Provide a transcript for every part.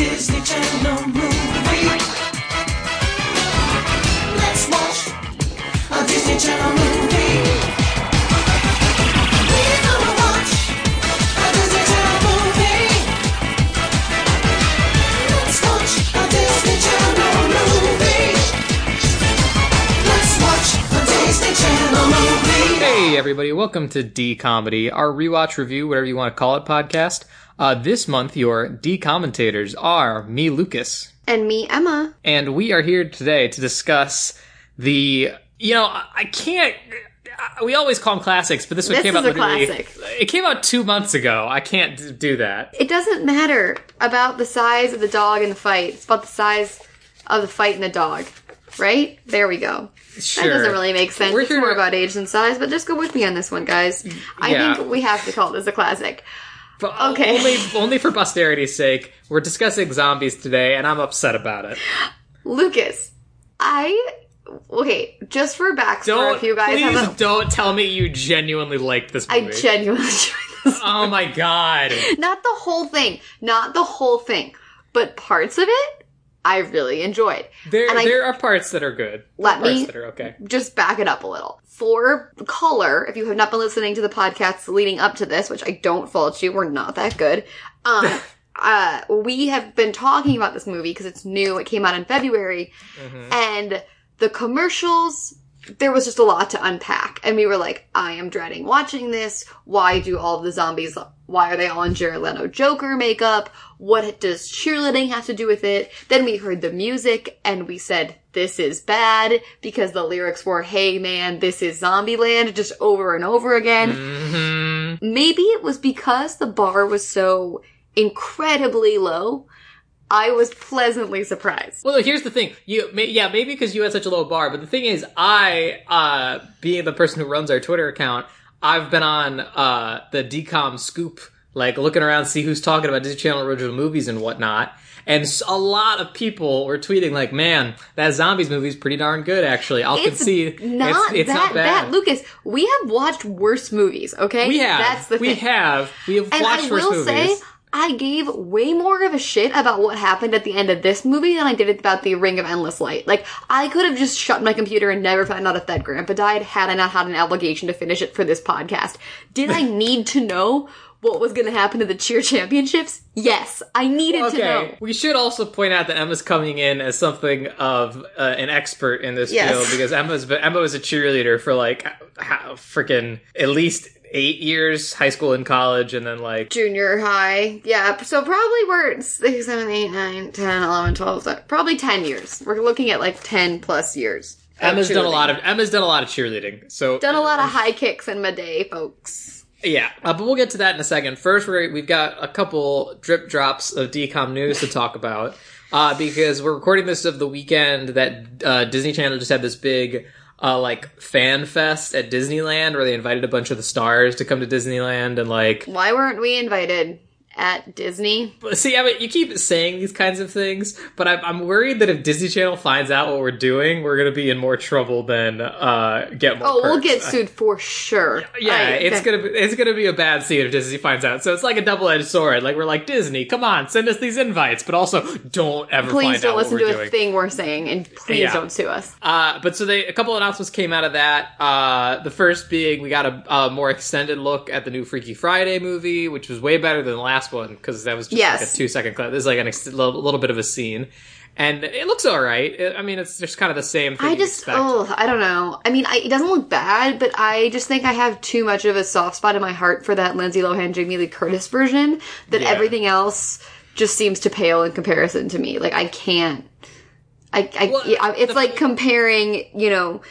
Disney Channel movie. Let's watch a Disney Channel movie. Hey, everybody, welcome to D Comedy, our rewatch review, whatever you want to call it, podcast. Uh, this month, your D commentators are me, Lucas, And me, Emma. and we are here today to discuss the. You know, I can't. We always call them classics, but this one This came is out a literally. classic. It came out two months ago. I can't do that. It doesn't matter about the size of the dog in the fight. It's about the size of the fight and the dog. Right? There we go. Sure. That doesn't really make sense. We're it's more about age than size, but just go with me on this one, guys. I Yeah. think we have to call this a classic. But Okay. Only, only for posterity's sake. We're discussing zombies today, and I'm upset about it. Lucas, I okay, just for backstory, Don't if you guys please have a don't tell me you genuinely like this I genuinely oh my god. Not the whole thing, not the whole thing, but parts of it I really enjoyed. There, And I- there are parts that are good. Let parts me- that are okay. just back it up a little. For color, if you have not been listening to the podcasts leading up to this, which I don't fault you, we're not that good. Um, uh, we have been talking about this movie because it's new. It came out in February, and the commercials. There was just a lot to unpack, and we were like, "I am dreading watching this. Why do all the zombies? Why are they all in Jared Leto Joker makeup? What does cheerleading have to do with it?" Then we heard the music, and we said, "This is bad," because the lyrics were, "Hey man, this is Zombieland," just over and over again. hmm Maybe it was because the bar was so incredibly low. I was pleasantly surprised. Well, here's the thing. You, may, yeah, maybe because you had such a low bar, but the thing is, I, uh, being the person who runs our Twitter account, I've been on uh, the DCOM scoop, like looking around, see who's talking about Disney Channel original movies and whatnot. And a lot of people were tweeting like, "Man, that zombies movie is pretty darn good. Actually, I'll It's concede not it's, it's that not bad. Lucas. We have watched worse movies, okay? we have, That's the we thing. have, we have and watched I worse will movies. say, I gave way more of a shit about what happened at the end of this movie than I did about the Ring of Endless Light. Like, I could have just shut my computer and never found out if that grandpa died had I not had an obligation to finish it for this podcast. Did I need to know what was going to happen to the cheer championships? Yes, I needed to know. Okay, we should also point out that Emma's coming in as something of uh, an expert in this Yes. field because Emma's Emma was a cheerleader for like freaking at least eight years, high school and college, and then like Junior high. Yeah, so probably we're 6, 7, 8, 9, 10, 11, 12, so- probably 10 years. We're looking at like 10 plus years. Emma's done a lot of Emma's done a lot of cheerleading. So Done a lot of high kicks in my day, folks. yeah, uh, but we'll get to that in a second. First, we're, we've got a couple drip drops of DCOM news to talk about. Uh, because we're recording this of the weekend that uh, Disney Channel just had this big uh, like fan fest at Disneyland where they invited a bunch of the stars to come to Disneyland and like Why weren't we invited at Disney? See, I mean, you keep saying these kinds of things, but I'm, I'm worried that if Disney Channel finds out what we're doing, we're going to be in more trouble than uh, get more. Oh, we'll get sued for sure. Yeah, I- it's gonna be it's gonna be a bad scene if Disney finds out. So it's like a double edged sword. Like we're like Disney, come on, send us these invites, but also don't ever Please find don't out what listen to a thing we're saying, and please Yeah. don't sue us. Uh, but so they a couple announcements came out of that. Uh, the first being we got a, a more extended look at the new Freaky Friday movie, which was way better than the last one because that was just like Yes. a two second clip. This is like a ex- little, little bit of a scene, and it looks all right. It- I mean, it's just kind of the same thing. I just, oh, I don't know. I mean, I, it doesn't look bad, but I just think I have too much of a soft spot in my heart for that Lindsay Lohan, Jamie Lee Curtis version. That Yeah. everything else just seems to pale in comparison to me. Like I can't. I, I, Well, it's the- like comparing, you know,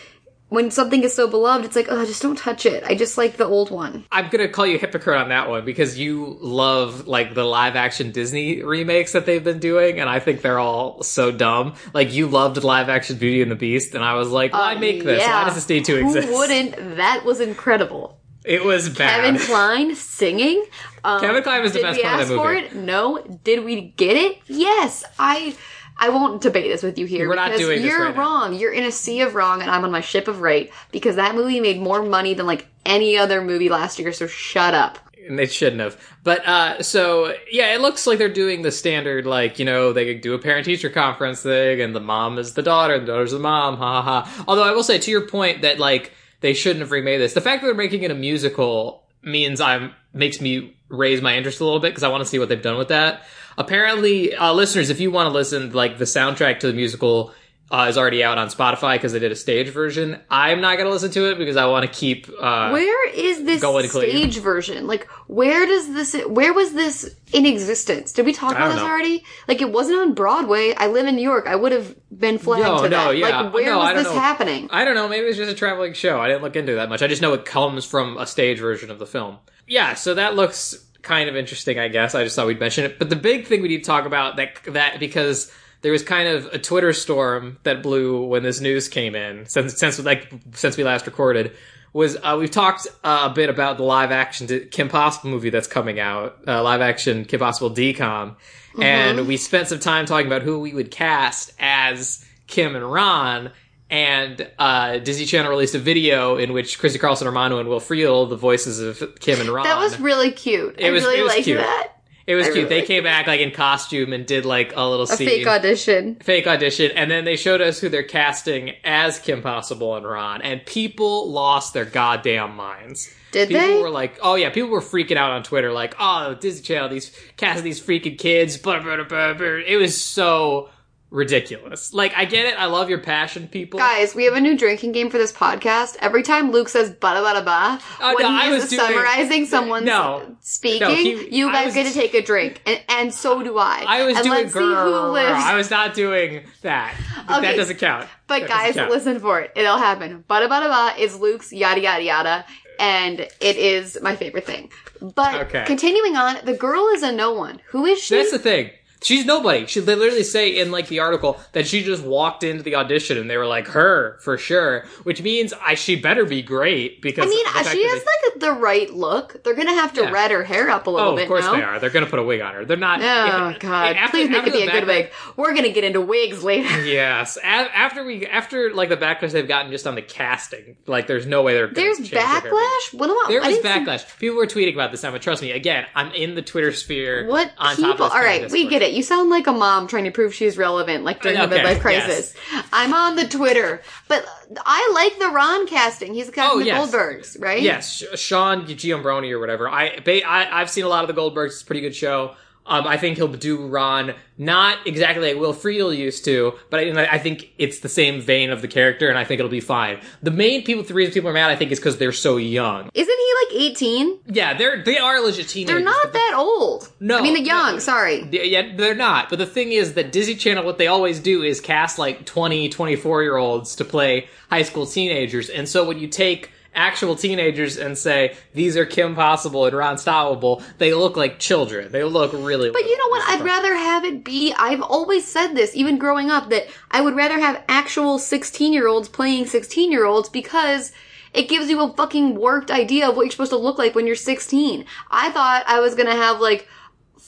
when something is so beloved, it's like, oh, just don't touch it. I just like the old one. I'm gonna call you a hypocrite on that one because you love like the live action Disney remakes that they've been doing, and I think they're all so dumb. Like you loved live action Beauty and the Beast, and I was like, why make this? Why does this need to exist? Uh, Who wouldn't? That was incredible. It was bad. Kevin Kline singing. Um, Kevin Kline was the did best we part of ask for movie. it? No. Did we get it? Yes. I. I won't debate this with you here We're not because doing this you're right now. wrong. You're in a sea of wrong, and I'm on my ship of right because that movie made more money than like any other movie last year. So shut up. and they shouldn't have. But uh, so yeah, it looks like they're doing the standard, like you know, they do a parent teacher conference thing, and the mom is the daughter, and the daughter's the mom, ha ha ha. Although I will say to your point that like they shouldn't have remade this. The fact that they're making it a musical means I'm makes me raise my interest a little bit because I want to see what they've done with that. Apparently, uh, listeners, if you want to listen, like the soundtrack to the musical uh, is already out on Spotify because they did a stage version. I'm not gonna listen to it because I want to keep. Uh, Where is this and clean. stage version? Like, where does this? Where was this in existence? Did we talk about this know. already? Like, it wasn't on Broadway. I live in New York. I would have been flagged No, to no, that. yeah. Like, where No, I was don't this know. happening? I don't know. Maybe it's just a traveling show. I didn't look into that much. I just know it comes from a stage version of the film. Yeah, so that looks kind of interesting. I guess I just thought we'd mention it. But the big thing we need to talk about that that because there was kind of a Twitter storm that blew when this news came in since since like since we last recorded was uh, we've talked uh, a bit about the live action Kim Possible movie that's coming out, uh, live action Kim Possible DCOM, and we spent some time talking about who we would cast as Kim and Ron. And uh, Disney Channel released a video in which Christy Carlson Romano and Will Friedle, the voices of Kim and Ron, That was really cute. I was- really it was liked cute. that. it was I cute. really they came back like in costume and did like a little A scene fake audition. fake audition, and then they showed us who they're casting as Kim Possible and Ron, and people lost their goddamn minds. Did people they? were like, "Oh yeah," people were freaking out on Twitter, like, "Oh, Disney Channel, these casting these freaking kids." Blah, blah, blah, blah, blah. It was so ridiculous. Like, I get it. I love your passion, people. Guys, we have a new drinking game for this podcast. Every time Luke says bada bada ba, Oh, when no, he's was doing- summarizing someone's No. speaking, No, he- you guys was- get to take a drink, and, and so do I. I was and doing let's see who lives. I was not doing that. Okay. That doesn't count. But That guys, count. listen for it. It'll happen. Bada bada ba is Luke's yada yada yada, and it is my favorite thing. But Okay. continuing on, the girl is a no one. Who is she? That's the thing. She's nobody. She they literally say in like the article that she just walked into the audition and they were like her for sure, which means I she better be great because I mean, she has they- like the right look. They're gonna have to Yeah. red her hair up a little oh bit. of course no? they are. They're gonna put a wig on her. They're not. Oh if- God! after- Please make it be a good backlash- wig. We're gonna get into wigs later. Yes, a- after we after like the backlash they've gotten just on the casting, like there's no way they're. Gonna There's backlash. What about There I was didn't see- backlash. People were tweeting about this time, but trust me, again, I'm in the Twitter sphere. What on people? top of this All right, we get it. You sound like a mom trying to prove she's relevant, like during the midlife crisis. I'm on the Twitter, but I like the Ron casting. He's casting Oh, the yes. Goldbergs, right? Yes, Sean Giambrone or whatever. I, I I've seen a lot of the Goldbergs. It's a pretty good show. Um, I think he'll do Ron not exactly like Will Friedle used to, but I, I think it's the same vein of the character, and I think it'll be fine. The main people, the reason people are mad, I think, is because they're so young. Isn't he like 18? Yeah, they're they are legit teenagers. They're not the- that old. No, I mean the young. no. Sorry. Yeah, yeah, they're not. But the thing is that Disney Channel, what they always do is cast like 20, 24 year olds to play high school teenagers. And so when you take actual teenagers and say, these are Kim Possible and Ron Stoppable, they look like children. They look really But you know what? I'd rather have it be. I've always said this, even growing up, that I would rather have actual 16 year olds playing 16 year olds because it gives you a fucking warped idea of what you're supposed to look like when you're 16. I thought I was gonna have like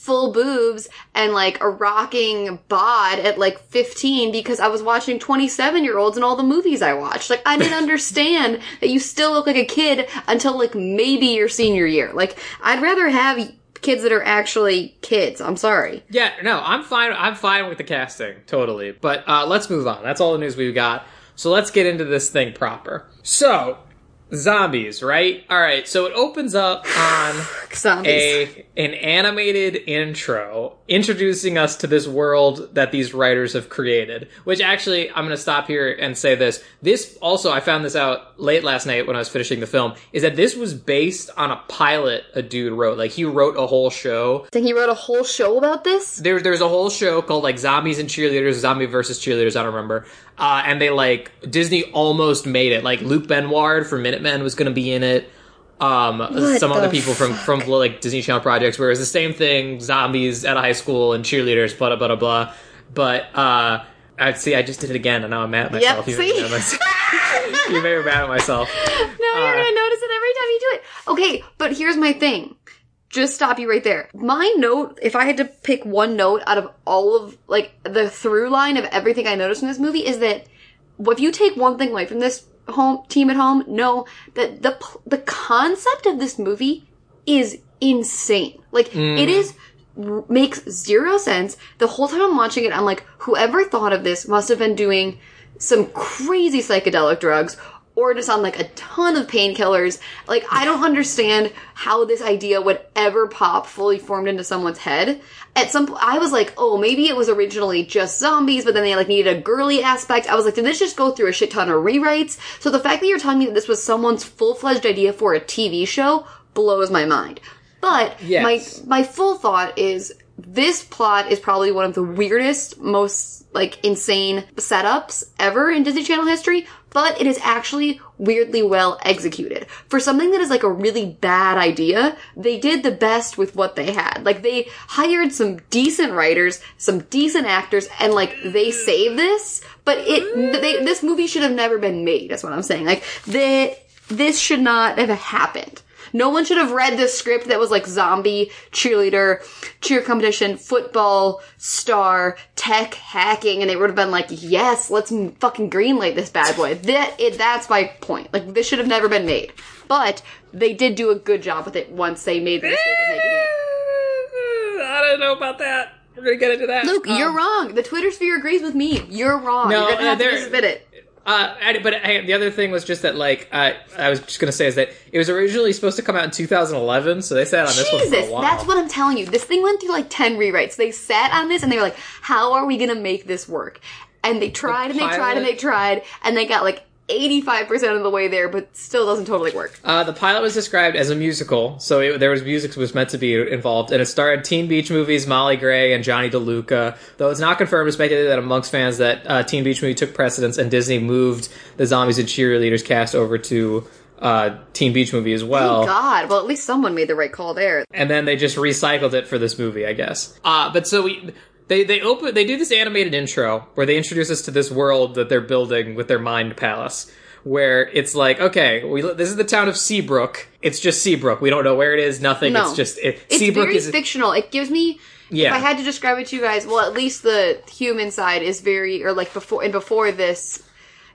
full boobs and like a rocking bod at like 15 because I was watching 27 year olds in all the movies I watched. Like I didn't understand that you still look like a kid until like maybe your senior year. Like I'd rather have kids that are actually kids. I'm sorry. Yeah, no, I'm fine. I'm fine with the casting, totally. But uh, let's move on. That's all the news we've got. So let's get into this thing proper. So, zombies, right? All right. So it opens up on Zombies. a an animated intro introducing us to this world that these writers have created. Which actually, I'm going to stop here and say this. This also, I found this out late last night when I was finishing the film, is that this was based on a pilot a dude wrote. Like he wrote a whole show Think he wrote a whole show about this? there, there's a whole show called like Zombies and Cheerleaders, Zombie versus Cheerleaders. I don't remember. Uh, and they like Disney almost made it. Like Luke Benward from Minutemen was going to be in it. Um, some other the people from from like Disney Channel projects, where it's the same thing: zombies at a high school and cheerleaders, blah blah blah blah. But uh, I see. I just did it again, and now I'm mad at myself. Yep, You made see? mad at myself. you made me mad at myself. No, you're Uh, gonna notice it every time you do it. Okay, but here's my thing. Just stop you right there. My note, if I had to pick one note out of all of, like, the through line of everything I noticed in this movie is that if you take one thing away from this home team at home, know that the, the concept of this movie is insane. Like it mm. is makes zero sense. The whole time I'm watching it, I'm like, whoever thought of this must have been doing some crazy psychedelic drugs or just on like a ton of painkillers. Like, I don't understand how this idea would ever pop fully formed into someone's head. At some point, I was like, oh, maybe it was originally just zombies, but then they like needed a girly aspect. I was like, did this just go through a shit ton of rewrites? So the fact that you're telling me that this was someone's full fledged idea for a TV show blows my mind. But Yes. my my full thought is this plot is probably one of the weirdest, most like insane setups ever in Disney Channel history, but it is actually weirdly well executed. For something that is like a really bad idea, they did the best with what they had. Like they hired some decent writers, some decent actors, and like they saved this, but it they, this movie should have never been made. That's what I'm saying. Like the this should not have happened. No one should have read this script that was like zombie, cheerleader, cheer competition, football, star, tech, hacking, and they would have been like, yes, let's fucking greenlight this bad boy. That, it, that's my point. Like, this should have never been made. But they did do a good job with it once they made the mistake of making it. I don't know about that. We're gonna get into that. Luke, Um, you're wrong. The Twitter sphere agrees with me. You're wrong. No, You're gonna uh, to there- it. Uh, I- but I, the other thing was just that, like, uh, I was just gonna say is that it was originally supposed to come out in 2011, so they sat on this one for Jesus, a while. that's what I'm telling you. This thing went through like 10 rewrites. They sat on this and they were like, how are we gonna make this work? And they tried and they tried and they tried and they got like 85% of the way there, but still doesn't totally work. Uh, the pilot was described as a musical, so it, there was music was meant to be involved, and it starred Teen Beach Movie's Molly Gray and Johnny DeLuca. Though it's not confirmed, it's speculated that amongst fans that uh, Teen Beach Movie took precedence, and Disney moved the Zombies and Cheerleaders cast over to uh, Teen Beach Movie as well. Oh God, well at least someone made the right call there. and then they just recycled it for this movie, I guess. Uh, but so we they they open they do this animated intro where they introduce us to this world that they're building with their mind palace. Where it's like, okay, we this is the town of Seabrook. It's just Seabrook. We don't know where it is. Nothing. No. It's just it, It's Seabrook very is fictional. It gives me Yeah. if I had to describe it to you guys, well at least the human side is very or like before and before this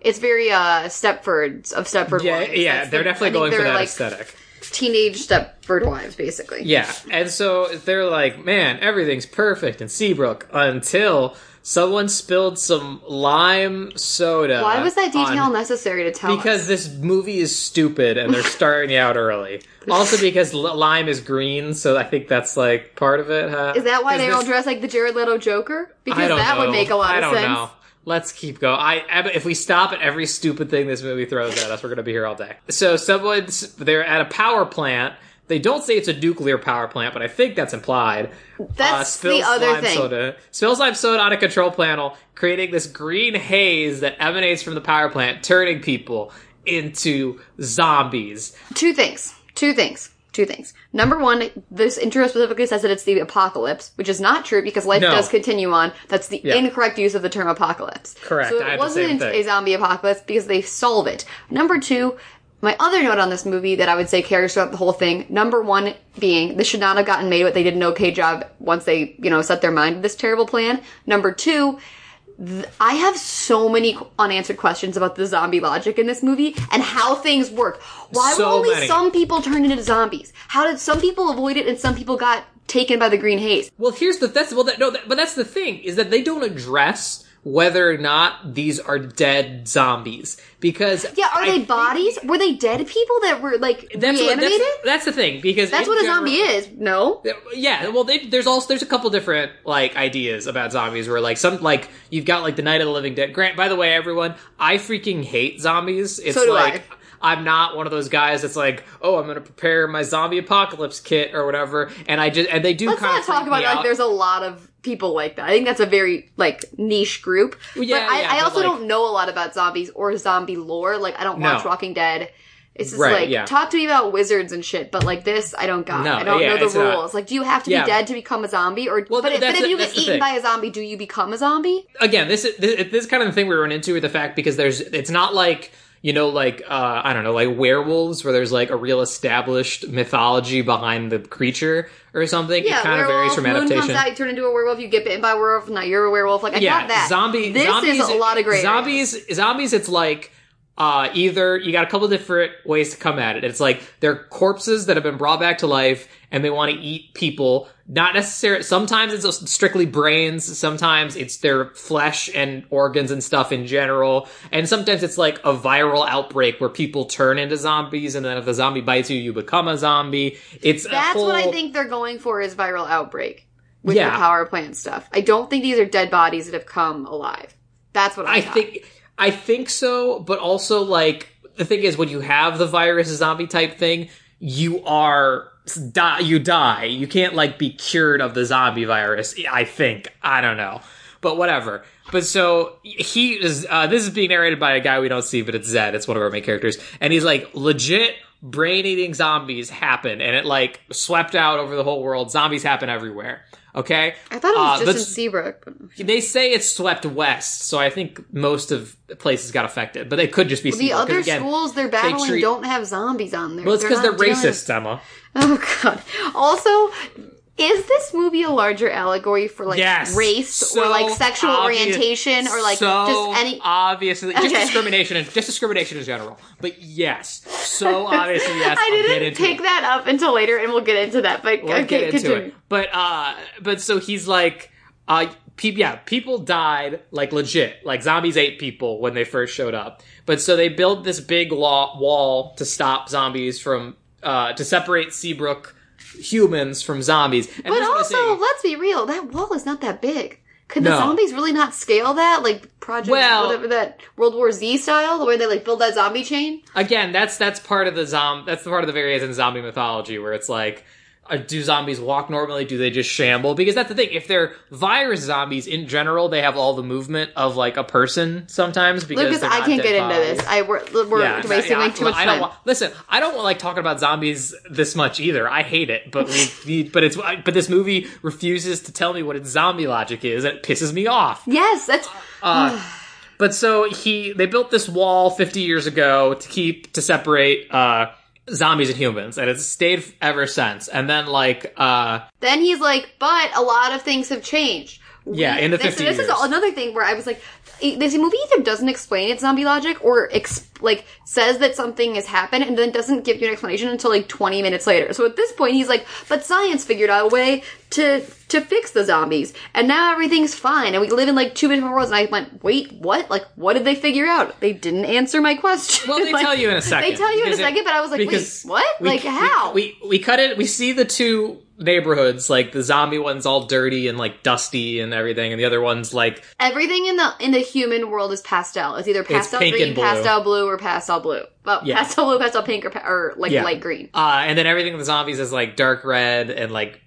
it's very uh Stepfords of Stepford yeah Wives. yeah. That's They're the- definitely going for that like aesthetic. Teenage Stepford Wives, basically. Yeah, and so they're like, man, everything's perfect in Seabrook until someone spilled some lime soda. Why was that detail on- necessary to tell us? Because this movie is stupid and they're starting out early. Also because L- Lime is green, so I think that's like part of it. Huh? Is that why 'Cause they all this- dress like the Jared Leto Joker? Because that would make a lot I of don't sense. know. Let's keep going. I if we stop at every stupid thing this movie throws at us, we're gonna be here all day. So someone's they're at a power plant. They don't say it's a nuclear power plant, but I think that's implied. That's uh, spills the other thing. Soda, spills lime soda on a control panel, creating this green haze that emanates from the power plant, turning people into zombies. Two things. Two things. Two things. Number one, this intro specifically says that it's the apocalypse, which is not true because life No. does continue on. That's the Yeah. incorrect use of the term apocalypse. Correct. So I it had the same wasn't thing. a zombie apocalypse because they solve it. Number two, my other note on this movie that I would say carries throughout the whole thing. Number one being this should not have gotten made, but they did an okay job once they, you know, set their mind to this terrible plan. Number two, I have so many unanswered questions about the zombie logic in this movie and how things work. Why So were only many. some people turned into zombies? How did some people avoid it and some people got taken by the green haze? Well, here's the that's well, that, no, that, but that's the thing is that they don't address whether or not these are dead zombies because Yeah, are they bodies? Were they dead people that were like That's what, reanimated? that's, that's the thing because That's what a general- zombie is. No. Yeah, well, they, there's also there's a couple different like ideas about zombies where like some like you've got like the Night of the Living Dead. Grant, by the way, everyone, I freaking hate zombies. It's So do like I. I'm not one of those guys that's like, oh, I'm gonna prepare my zombie apocalypse kit or whatever, and I just and they do Let's kind not of talk about like there's a lot of people like that. I think that's a very like niche group. yeah, but I, yeah, I but, also like- don't know a lot about zombies or zombie lore. Like I don't No. watch Walking Dead. It's just Right, like yeah. talk to me about wizards and shit, but like this, I don't got. No, I don't yeah, know the it's not. rules. Like, do you have to Yeah. be dead to become a zombie, or Well, but, if, but if the- you get eaten thing. by a zombie, do you become a zombie? again, this is this, this is kind of the thing we run into with the fact because there's it's not like you know like uh I don't know like werewolves where there's like a real established mythology behind the creature or something. Yeah, it kind of werewolf. varies from moon adaptation. comes out, you turn into a werewolf. You get bitten by a werewolf. Now you're a werewolf. Like I yeah, got that. zombie. This zombies, is a lot of great. zombies. Zombies. It's like uh, either you got a couple different ways to come at it. It's like they're corpses that have been brought back to life and they want to eat people. Not necessarily, sometimes it's strictly brains, sometimes it's their flesh and organs and stuff in general, and sometimes it's like a viral outbreak where people turn into zombies and then if the zombie bites you, you become a zombie. It's That's what I think they're going for is viral outbreak with Yeah. the power plant stuff. I don't think these are dead bodies that have come alive. That's what I, I thought. think I think so, but also like the thing is when you have the virus zombie type thing, you are die you die. You can't like be cured of the zombie virus. I think. I don't know. But whatever. But so he is uh this is being narrated by a guy we don't see, but it's Zed. It's one of our main characters. And he's like legit brain eating zombies happen and it like swept out over the whole world. Zombies happen everywhere. Okay? I thought it was Uh, just in Seabrook. but- they say it's swept west, so I think most of the places got affected, but they could just be The other again, schools they're battling treat- don't have zombies on there. Well, it's because they're, doing- racist, Emma. Oh god. Also, is this movie a larger allegory for like Yes, race so or like sexual obvious- orientation or like so just any? obviously just discrimination, and just discrimination in general. But yes, so obviously yes. I didn't pick it. that up until later, and we'll get into that. But We'll okay, get into continue. it. But uh, but so he's like, uh, pe- yeah, people died like legit, like zombies ate people when they first showed up. But so they built this big law- wall to stop zombies from, uh, to separate Seabrook humans from zombies. And But this is what I also, let's be real. That wall is not that big. Could the No. zombies really not scale that? Like Project, Well- whatever that World War Z style, the way they like build that zombie chain. again, that's that's part of the zom that's the part of the various in zombie mythology where it's like, do zombies walk normally? Do they just shamble? Because that's the thing. If they're virus zombies in general, they have all the movement of like a person sometimes. Because Lucas, I can't get into this. I we're, we're Yeah, wasting yeah, like too much I don't time. want, listen, I don't like talking about zombies this much either. I hate it, but we, we but it's but this movie refuses to tell me what its zombie logic is, and it pisses me off. yes, that's Uh, but so he they built this wall 50 years ago to keep to separate uh zombies and humans and it's stayed ever since and then like uh Then he's like, but a lot of things have changed. Yeah, in the this, 50 This is another thing where I was like, this movie either doesn't explain its zombie logic or ex- like says that something has happened and then doesn't give you an explanation until like 20 minutes later. So at this point, he's like, but science figured out a way to to fix the zombies, and now everything's fine, and we live in like two different worlds. And I went, wait, what? Like, what did they figure out? They didn't answer my question. well they Like, tell you in a second They tell you in a because it- second, but I was like, wait, what? like, we- how? we, we cut it we see the two neighborhoods like the zombie one's all dirty and like dusty and everything and the other one's like Everything in the in the human world is pastel. It's either pastel pink green, and blue. pastel blue, or pastel blue. Well, Yeah. pastel blue, pastel pink, or, or like Yeah. light green. Uh, and then everything with the zombies is like dark red and like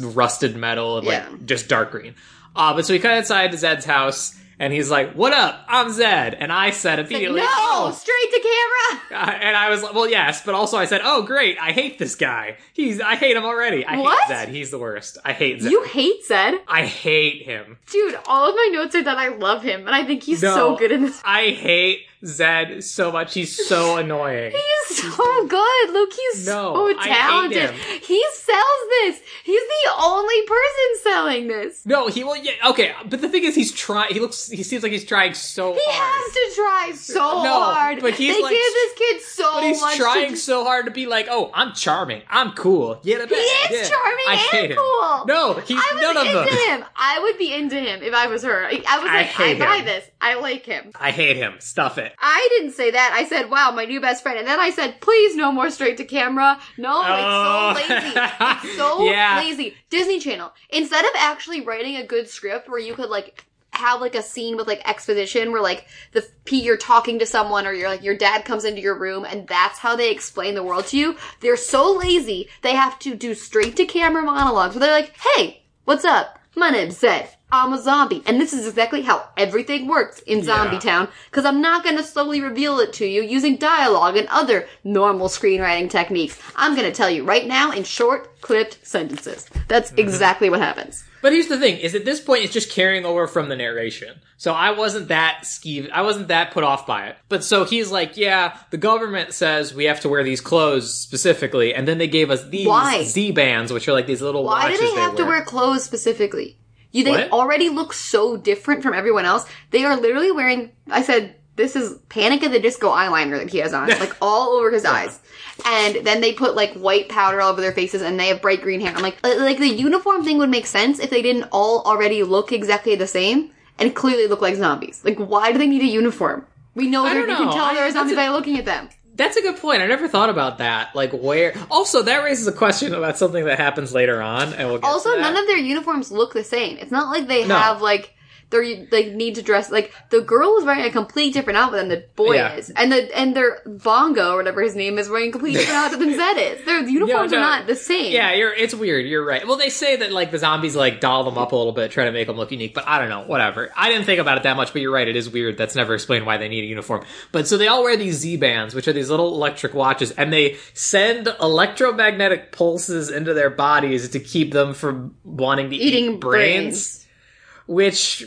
rusted metal and like Yeah. just dark green. Uh, but so we cut inside to Zed's house and he's like, "What up? I'm Zed." And I said Like, immediately, no, "Oh." straight to camera. Uh, and I was like, "Well, yes," but also I said, "Oh, great! I hate this guy. He's I hate him already. I What? hate Zed. He's the worst. I hate Zed. You hate Zed, I hate him. dude. All of my notes are that I love him, and I think he's No. so good in this. I hate Zed so much. He's so annoying." He's so good, Luke. He's No, so I hate talented. him. He sells this. He's the only person selling this. No, he will. Yeah, okay, but the thing is, he's trying. He looks. He seems like he's trying so hard. He hard. has to try so No, hard. but he's they like- give this kid so much. But he's trying to so hard to be like, oh, I'm charming, I'm cool. Yeah, He is charming I and cool. Him. No, he's I none of into them. him. I would be into him if I was her. I I was like, I, hate buy him. this. I like him. I hate him. Stuff it. I didn't say that. I said, "Wow, my new best friend," and then I said, "Please, no more straight to camera. No, Oh. it's so oh. lazy. It's so Yeah. lazy." Disney Channel. Instead of actually writing a good script where you could like have like a scene with like exposition where like the p you're talking to someone or you're like your dad comes into your room and that's how they explain the world to you. They're so lazy they have to do straight to camera monologues where they're like, "Hey, what's up? My name's Zed." I'm a zombie. And this is exactly how everything works in Zombie Yeah. Town. Because I'm not going to slowly reveal it to you using dialogue and other normal screenwriting techniques. I'm going to tell you right now in short, clipped sentences. That's Mm-hmm. exactly what happens. But here's the thing: is at this point, it's just carrying over from the narration. So I wasn't that skeeved. I wasn't that put off by it. But so he's like, "Yeah, the government says we have to wear these clothes specifically, and then they gave us these Why? Z bands, which are like these little Why watches do they have to wear. wear clothes specifically? You they What? already look so different from everyone else. They are literally wearing I said this is Panic at the Disco eyeliner that he has on, like all over his eyes. And then they put like white powder all over their faces, and they have bright green hair. I'm like, uh, like the uniform thing would make sense if they didn't all already look exactly the same and clearly look like zombies. Like, why do they need a uniform? We know don't you can tell I- they're a that's zombie a- by looking at them. That's a good point. I never thought about that. Like where. Also, that raises a question about something that happens later on, and we'll get Also, to that. none of their uniforms look the same. It's not like they No. have like they're like need to dress like the girl is wearing a complete different outfit than the boy Yeah. is, and the and their Bongo or whatever his name is wearing a completely different outfit than Zed is. Their uniforms no. are not the same. Yeah, you're. It's weird. You're right. Well, they say that like the zombies like doll them up a little bit, try to make them look unique. But I don't know. Whatever. I didn't think about it that much. But you're right. It is weird. That's never explained why they need a uniform. But so they all wear these Z bands, which are these little electric watches, and they send electromagnetic pulses into their bodies to keep them from wanting to eating eat brains. which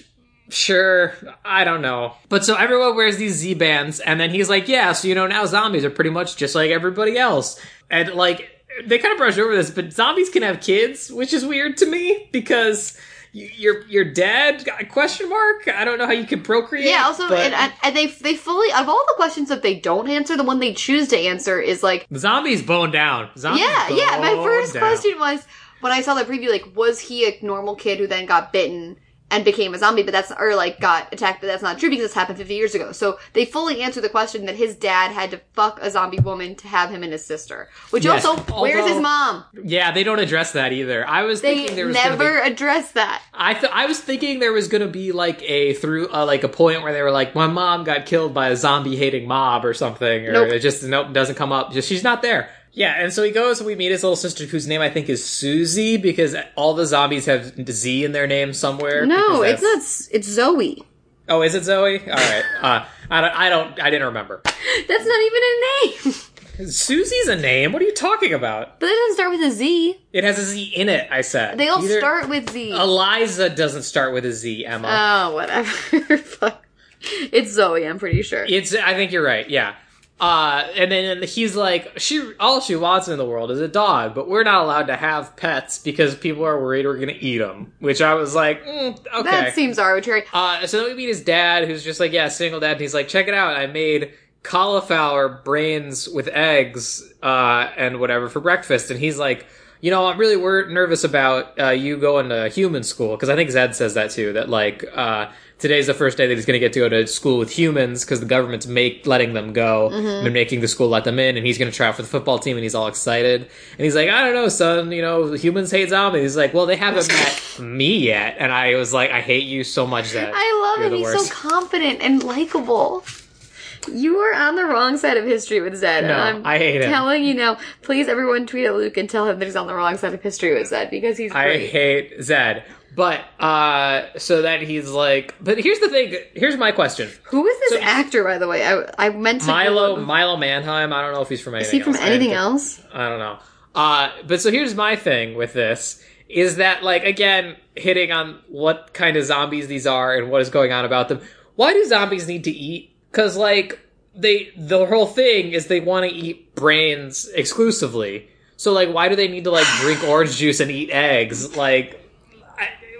sure i don't know but so everyone wears these z bands and then he's like yeah so you know now zombies are pretty much just like everybody else and like they kind of brush over this but zombies can have kids which is weird to me because you're you're dead question mark i don't know how you can procreate Yeah. Also, but and, and, they they fully of all the questions that they don't answer, the one they choose to answer is like zombies bone down zombies Yeah, yeah. My first down. question was when I saw the preview, like, was he a normal kid who then got bitten and became a zombie? But that's or like got attacked, but that's not true because this happened 50 years ago. So they fully answer the question that his dad had to fuck a zombie woman to have him and his sister. Which Yes, also, where's his mom? yeah they don't address that either i was They thinking there was gonna be- never address that. I th- I was thinking there was gonna be like a through uh, like a point where they were like my mom got killed by a zombie hating mob or something or Nope. it just nope doesn't come up just she's not there yeah and so he goes and we meet his little sister whose name I think is Susie because all the zombies have Z in their name somewhere No, it's not. It's Zoe. oh is it Zoe all right uh, I don't I don't I didn't remember That's not even a name. Susie's a name what are you talking about but it doesn't start with a Z. it has a Z in it I said They all Either- start with Z. Eliza doesn't start with a Z Emma oh, whatever. Fuck. It's Zoe. I'm pretty sure. It's. I think you're right. Yeah. Uh, and then he's like, she all she wants in the world is a dog, but we're not allowed to have pets because people are worried we're gonna eat them. Which I was like, mm, okay. That seems arbitrary. uh, so then we meet his dad, who's just like, yeah, single dad. And he's like, check it out, I made cauliflower brains with eggs, uh, and whatever for breakfast. And he's like, you know, I'm really wor- nervous about uh, you going to human school because I think Zed says that too. That like uh, today's the first day that he's going to get to go to school with humans because the government's make letting them go. Mm-hmm. They're making the school let them in, and he's going to try out for the football team, and he's all excited. And he's like, I don't know, son. You know, humans hate zombies. He's like, well, they haven't met me yet, and I was like, I hate you so much, Zed. I love him. the He's worst. so confident and likable. You are on the wrong side of history with Zed. No, I'm I hate him. telling you now. Please, everyone, tweet at Luke and tell him that he's on the wrong side of history with Zed because he's I hate Zed. But uh so then he's like but here's the thing here's my question. Who is this So- actor, by the way? I, I meant to. Milo Milo Manheim, I don't know if he's from anything Is he from else. I anything think- else? I don't know. Uh but so here's my thing with this is that like again hitting on what kind of zombies these are and what is going on about them. Why do zombies need to eat? Cuz like they the whole thing is they want to eat brains exclusively. So like why do they need to like drink orange juice and eat eggs? Like I,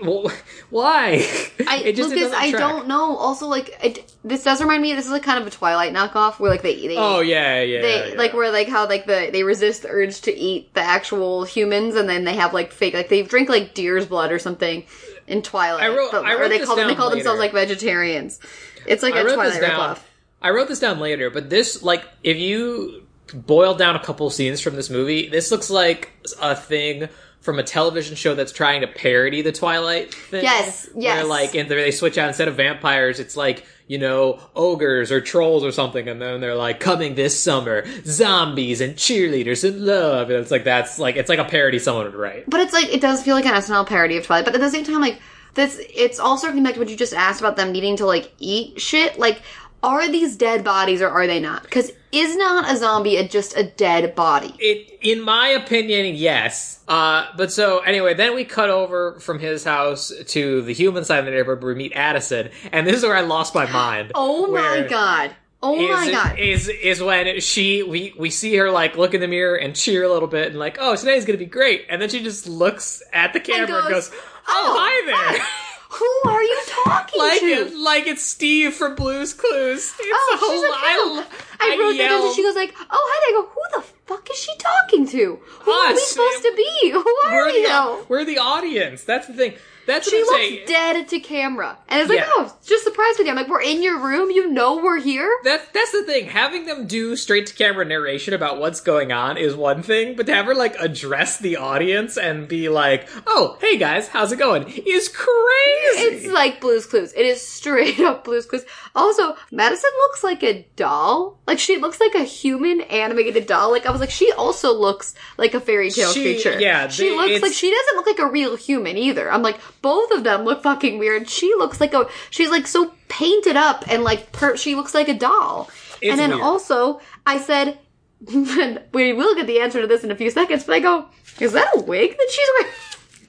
well, why? I, It just- Lucas, doesn't I don't know. Also, like, it, this does remind me. This is like kind of a Twilight knockoff, where like they, they Oh yeah, yeah. they yeah. like where like how like the they resist the urge to eat the actual humans and then they have like fake like they drink like deer's blood or something in Twilight. I wrote- but, I or wrote they this call them they call themselves like vegetarians. It's like I a Twilight down. I wrote this down later, but this like if you boil down a couple scenes from this movie, this looks like a thing from a television show that's trying to parody the Twilight thing. Yes, yes. Where like and they switch out instead of vampires, it's like you know ogres or trolls or something, and then they're like coming this summer, zombies and cheerleaders and love, and it's like that's like it's like a parody someone would write. But it's like it does feel like an SNL parody of Twilight. But at the same time, like this, it's all circling back to what you just asked about them needing to like eat shit. Like, are these dead bodies or are they not? Because is not a zombie a, just a dead body? It, in my opinion, yes. Uh, but so anyway, then we cut over from his house to the human side of the neighborhood where we meet Addison, and this is where I lost my mind. Oh my god! Oh Is, my god! is is when she we we see her like look in the mirror and cheer a little bit and like oh today's gonna be great and then she just looks at the camera and goes, goes, oh, "Oh, hi there Who are you talking like like to. it, like it's Steve from Blue's Clues. It's Oh, a she's whole- pimp. I, wrote that down. and She goes like, "Oh, hi." there." I go, "Who the fuck is she talking to? Who are we supposed to be? Who are we're we the, we're the audience. That's the thing. That's She looks saying. dead to camera, and it's like, Yeah. "Oh, just surprised with you." I'm like, "We're in your room. You know we're here." That's that's the thing. Having them do straight to camera narration about what's going on is one thing, but to have her like address the audience and be like, "Oh, hey guys, how's it going?" is crazy. It's like Blue's Clues. It is straight up Blue's Clues. Also, Madison looks like a doll. Like she looks like a human animated doll. Like I was like, she also looks like a fairy tale She- creature. yeah, she looks like she doesn't look like a real human either. I'm like, both of them look fucking weird. She looks like a. She's like so painted up and like per, she looks like a doll. It's and then weird. also, I said. and we will get the answer to this in a few seconds, but I go, is that a wig that she's wearing?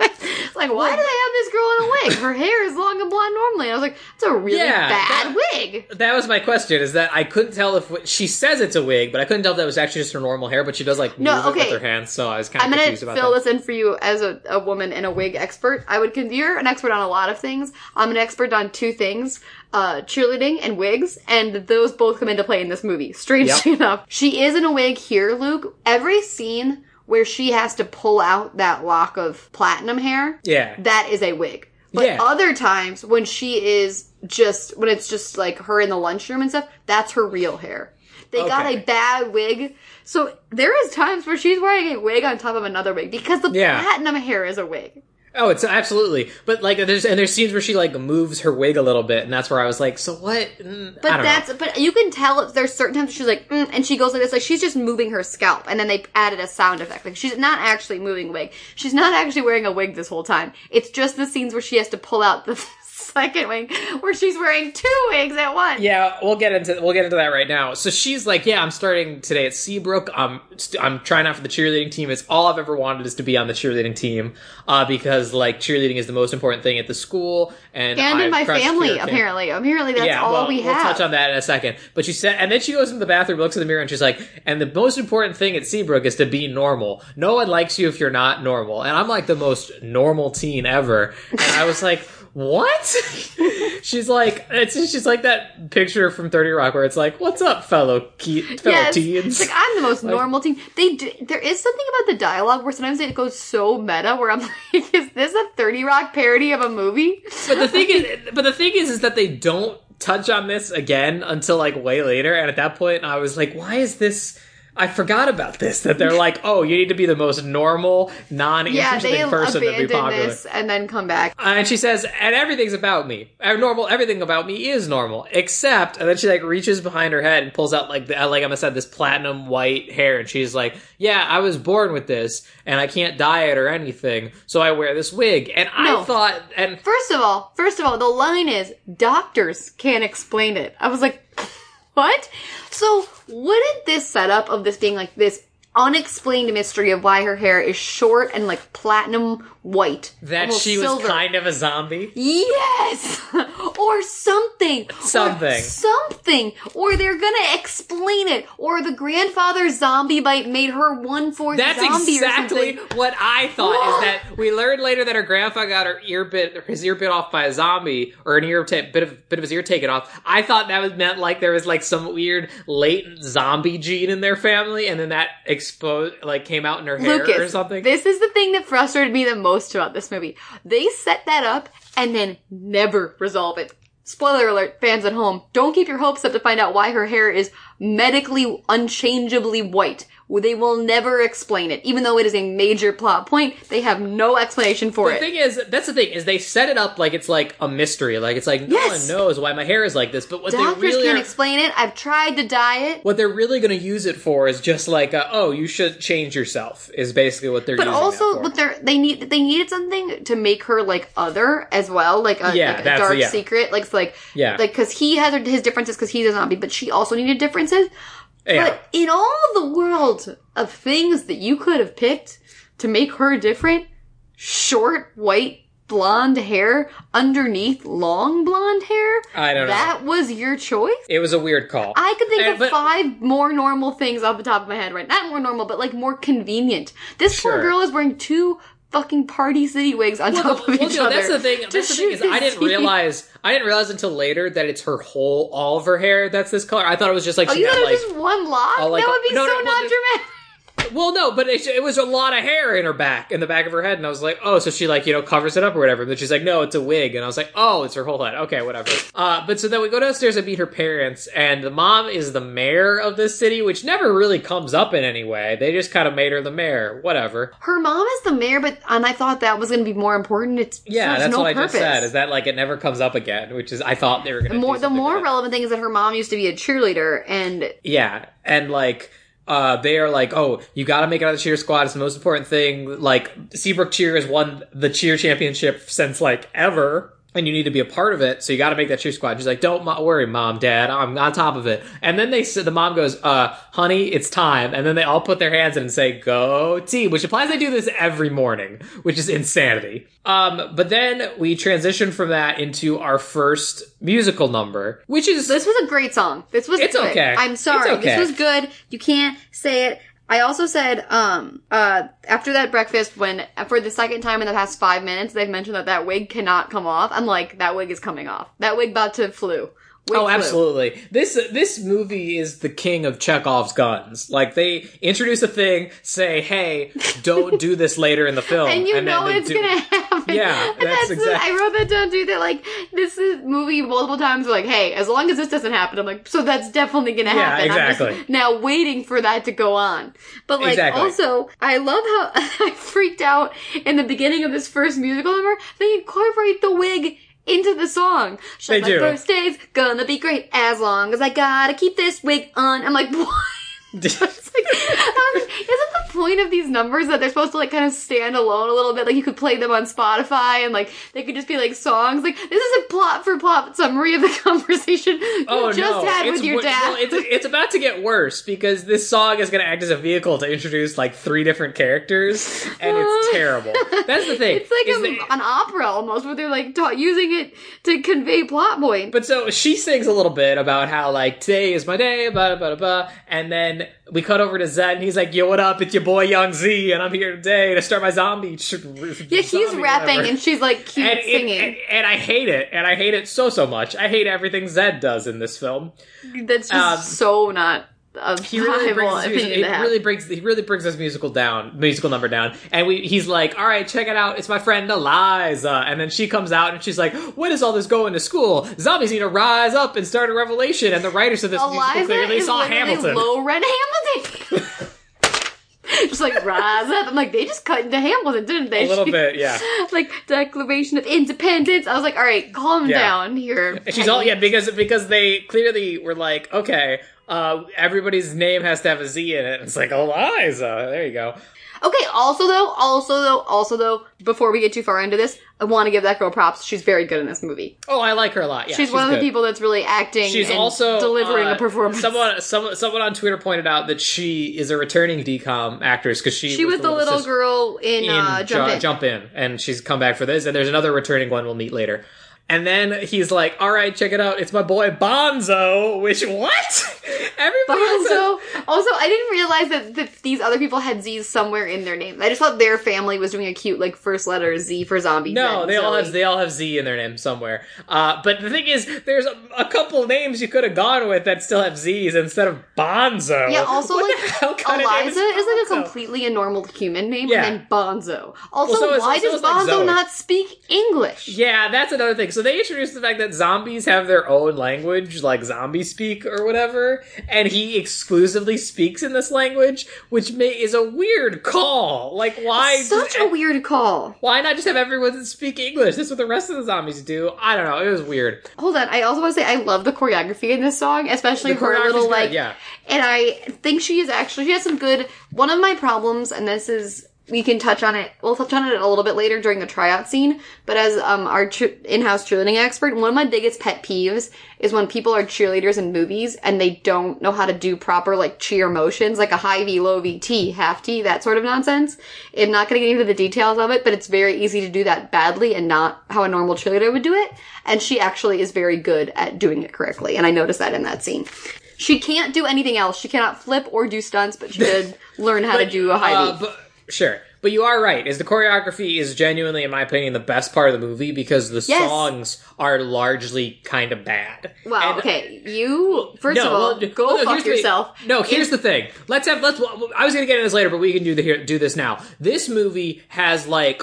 It's like, why do they have this girl in a wig? Her hair is long and blonde normally. And I was like, it's a really Yeah, bad that- wig. that was my question. Is that I couldn't tell if she says it's a wig, but I couldn't tell if that was actually just her normal hair. But she does like No, move it okay. with her hands, so I was kind of I'm gonna about fill that. this in for you as a, a woman and a wig expert. I would con- you're an expert on a lot of things. I'm an expert on two things: uh, cheerleading and wigs, and those both come into play in this movie. Strangely Yep. enough, she is in a wig here, Luke. Every scene where she has to pull out that lock of platinum hair, Yeah. that is a wig. But Yeah. other times when she is just when it's just like her in the lunchroom and stuff, that's her real hair. They got a bad wig. So there is times where she's wearing a wig on top of another wig because the Yeah. platinum hair is a wig. Oh, it's absolutely. But like, there's and there's scenes where she like moves her wig a little bit, and that's where I was like, so what? Mm, But that's know. but you can tell there's certain times she's like mm, and she goes like this like she's just moving her scalp and then they added a sound effect like she's not actually moving wig she's not actually wearing a wig this whole time it's just the scenes where she has to pull out the second wig where she's wearing two wigs at once. Yeah, we'll get into we'll get into that right now. So she's like, "Yeah, I'm starting today at Seabrook. I'm st- I'm trying out for the cheerleading team. It's all I've ever wanted is to be on the cheerleading team, uh, because like cheerleading is the most important thing at the school, and And in my family, apparently. Apparently that's yeah, all well, we have. we'll touch on that in a second. But she said, and then she goes into the bathroom, looks in the mirror, and she's like, "And the most important thing at Seabrook is to be normal. No one likes you if you're not normal." And I'm like the most normal teen ever, and I was like. What? she's like, it's she's like that picture from Thirty Rock where it's like, "What's up, fellow ke- fellow Yes. teens?" It's like I'm the most normal teen. They do, there is something about the dialogue where sometimes it goes so meta where I'm like, is this a 30 Rock parody of a movie? but the thing is, but the thing is, is that they don't touch on this again until like way later. And at that point, I was like, why is this? I forgot about this. That they're like, oh, you need to be the most normal, non-interesting they person to be popular. this and then come back. And she says, and everything's about me. Normal, everything about me is normal, except, and then she like reaches behind her head and pulls out like, the, like Emma said, this platinum white hair, and she's like, yeah, I was born with this, and I can't dye it or anything, so I wear this wig. And No. I thought, and First of all, first of all, the line is doctors can't explain it. I was like, what? So wouldn't this setup of this being like this unexplained mystery of why her hair is short and like platinum white that she was silver. kind of a zombie. Yes! or something. Something. Or something. Or they're gonna explain it. Or the grandfather zombie bite made her one fourth That's zombie exactly or something. what I thought. is that we learned later that her grandpa got her ear bit, his ear bit off by a zombie, or an ear ta- bit of bit of his ear taken off. I thought that was meant like there was like some weird latent zombie gene in their family, and then that exposed like came out in her hair Lucas, or something. this is the thing that frustrated me the most about this movie. They set that up and then never resolve it. Spoiler alert, fans at home, don't keep your hopes up to find out why her hair is medically unchangeably white. They will never explain it. Even though it is a major plot point, they have no explanation for the it. The thing is, that's the thing is they set it up like it's like a mystery, like it's like no Yes. one knows why my hair is like this. But what Doctors they really can't are, explain it. I've tried to dye it. what they're really going to use it for is just like, a, oh, you should change yourself. Is basically what they're But also, what they're they need they needed something to make her like other as well, like a, Yeah, like a dark yeah. secret, like it's like Yeah. like because he has his differences because he's a zombie, but she also needed differences. Yeah. But in all the world of things that you could have picked to make her different, short white blonde hair underneath long blonde hair, I don't know. that was your choice. it was a weird call. I could think And- of but- five more normal things off the top of my head right. Not more normal, but like more convenient. This poor girl is wearing two fucking Party City wigs on top of Well, each no, other. that's the thing. That's the thing is, I didn't realize. I didn't realize until later that it's her whole, all of her hair that's this color. I thought it was just like Oh, she you had thought it like. was just one lock? Oh, like that would be no, so no, well, not there's- dramatic. Well, no, but it, it was a lot of hair in her back, in the back of her head, and I was like, oh, so she like you know covers it up or whatever. But she's like, no, it's a wig, and I was like, oh, it's her whole head. Okay, whatever. Uh, but so then we go downstairs and meet her parents, and the mom is the mayor of this city, which never really comes up in any way. They just kind of made her the mayor, whatever. Her mom is the mayor, but and I thought that was going to be more important. It's Yeah, that's no what I just said. Is that like it never comes up again? Which is I thought they were going the to more the more relevant thing is that her mom used to be a cheerleader, and Yeah, and like uh they are like, oh, you got to make it out of the cheer squad. It's the most important thing. Like Seabrook Cheer has won the cheer championship since like ever. And you need to be a part of it, so you got to make that cheer squad. She's like, "Don't worry, mom, dad, I'm on top of it." And then they, the mom goes, "Uh, honey, it's time." And then they all put their hands in and say, "Go team," which implies they do this every morning, which is insanity. Um, but then we transition from that into our first musical number, which is this was a great song. This was It's good. okay. I'm sorry. Okay. This was good. You can't say it. I also said, um, uh, after that breakfast, when for the second time in the past five minutes, they've mentioned that that wig cannot come off. I'm like, that wig is coming off. That wig about to flew. Wig Oh, absolutely. This this movie is the king of Chekhov's guns. Like they introduce a thing, say, "Hey, don't do this later in the film," And you then know it's do- gonna happen. Yeah, And that's the- exact- I wrote that down too. That like this is movie multiple times. Like, hey, as long as this doesn't happen, I'm like, so that's definitely gonna Yeah, happen. I'm exactly. just now waiting for that to go on. But like, Exactly. also, I love how I freaked out in the beginning of this first musical number. They incorporate the wig. Into the song. She's They like, do. My birthday's gonna be great as long as I gotta keep this wig on. I'm like, what? It's like, um, isn't the point of these numbers that they're supposed to like kind of stand alone a little bit? Like you could play them on Spotify and like they could just be like songs. Like this is a plot for plot summary of the conversation you Oh just no! had it's, with your dad. well, it's, it's about to get worse because this song is going to act as a vehicle to introduce like three different characters, and it's terrible. That's the thing. it's like a, an opera almost, where they're like ta- using it to convey plot points. But so she sings a little bit about how like today is my day, blah blah blah, blah and then we cut over to Zed, and he's like, "Yo, what up? It's your boy Young Z, and I'm here today to start my zombie." Sh- yeah, he's rapping and she's like keep and, it- singing. and, and I hate it, and I hate it so so much. I hate everything Zed does in this film. That's just um, so not a He really brings music, opinion he have. really brings he really brings this musical down, musical number down. And we he's like, "All right, check it out. It's my friend Eliza." And then she comes out and she's like, what is all this going to school? Zombies need to rise up and start a revolution." And the writers of this musical Eliza clearly is saw Hamilton. low rent Hamilton. just like rise up. I'm like, they just cut into Hamilton, didn't they? a little bit, yeah. like Declaration of Independence. I was like, all right, calm Yeah. down here. And she's all yeah because because they clearly were like, okay, uh, everybody's name has to have a Z in it. It's like Eliza. There you go. Okay. Also though, also though, also though, before we get too far into this, I want to give that girl props. She's very good in this movie. Oh, I like her a lot. Yeah, she's, one of good. the people that's really acting. She's and also delivering uh, a performance. Someone, someone, someone on Twitter pointed out that she is a returning DCOM actress because she she was the little sis- girl in, in uh, Jump Ju- In. Jump In, and she's come back for this. And there's another returning one we'll meet later. And then he's like, "All right, check it out. It's my boy Bonzo." Which what? Everybody has- Also, I didn't realize that, that these other people had Z's somewhere in their name. I just thought their family was doing a cute, like, first letter Z for zombie. No, they all silly. have they all have Z in their name somewhere. Uh, but the thing is, there's a, a couple names you could have gone with that still have Z's instead of Bonzo. Yeah, also, What like, the hell kind of name Eliza is like a completely a normal human name, Yeah. and then Bonzo. Also, Well, so why so does is, like, Bonzo Zoe. not speak English? Yeah, that's another thing. So they introduced the fact that zombies have their own language, like zombie speak or whatever, and he exclusively speaks in this language, which may, is a weird call. Like, why? Such a weird call. Why not just have everyone speak English? That's what the rest of the zombies do. I don't know. It was weird. Hold on, I also want to say I love the choreography in this song, especially The her little good, like. yeah. And I think she is actually she has some good. One of my problems, and this is we can touch on it. We'll touch on it a little bit later during the tryout scene. But as um our tr- in-house cheerleading expert, one of my biggest pet peeves is when people are cheerleaders in movies and they don't know how to do proper like cheer motions, like a high V, low V, T, half T, that sort of nonsense. I'm not going to get into the details of it, but it's very easy to do that badly and not how a normal cheerleader would do it. And she actually is very good at doing it correctly, and I noticed that in that scene. She can't do anything else. She cannot flip or do stunts, but she did learn how to do a high Uh, V. but, sure. But you are right. Is the choreography is genuinely, in my opinion, the best part of the movie because the Yes. songs are largely kind of bad. Well, And- okay, you first No, of all well, go well, no, fuck here's the- yourself. no, here's the thing. Let's have let's. I was gonna get into this later, but we can do the here do this now. This movie has like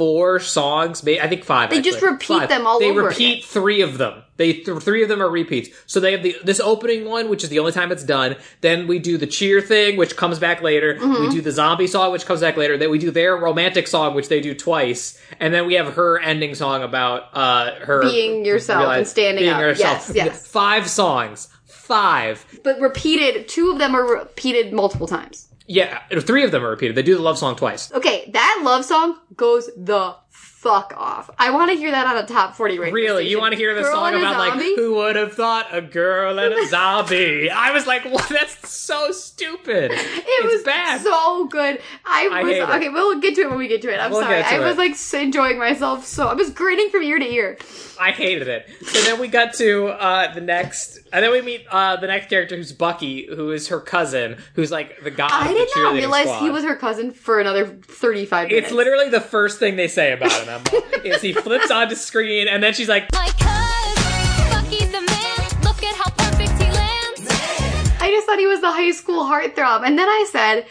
four songs. I think five. They just repeat Five. them all over. They repeat again. three of them. They th- three of them are repeats. So they have the this opening one, which is the only time it's done. Then we do the cheer thing, which comes back later. Mm-hmm. We do the zombie song, which comes back later. Then we do their romantic song, which they do twice. And then we have her ending song about uh her Being yourself and standing being up. herself. Yes, yes. Five songs. Five. But repeated, two of them are repeated multiple times. Yeah, three of them are repeated. They do the love song twice. Okay, that love song goes the fuck off. I want to hear that on a top 40 radio Really, you want to hear the Girl song about like who would have thought a girl and a zombie? I was like, what? That's so stupid. It it's was bad. so good. I I was hate it. okay. We'll get to it when we get to it. I'm We'll sorry. I was like enjoying myself so. I was grinning from ear to ear. I hated it. So then we got to uh, the next, and then we meet uh, the next character, who's Bucky, who is her cousin, who's like the god. I did not realize squad. he was her cousin for another 35 minutes. It's literally the first thing they say about him. Emma, is he flips onto screen, and then she's like, My cuz, the man. Look at how perfect he lands. I just thought he was the high school heartthrob. And then I said,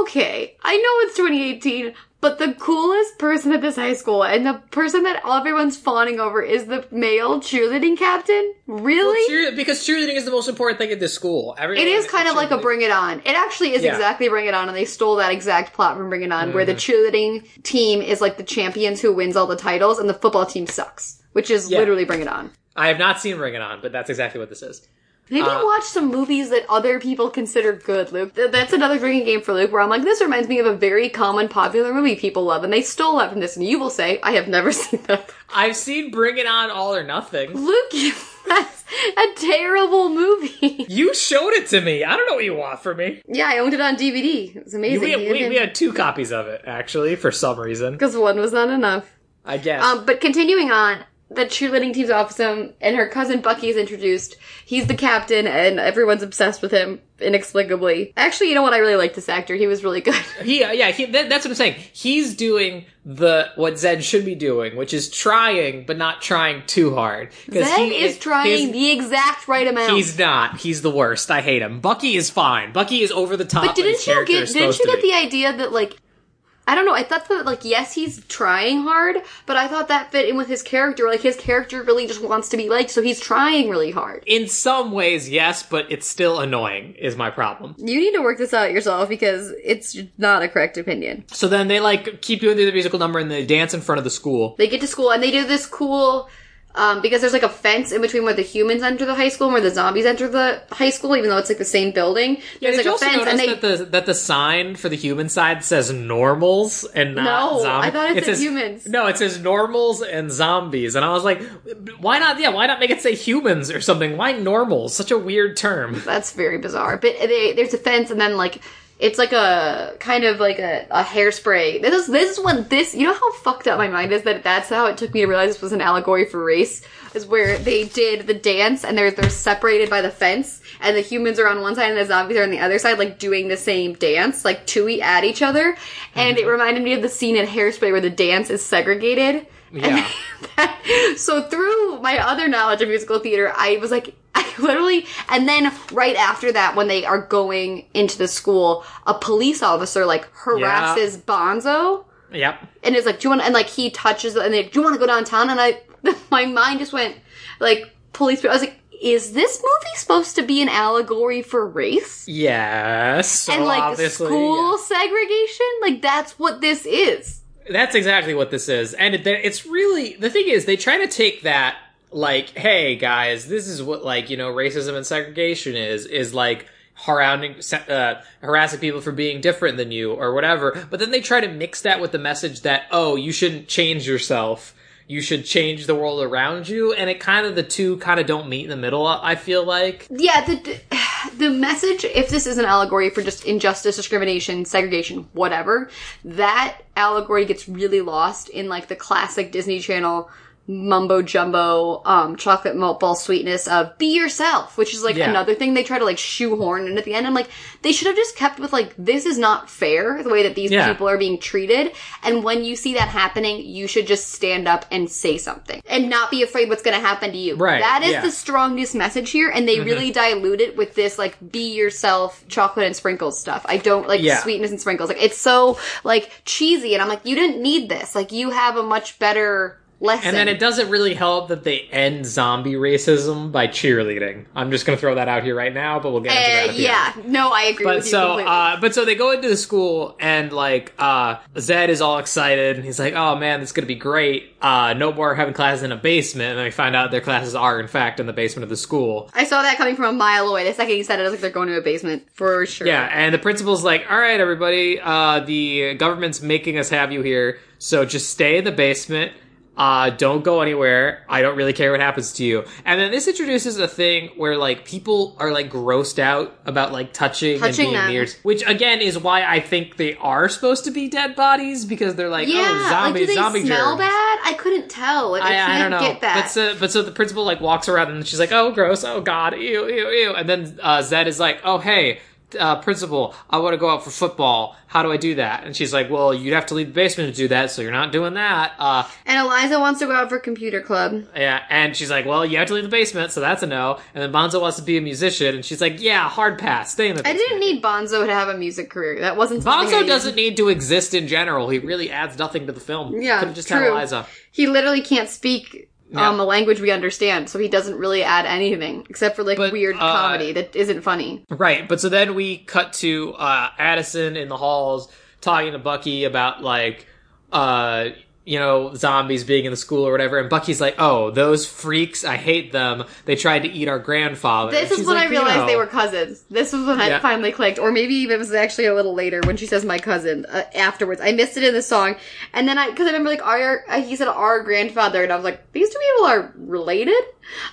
okay, I know it's 2018, but the coolest person at this high school and the person that everyone's fawning over is the male cheerleading captain? Really? Cheer- because cheerleading is the most important thing at this school. Everyone It is kind of like a Bring It On. It actually is Yeah. exactly Bring It On, and they stole that exact plot from Bring It On, where the Mm-hmm. cheerleading team is like the champions who wins all the titles, and the football team sucks, which is Yeah. literally Bring It On. I have not seen Bring It On, but that's exactly what this is. Maybe Uh, watch some movies that other people consider good, Luke. Th- That's another drinking game for Luke, where I'm like, this reminds me of a very common, popular movie people love, and they stole that from this, and you will say, I have never seen that. I've seen Bring It On All or Nothing. Luke, that's a terrible movie. You showed it to me. I don't know what you want from me. yeah, I owned it on DVD. It was amazing. We, we, we had two copies of it, actually, for some reason. Because one was not enough. I guess. Um, but continuing on, the cheerleading team's awesome, and her cousin Bucky is introduced. He's the captain, and everyone's obsessed with him inexplicably. Actually, you know what? I really like this actor. He was really good. he, uh, yeah, he, that, that's what I'm saying. He's doing the what Zed should be doing, which is trying, but not trying too hard. Zed he- is trying the exact right amount. He's not. He's the worst. I hate him. Bucky is fine. Bucky is over the top. but didn't you get? Didn't you get the idea that like? I don't know. I thought that like yes, he's trying hard, but I thought that fit in with his character. Like his character really just wants to be liked, so he's trying really hard. In some ways, yes, but it's still annoying. Is my problem. You need to work this out yourself because it's not a correct opinion. So then they like keep doing the musical number and they dance in front of the school. They get to school and they do this cool um, because there's like a fence in between where the humans enter the high school and where the zombies enter the high school, even though it's like the same building. Yeah, There's did you like a also fence notice and they that the that the sign for the human side says normals and not No, zombies? I thought it said humans. No, it says normals and zombies, and I was like, why not? Yeah, why not make it say humans or something? Why normals? Such a weird term. that's very bizarre. But they, there's a fence and then like it's like a kind of like a, a hairspray. This is this is when this you know how fucked up my mind is that that's how it took me to realize this was an allegory for race is where they did the dance and they're they're separated by the fence and the humans are on one side and the zombies are on the other side like doing the same dance like two at each other and it mm-hmm. reminded me of the scene in Hairspray where the dance is segregated. Yeah. so through my other knowledge of musical theater, I was like, I literally, and then right after that, when they are going into the school, a police officer like harasses Bonzo Yep. and is like, "Do you want?" And like he touches, and they, "Do you want to go downtown?" And I, my mind just went like police. I was like, "Is this movie supposed to be an allegory for race?" Yes. So and like school yeah. segregation, like that's what this is. That's exactly what this is. And it, it's really the thing is they try to take that like, hey guys, this is what like, you know, racism and segregation is is like harassing uh, harassing people for being different than you or whatever. But then they try to mix that with the message that oh, you shouldn't change yourself. You should change the world around you, and it kind of the two kind of don't meet in the middle. I feel like Yeah, the the message, if this is an allegory for just injustice, discrimination, segregation, whatever, that allegory gets really lost in like the classic Disney Channel mumbo jumbo um chocolate malt ball sweetness of be yourself which is like Yeah. another thing they try to like shoehorn And at the end. I'm like they should have just kept with like this is not fair the way that these Yeah. people are being treated. And when you see that happening you should just stand up and say something and not be afraid what's going to happen to you. Right, that is yeah. Mm-hmm. the strongest message here. And they really dilute it with this like be yourself chocolate and sprinkles stuff. I don't like sweetness and sprinkles. Like it's so like cheesy. And i'm like you didn't need this. Like you have a much better lesson And then it doesn't really help that they end zombie racism by cheerleading. I'm just going to throw that out here right now, but we'll get into that. Uh, at the yeah, end. no, I agree But with so, uh, but so they go into the school and like, uh, Zed is all excited and he's like, oh man, this is gonna be great. Uh, no more having classes in a basement. And then we find out their classes are in fact in the basement of the school. I saw that coming from a mile away. The second you said it, I was like, they're going to a basement for sure. Yeah, and the principal's like, all right, everybody, uh, the government's making us have you here, so just stay in the basement. Uh, don't go anywhere. I don't really care what happens to you. And then this introduces a thing where like people are like grossed out about like touching, Touching and being them. near, which again is why I think they are supposed to be dead bodies because they're like, Yeah, oh, zombie, like, do they zombie smell germs. bad? I couldn't tell. Like, I, I, can't I don't know. get that. But so, but so the principal like walks around and she's like, "Oh, gross! Oh God! Ew! Ew! Ew!" And then uh, Zed is like, "Oh, hey, uh, principal, I want to go out for football. How do I do that?" And she's like, "Well, you'd have to leave the basement to do that, so you're not doing that." Uh, and Eliza wants to go out for computer club. yeah, and she's like, "Well, you have to leave the basement, so that's a no." And then Bonzo wants to be a musician, and she's like, "Yeah, hard pass. Stay in the basement. I didn't need Bonzo to have a music career. That wasn't Bonzo doesn't need to exist in general. He really adds nothing to the film. Yeah, could have just true. had Eliza. He literally can't speak Yeah. um, a language we understand, so he doesn't really add anything except for like But, weird uh, comedy that isn't funny. Right, but so then we cut to uh, Addison in the halls talking to Bucky about like, uh, you know, zombies being in the school or whatever, and Bucky's like, "Oh, those freaks! I hate them. They tried to eat our grandfather." This is when like, I "You realized know." they were cousins. This was when Yeah. I finally clicked, or maybe even it was actually a little later when she says my cousin uh, afterwards. I missed it in the song, and then I because I remember like our uh, he said our grandfather, and I was like, these two people are related.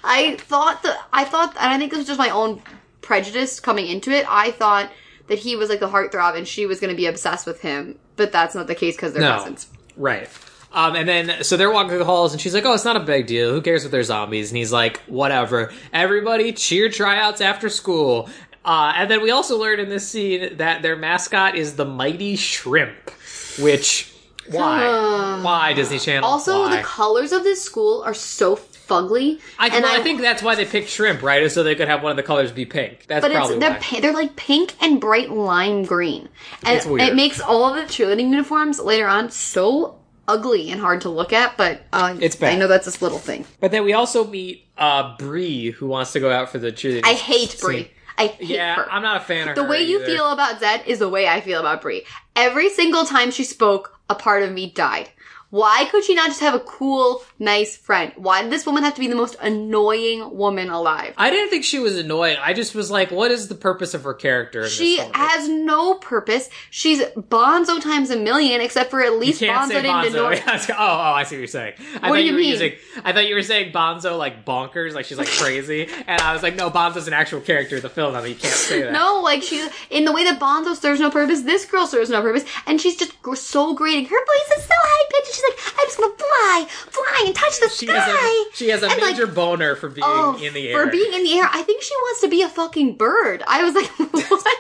I thought that I thought, and I think this was just my own prejudice coming into it. I thought that he was like the heartthrob, and she was going to be obsessed with him, but that's not the case because they're No. cousins. Right. Um, and then, so they're walking through the halls, and she's like, "Oh, it's not a big deal. Who cares if they're zombies?" And he's like, "Whatever. Everybody cheer tryouts after school." Uh, and then we also learn in this scene that their mascot is the Mighty Shrimp, which why? why Disney Channel? Also, Why? the colors of this school are so fugly, I, and well, I think that's why they picked shrimp, right? Is so they could have one of the colors be pink. That's but it's probably they're why. they're like pink and bright lime green, and it makes all of the cheerleading uniforms later on so ugly and hard to look at. But uh, It's bad. I know that's this little thing. But then we also meet uh Bree, who wants to go out for the cheerleading. I hate Bree. I hate Yeah, her. I'm not a fan of the way you either. feel about Zed is the way I feel about Bree. Every single time she spoke, a part of me died. Why could she not just have a cool, nice friend? Why did this woman have to be the most annoying woman alive? I didn't think she was annoying. I just was like, what is the purpose of her character? In She has no purpose. She's Bonzo times a million, except for at least Can't Bonzo say didn't annoy. Oh, oh, I see what you're saying. I What thought do you were mean? using. I thought you were saying Bonzo like bonkers, like she's like crazy, and I was like, no, Bonzo's an actual character in the film. I mean, you can't say that. No, like she's in the way that Bonzo serves no purpose. This girl serves no purpose, and she's just so grating. Her voice is so high pitched. She's like, "I'm just gonna fly, fly, and touch the She sky." has a she has a And, like, major boner for being Oh, in the air. for being in the air. I think she wants to be a fucking bird. I was like, what?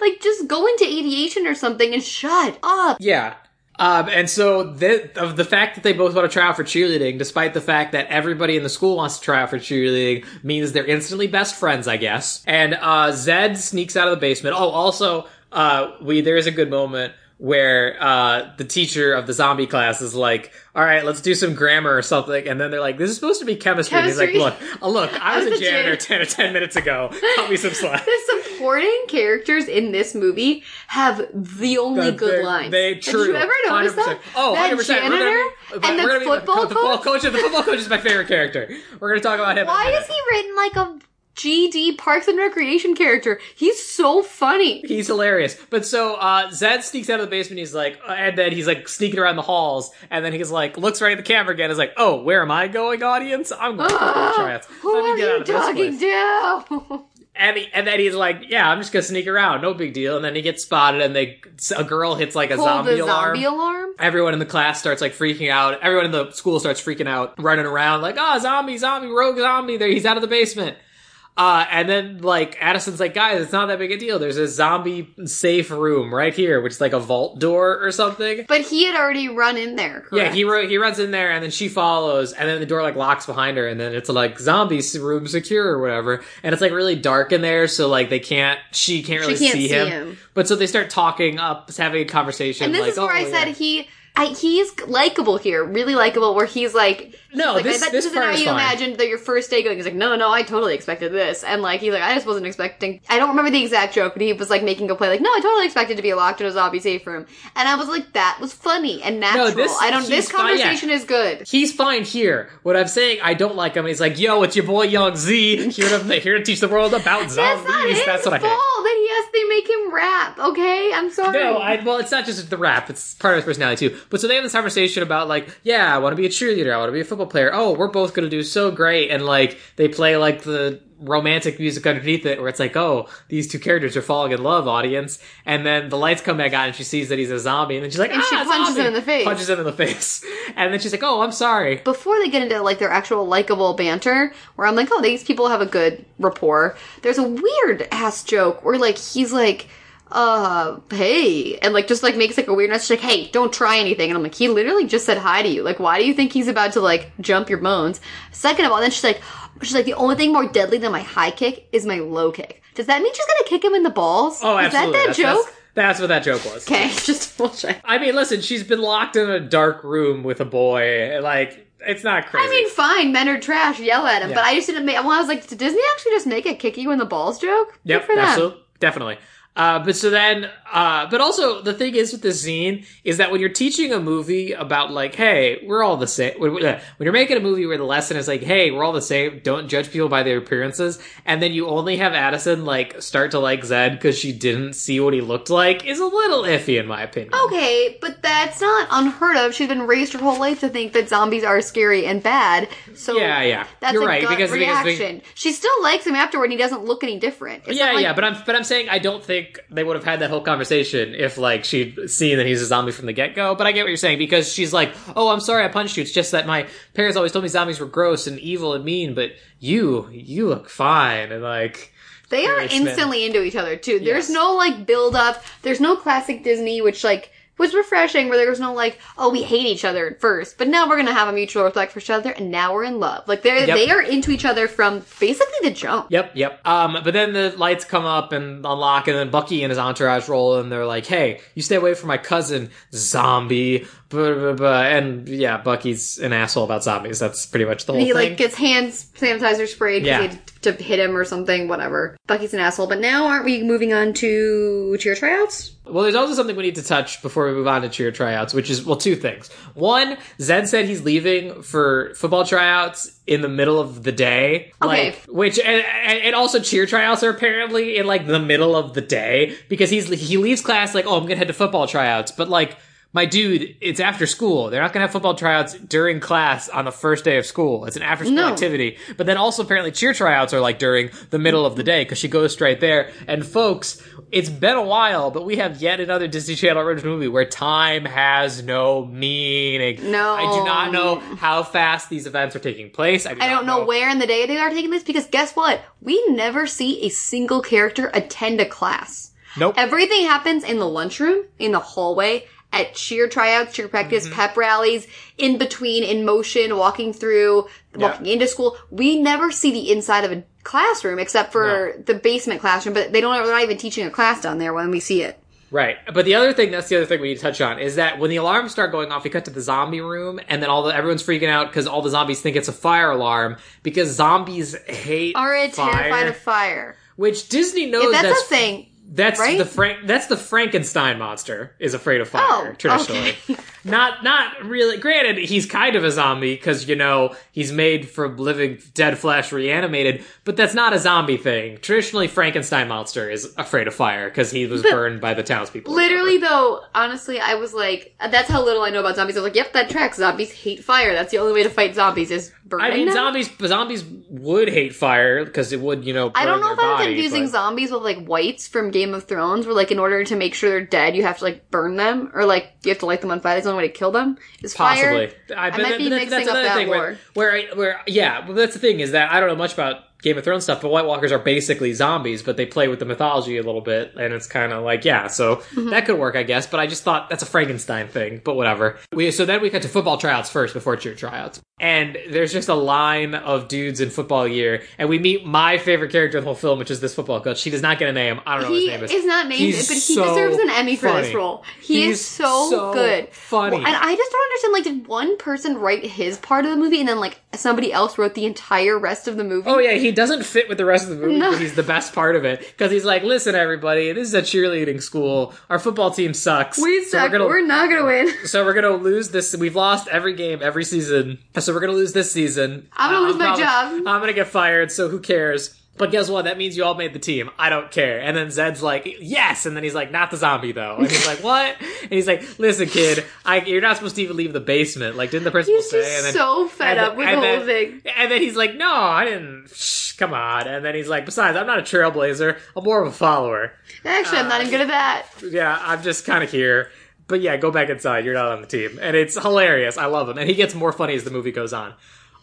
like, just go into aviation or something and shut up. Yeah. Um, and so the, of the fact that they both want to try out for cheerleading, despite the fact that everybody in the school wants to try out for cheerleading, means they're instantly best friends, I guess. And uh, Zed sneaks out of the basement. Oh, also, uh, we there is a good moment where uh, the teacher of the zombie class is like, "All right, let's do some grammar or something," and then they're like, "This is supposed to be chemistry." And Chemistry. he's like, "Look, uh, look, I was, a janitor ten or 10 minutes ago. Cut me some slack." The supporting characters in this movie have the only That good lines. They Did true. you ever notice 100%. that? Oh, that 100%. We're janitor gonna be- but and the we're gonna be- football the football coach? coach. The football coach is my favorite character. We're gonna talk about him. Why is he written like a GD Parks and Recreation character? He's so funny. He's hilarious. But so uh, Zed sneaks out of the basement. He's like, uh, and then he's like sneaking around the halls, and then he's like, looks right at the camera again. Is like, oh, where am I going, audience? I'm going to tryouts. Who Let me are get out you of talking to? And, he, and then he's like, "Yeah, I'm just gonna sneak around, no big deal." And then he gets spotted, and they a girl hits like a zombie the alarm. zombie alarm. Everyone in the class starts like freaking out. Everyone in the school starts freaking out, running around like, "Oh, zombie, zombie, rogue zombie!" There, he's out of the basement. Uh, and then like Addison's like, guys, it's not that big a deal. There's a zombie safe room right here, which is like a vault door or something. But he had already run in there. Yeah, he ru- he runs in there, and then she follows, and then the door like locks behind her, and then it's like zombie room secure or whatever, and it's like really dark in there, so like they can't, she can't really can't see, see him. him. But so they start talking up, having a conversation. And this like, is where oh, I yeah. said he. I, he's likable here, really likable. Where he's like, No, like, this- this this, isn't how you fine. imagined that your first day going. He's like, no, no, I totally expected this, and like he's like, I just wasn't expecting. I don't remember the exact joke, but he was like making a play, like, no, I totally expected to be locked in a zombie safe room, and I was like, that was funny and natural. this- I don't. he's This fine, yeah. conversation is good. He's fine here. What I'm saying, I don't like him. He's like, "Yo, it's your boy Young Z here to here to teach the world about That's zombies." not his That's what I hate. that he has. Make him rap. Okay, I'm sorry. No, I, well, it's not just the rap; it's part of his personality too. But so they have this conversation about like, yeah, I want to be a cheerleader, I want to be a football player. Oh, we're both going to do so great, and like they play like the romantic music underneath it, where it's like, oh, these two characters are falling in love, audience. And then the lights come back on, and she sees that he's a zombie, and then she's like, And ah, she punches zombie!" him in the face. punches him in the face, and then she's like, oh, I'm sorry. before they get into like their actual likable banter, where I'm like, oh, these people have a good rapport. There's a weird ass joke where like he's like, uh, hey, and like just like makes like a weird message like, hey, don't try anything. And I'm like, he literally just said hi to you. Like, why do you think he's about to like jump your bones? Second of all, then she's like, she's like, the only thing more deadly than my high kick is my low kick. Does that mean she's gonna kick him in the balls? Oh, is absolutely. that that that's, joke? That's, that's what that joke was. Okay, just double check. I mean, listen, she's been locked in a dark room with a boy. Like, it's not crazy. I mean, fine, men are trash, yell at him, Yeah. but I just didn't make, well, I was like, did Disney actually just make a kick you in the balls joke? Good Yep, for them. absolutely, definitely. Uh, but so then, uh, but also the thing is with this scene is that when you're teaching a movie about like, hey, we're all the same. When, when you're making a movie where the lesson is like, hey, we're all the same. Don't judge people by their appearances, and then you only have Addison like start to like Zed because she didn't see what he looked like is a little iffy in my opinion. Okay, but that's not unheard of. She's been raised her whole life to think that zombies are scary and bad. So Yeah, yeah. that's You're a right, gut because- because we- reaction. she still likes him afterward, and he doesn't look any different. It's yeah, like- yeah, but I'm but I'm saying I don't think they would have had that whole conversation if like she'd seen that he's a zombie from the get go. But I get what you're saying because she's like, "Oh, I'm sorry, I punched you. It's just that my parents always told me zombies were gross and evil and mean, but you, you look fine." And like, They are instantly into each other too. There's Yes. no like build up. There's no classic Disney, which like was refreshing, where there was no like, oh, we hate each other at first, but now we're gonna have a mutual respect for each other, and now we're in love. Like they're Yep. they are into each other from basically the jump. Yep, yep. Um, but then the lights come up and unlock, and then Bucky and his entourage roll, and they're like, "Hey, you stay away from my cousin, zombie." And yeah, Bucky's an asshole about zombies. That's pretty much the whole he thing. like gets hands sanitizer sprayed Yeah. he to hit him or something. Whatever. Bucky's an asshole. But now aren't we moving on to cheer tryouts? Well, there's also something we need to touch before we move on to cheer tryouts, which is, well, two things. One, Zed said he's leaving for football tryouts in the middle of the day. Okay. Like, which, and and also cheer tryouts are apparently in like the middle of the day because he's, he leaves class like, oh, I'm gonna head to football tryouts. But like, my dude, it's after school. They're not gonna have football tryouts during class on the first day of school. It's an after school No. activity. But then also apparently cheer tryouts are like during the middle of the day because she goes straight there. And folks, it's been a while, but we have yet another Disney Channel original movie where time has no meaning. No. I do not know how fast these events are taking place. I, do I don't know where in the day they are taking this because guess what? We never see a single character attend a class. Nope. Everything happens in the lunchroom, in the hallway, at cheer tryouts, cheer practice, Mm-hmm. pep rallies, in between, in motion, walking through, walking into school. We never see the inside of a classroom except for the basement classroom, but they don't, they're not even teaching a class down there when we see it. Right. But the other thing, that's the other thing we need to touch on, is that when the alarms start going off, we cut to the zombie room, and then all the, everyone's freaking out because all the zombies think it's a fire alarm, because zombies hate Are fire. terrified of fire. Which Disney knows If that's, that's a thing. That's right? the Frank. That's the Frankenstein monster is afraid of fire Oh, traditionally. okay. not not really. Granted, he's kind of a zombie because you know he's made from living dead flesh reanimated, but that's not a zombie thing. Traditionally, Frankenstein monster is afraid of fire because he was burned by the townspeople. Literally, though, honestly, I was like, that's how little I know about zombies. I was like, yep, that tracks. Zombies hate fire. That's the only way to fight zombies is burning I mean, them. zombies zombies would hate fire because it would you know. I don't know if I'm confusing but- zombies with like wights from Game of Thrones, where like in order to make sure they're dead, you have to like burn them, or like you have to light them on fire. Only way to kill them. Is Possibly. fire. I, but might that- be that's, mixing up another that where, where, I- where, yeah, well, that's the thing is that I don't know much about Game of Thrones stuff, but White Walkers are basically zombies, but they play with the mythology a little bit, and it's kind of like, yeah, so Mm-hmm. that could work, I guess, but I just thought that's a Frankenstein thing, but whatever. We, so then we cut to football tryouts first before cheer tryouts. And there's just a line of dudes in football gear, and we meet my favorite character in the whole film, which is this football coach. She does not get a name. I don't know He what his name is. is not named, He's but he so deserves an Emmy for this role. He He's is so, so good, funny. Well, and I just don't understand. Like, did one person write his part of the movie, and then like somebody else wrote the entire rest of the movie? Oh yeah, he doesn't fit with the rest of the movie, No. but he's the best part of it because he's like, "Listen, everybody, this is a cheerleading school. Our football team sucks. we so suck. we're We're, gonna, not gonna win. so we're gonna lose this. We've lost every game every season, so we're gonna lose this season. I'm gonna lose my probably- job. I'm gonna get fired. So who cares?" But guess what? That means you all made the team. I don't care. And then Zed's like, yes. And then he's like, not the zombie though. And he's like, what? And he's like, listen, kid, I, you're not supposed to even leave the basement. Like, didn't the principal He's say? and then, so fed up then- with the then- whole thing. and then he's like, no, I didn't. Shh, come on. And then he's like, besides, I'm not a trailblazer. I'm more of a follower. Actually, I'm not even good at that. Yeah, I'm just kind of here. But yeah, go back inside. You're not on the team. And it's hilarious. I love him. And he gets more funny as the movie goes on.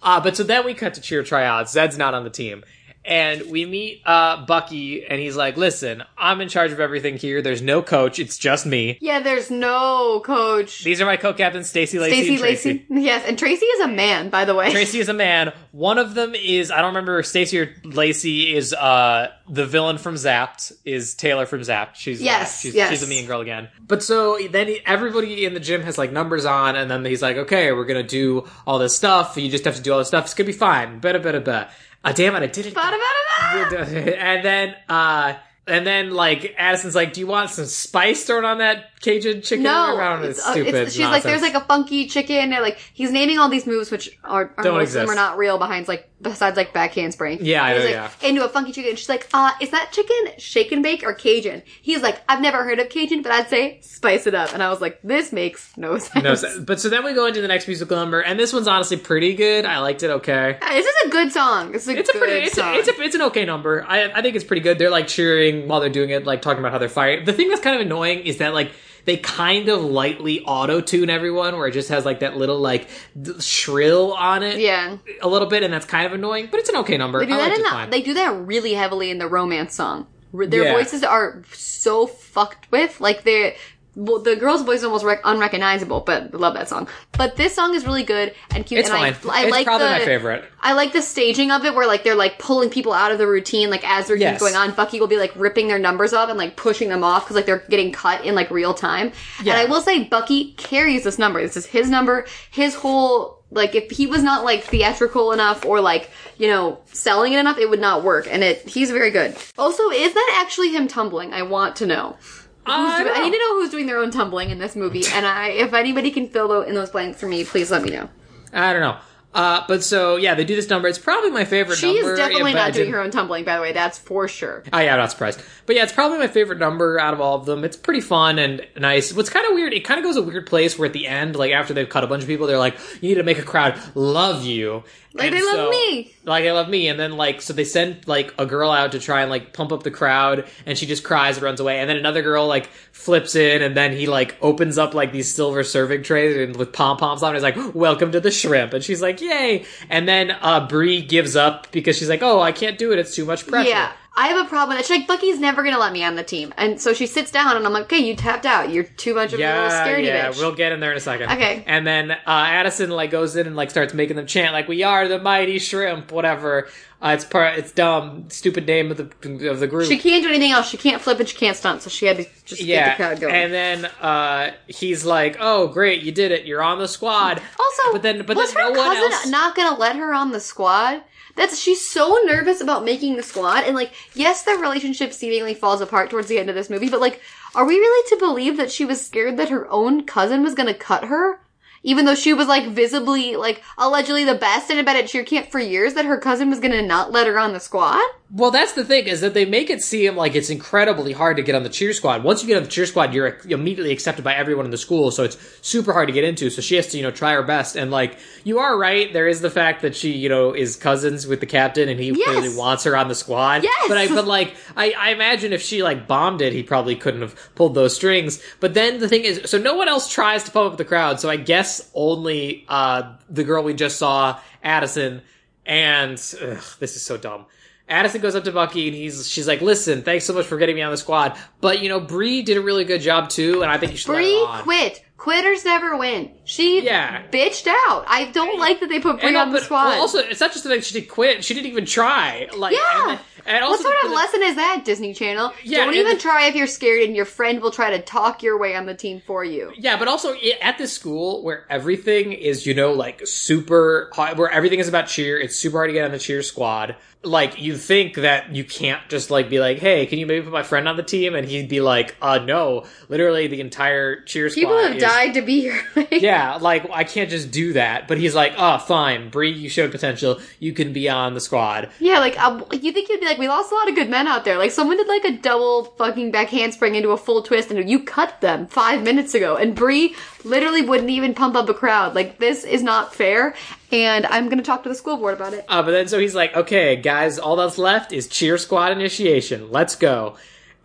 Uh, but so then we cut to cheer tryouts. Zed's not on the team. And we meet uh, Bucky, and he's like, listen, I'm in charge of everything here. There's no coach. It's just me. Yeah, there's no coach. These are my co-captains, Stacy Lacey Stacy Lacey. Yes, and Tracy is a man, by the way. Tracy is a man. One of them is I don't remember Stacy or Lacey is uh the villain from Zapped is Taylor from Zapped. She's uh, Yes, she's, yes. she's a mean girl again. But so then he, everybody in the gym has like numbers on, and then he's like, okay, we're gonna do all this stuff. You just have to do all this stuff. It's gonna be fine. Better, better, better. Uh, damn it, I did it. And then uh and then like Addison's like, do you want some spice thrown on that Cajun chicken? No, I don't know, it's, it's uh, stupid. it's- she's like, there's like a funky chicken. And, like he's naming all these moves, which are, are Don't most of them are not real. Behind like besides like back handspring. Yeah, I And he's know, like, into a funky chicken. And she's like, uh, is that chicken shake and bake or Cajun? He's like, I've never heard of Cajun, but I'd say spice it up. And I was like, this makes no sense. No, so- but so then we go into the next musical number, and this one's honestly pretty good. I liked it okay. This is a good song. It's a It's a good pretty, it's song. a, it's a, it's an okay number. I, I think it's pretty good. They're like cheering while they're doing it, like talking about how they're fired. The thing that's kind of annoying is that like they kind of lightly auto tune everyone, where it just has like that little like d- shrill on it, yeah. a little bit, and that's kind of annoying. But it's an okay number. They do I that in the, they do that really heavily in the romance song. Their Yeah. voices are so fucked with, like they well, the girl's voice is almost rec- unrecognizable, but I love that song. But this song is really good and cute. It's and fine. I, I it's like probably the, my favorite. I like the staging of it, where like they're like pulling people out of the routine, like as their game's Yes. going on. Bucky will be like ripping their numbers off and like pushing them off because like they're getting cut in like real time. Yeah. And I will say, Bucky carries this number. This is his number. His whole like if he was not like theatrical enough or like you know selling it enough, it would not work. And it he's very good. Also, is that actually him tumbling? I want to know. I doing- I need to know who's doing their own tumbling in this movie, and I, if anybody can fill in those blanks for me, please let me know. I don't know. Uh, but so yeah, they do this number. It's probably my favorite She number. is definitely I not doing her own tumbling, by the way. That's for sure. Oh yeah, I'm not surprised. But yeah, it's probably my favorite number out of all of them. It's pretty fun and nice. What's kind of weird, it kind of goes a weird place where at the end, like after they've cut a bunch of people, they're like, you need to make a crowd love you. Like And they love me. Like they love me. And then like, so they send like a girl out to try and like pump up the crowd and she just cries and runs away. And then another girl like flips in and then he like opens up like these silver serving trays and with pom poms on. And he's like, welcome to the shrimp. And she's like, yay. And then uh Bree gives up because she's like, oh, I can't do it. It's too much pressure. Yeah, I have a problem. She's like, Bucky's never gonna let me on the team, and so she sits down, and I'm like, okay, you tapped out. You're too much of a little scaredy yeah, bitch. we'll get in there in a second. Okay. And then uh, Addison like goes in and like starts making them chant like "We are the mighty shrimp," whatever. Uh, it's part, it's dumb, stupid name of the of the group. She can't do anything else. She can't flip and she can't stunt, so she had to just get yeah, the crowd going. and then uh, he's like, "Oh, great, you did it! You're on the squad." also, but then, but was then her no one cousin else. not gonna let her on the squad? That's she's so nervous about making the squad, and like, yes, their relationship seemingly falls apart towards the end of this movie, but like, Are we really to believe that she was scared that her own cousin was gonna cut her? Even though she was like visibly, like allegedly the best and had been at cheer camp for years, that her cousin was gonna not let her on the squad? Well, that's the thing is that they make it seem like it's incredibly hard to get on the cheer squad. Once you get on the cheer squad, you're immediately accepted by everyone in the school, so it's super hard to get into. So she has to, you know, try her best. And like, you are right. There is the fact that she, you know, is cousins with the captain, and he Yes. clearly wants her on the squad. Yes. But I, but like, I, I imagine if she like bombed it, he probably couldn't have pulled those strings. But then the thing is, so no one else tries to pump up the crowd. So I guess only uh the girl we just saw, Addison, and ugh, this is so dumb. Addison goes up to Bucky and he's she's like, "Listen, thanks so much for getting me on the squad, but you know, Bree did a really good job too, and I think you should Bree quit. Quitters never win. She Yeah. bitched out. I don't like that they put Bree on the squad. well, also, it's not just that she did quit; she didn't even try. Like, Yeah. and, and also, what sort of the- lesson is that, Disney Channel? Yeah, Don't even the- try if you're scared and your friend will try to talk your way on the team for you. Yeah, but also at this school where everything is, you know, like super hard, where everything is about cheer, it's super hard to get on the cheer squad. Like, you think that you can't just like be like, hey, can you maybe put my friend on the team? And he'd be like, uh, no. Literally, the entire cheer squad. People have is- died to be here. Yeah, like, I can't just do that. But he's like, oh, fine, Bree, you showed potential. You can be on the squad. Yeah, like uh, you think you'd be like, we lost a lot of good men out there. Like someone did like a double fucking back handspring into a full twist, and you cut them five minutes ago, and Bree literally wouldn't even pump up a crowd. Like this is not fair, and I'm gonna talk to the school board about it. Uh, but then so he's like, okay, guys, all that's left is cheer squad initiation. Let's go.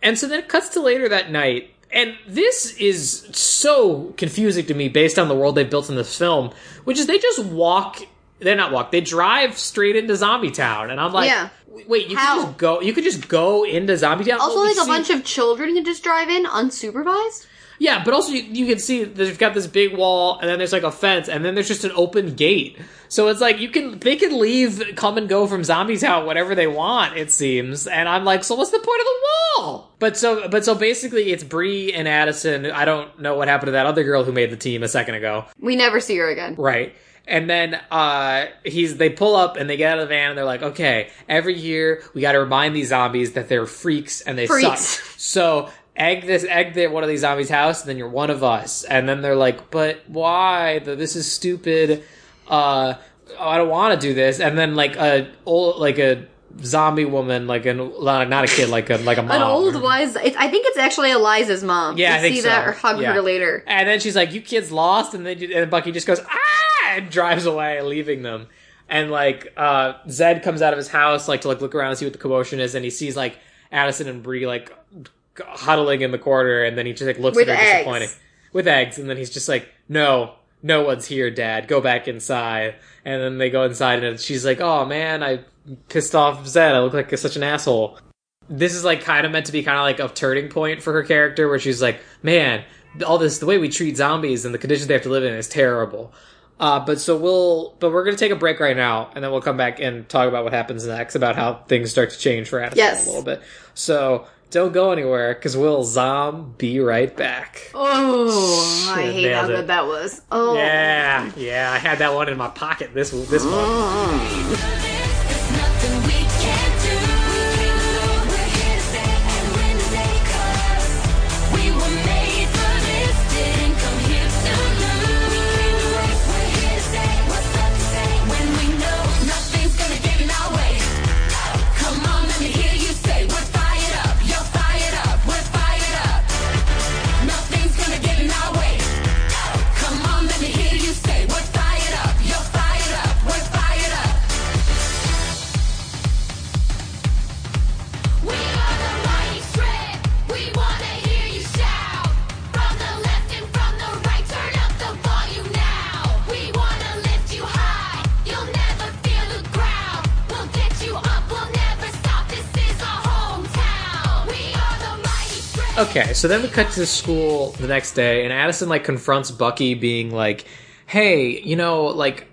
And so then it cuts to later that night. And this is so confusing to me based on the world they built in this film, which is they just walk, they're not walk, they drive straight into Zombie Town. And I'm like, Yeah. wait, you How? could just go, you could just go into Zombie Town? Also, like a bunch of children can just drive in unsupervised. Yeah, but also you, you can see that they've got this big wall, and then there's like a fence, and then there's just an open gate. So it's like you can they can leave, come and go from Zombie Town whatever they want. It seems, and I'm like, so what's the point of the wall? But so but so basically, it's Bree and Addison. I don't know what happened to that other girl who made the team a second ago. We never see her again. Right. And then uh he's they pull up and they get out of the van and they're like, okay, every year we gotta remind these zombies that they're freaks and they Freaks. suck. So egg this egg the, one of these zombies' house, and then you're one of us. And then they're like, But why? The- This is stupid. Uh oh, I don't wanna do this. And then like a old like a zombie woman, like an not a kid, like a like a mom. An old wise. It, I think it's actually Eliza's mom. Yeah, we I think see so. that or hug Yeah. her later. And then she's like, "You kids lost," and then and Bucky just goes ah and drives away, leaving them. And like uh Zed comes out of his house like to like look around and see what the commotion is, and he sees like Addison and Bree like huddling in the corner, and then he just like looks With at her eggs. disappointed with eggs, and then he's just like, "No, no one's here, Dad. Go back inside." And then they go inside, and she's like, "Oh man, I pissed off Zed. I look like such an asshole." this is like kind of meant to be kind of like a turning point for her character where she's like man all this the way we treat zombies and the conditions they have to live in is terrible uh, but so we'll but we're gonna take a break right now and then we'll come back and talk about what happens next about how things start to change for Addison Yes. a little bit so don't go anywhere because we'll zom be right back Oh, I hate how it. good that was. Oh, yeah yeah i had that one in my pocket this this month mm. So then we cut to school the next day, and Addison like confronts Bucky, being like, "Hey, you know, like,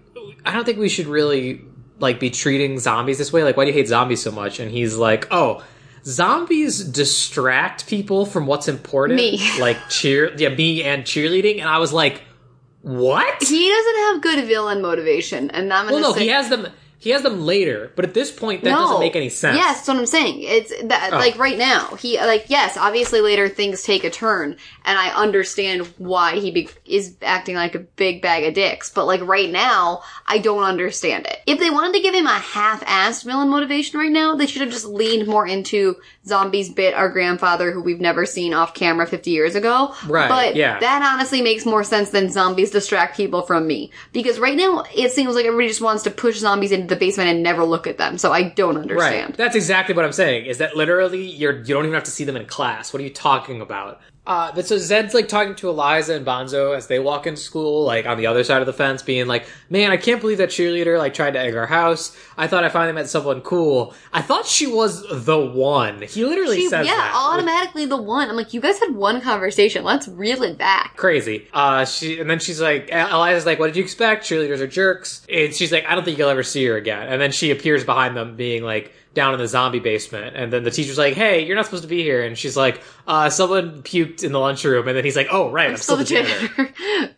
I don't think we should really like be treating zombies this way. Like, why do you hate zombies so much?" And he's like, "Oh." Zombies distract people from what's important, Me. like cheer, yeah, me and cheerleading. And I was like, "What?" he doesn't have good villain motivation, and I'm gonna well, no, say he has them. He has them later, but at this point, that doesn't make any sense. Yes, that's what I'm saying. It's that Oh. like right now. He like yes, obviously later things take a turn, and I understand why he be- is acting like a big bag of dicks. But like right now, I don't understand it. If they wanted to give him a half-assed villain motivation right now, they should have just leaned more into zombies bit our grandfather, who we've never seen off camera 50 years ago. Right, But yeah. that honestly makes more sense than zombies distract people from me. Because right now, it seems like everybody just wants to push zombies into the basement and never look at them. So I don't understand. Right. That's exactly what I'm saying. Is that literally you're you don't even have to see them in class. What are you talking about? Uh, but so Zed's like talking to Eliza and Bonzo as they walk into school, like on the other side of the fence, being like, "Man, I can't believe that cheerleader like tried to egg our house. I thought I finally met someone cool. I thought she was the one." He literally She, says yeah, that. automatically the one. I'm like, you guys had one conversation. Let's reel it back. crazy. Uh, she and then she's like, Eliza's like, "What did you expect? Cheerleaders are jerks." And she's like, "I don't think you'll ever see her again." And then she appears behind them, being like down in the zombie basement. And then the teacher's like, "Hey, you're not supposed to be here." And she's like, "Uh, someone puked in the lunchroom." And then he's like, "Oh, right, I'm, Still the janitor."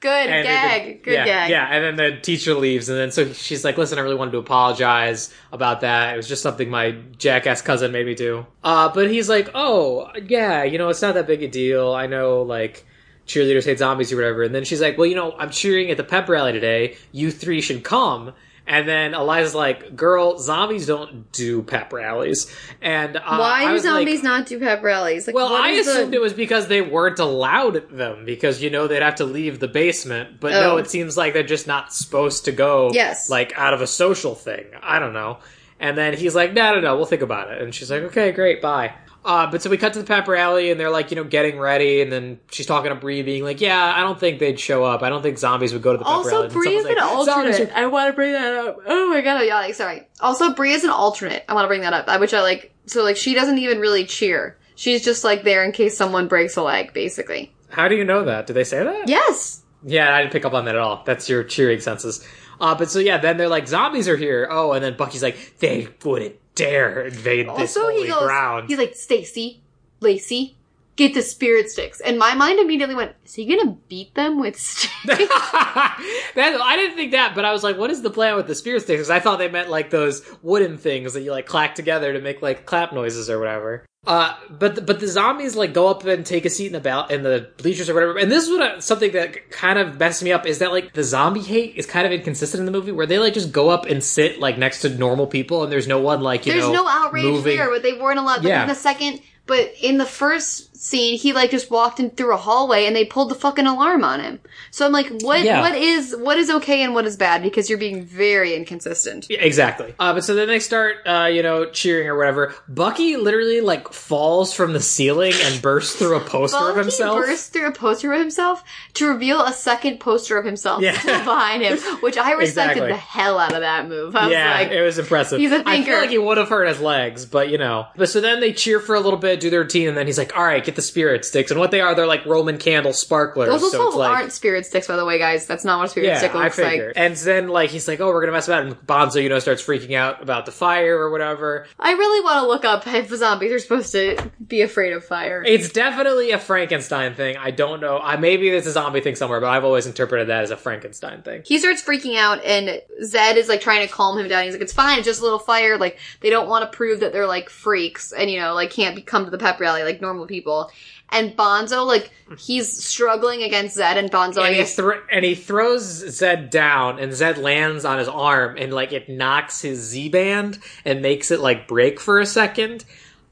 Good And gag. Good yeah, gag. Yeah, and then the teacher leaves, and then so she's like, "Listen, I really wanted to apologize about that. It was just something my jackass cousin made me do." Uh, but he's like, "Oh, yeah, you know, it's not that big a deal. I know, like." Cheerleaders hate zombies or whatever, and then she's like, "Well, you know, I'm cheering at the pep rally today. You three should come." And then Eliza's like, "Girl, zombies don't do pep rallies." And uh, Why do was like- zombies not do pep rallies? Like, well, I is the- assumed it was because they weren't allowed them because you know they'd have to leave the basement. But no, Oh. it seems like they're just not supposed to go. Yes. like out of a social thing. I don't know. And then he's like, "No, no, no, we'll think about it." And she's like, "Okay, great, bye." Uh, but so we cut to the pep rally and they're like, you know, getting ready, and then she's talking to Bree, being like, "Yeah, I don't think they'd show up. I don't think zombies would go to the pep rally." Also, And Bree is an like, "Zombies alternate. are- I want to bring that up. Oh my god, yeah, like, sorry. Also, Bree is an alternate. I want to bring that up. Which I like. So, like, she doesn't even really cheer. She's just like there in case someone breaks a leg, basically. How do you know that? Do they say that? Yes. Yeah, I didn't pick up on that at all. That's your cheering senses. Uh, but so yeah, then they're like, zombies are here. Oh, and then Bucky's like, they wouldn't dare invade this Also, holy he goes. ground. He's like, Stacy, Lacey, get the spirit sticks. And my mind immediately went, is he gonna beat them with sticks? that, I didn't think that, but I was like, what is the plan with the spirit sticks? Because I thought they meant like those wooden things that you like clack together to make like clap noises or whatever. Uh, but the, but the zombies like go up and take a seat in the bal- in the bleachers or whatever. And this is what I, something that kind of messed me up is that like the zombie hate is kind of inconsistent in the movie where they like just go up and sit like next to normal people and there's no one like you There's know no outrage moving. there, but they weren't allowed. But in the second, but in the first scene, he like just walked in through a hallway and they pulled the fucking alarm on him. So I'm like, what? Yeah. What is what is okay and what is bad? Because you're being very inconsistent. Yeah, exactly. Uh, but so then they start, uh, you know, cheering or whatever. Bucky literally like falls from the ceiling and bursts through a poster of Bucky himself. bursts through a poster of himself to reveal a second poster of himself Yeah. behind him, which I respected Exactly. the hell out of that move. I was yeah, like, it was impressive. he's a I thinker. I feel like he would have hurt his legs, but you know. But so then they cheer for a little bit, do their routine, and then he's like, "All right, get the spirit sticks." And what they are, they're like Roman candle sparklers. those so also it's like, aren't spirit sticks, by the way, guys. That's not what a spirit yeah, stick I looks figured. like. And then like he's like, "Oh, we're gonna mess about," and Bonzo, you know, starts freaking out about the fire or whatever. I really want to look up if zombies are supposed to be afraid of fire. It's definitely a Frankenstein thing. I don't know. I maybe there's a zombie thing somewhere, but I've always interpreted that as a Frankenstein thing. he starts freaking out and Zed is like trying to calm him down. He's like, it's fine, it's just a little fire. Like, they don't want to prove that they're like freaks and, you know, like can't be, come to the pep rally like normal people. And Bonzo, like, he's struggling against Zed and Bonzo, and he, thr and he throws Zed down, and Zed lands on his arm, and like it knocks his Z band and makes it like break for a second.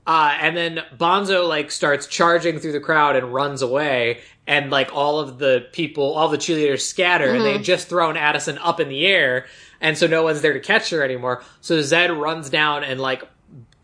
Uh, and then Bonzo like starts charging through the crowd and runs away, and like all of the people, all the cheerleaders scatter, and Mm-hmm. they just thrown Addison up in the air, and so no one's there to catch her anymore. So Zed runs down and like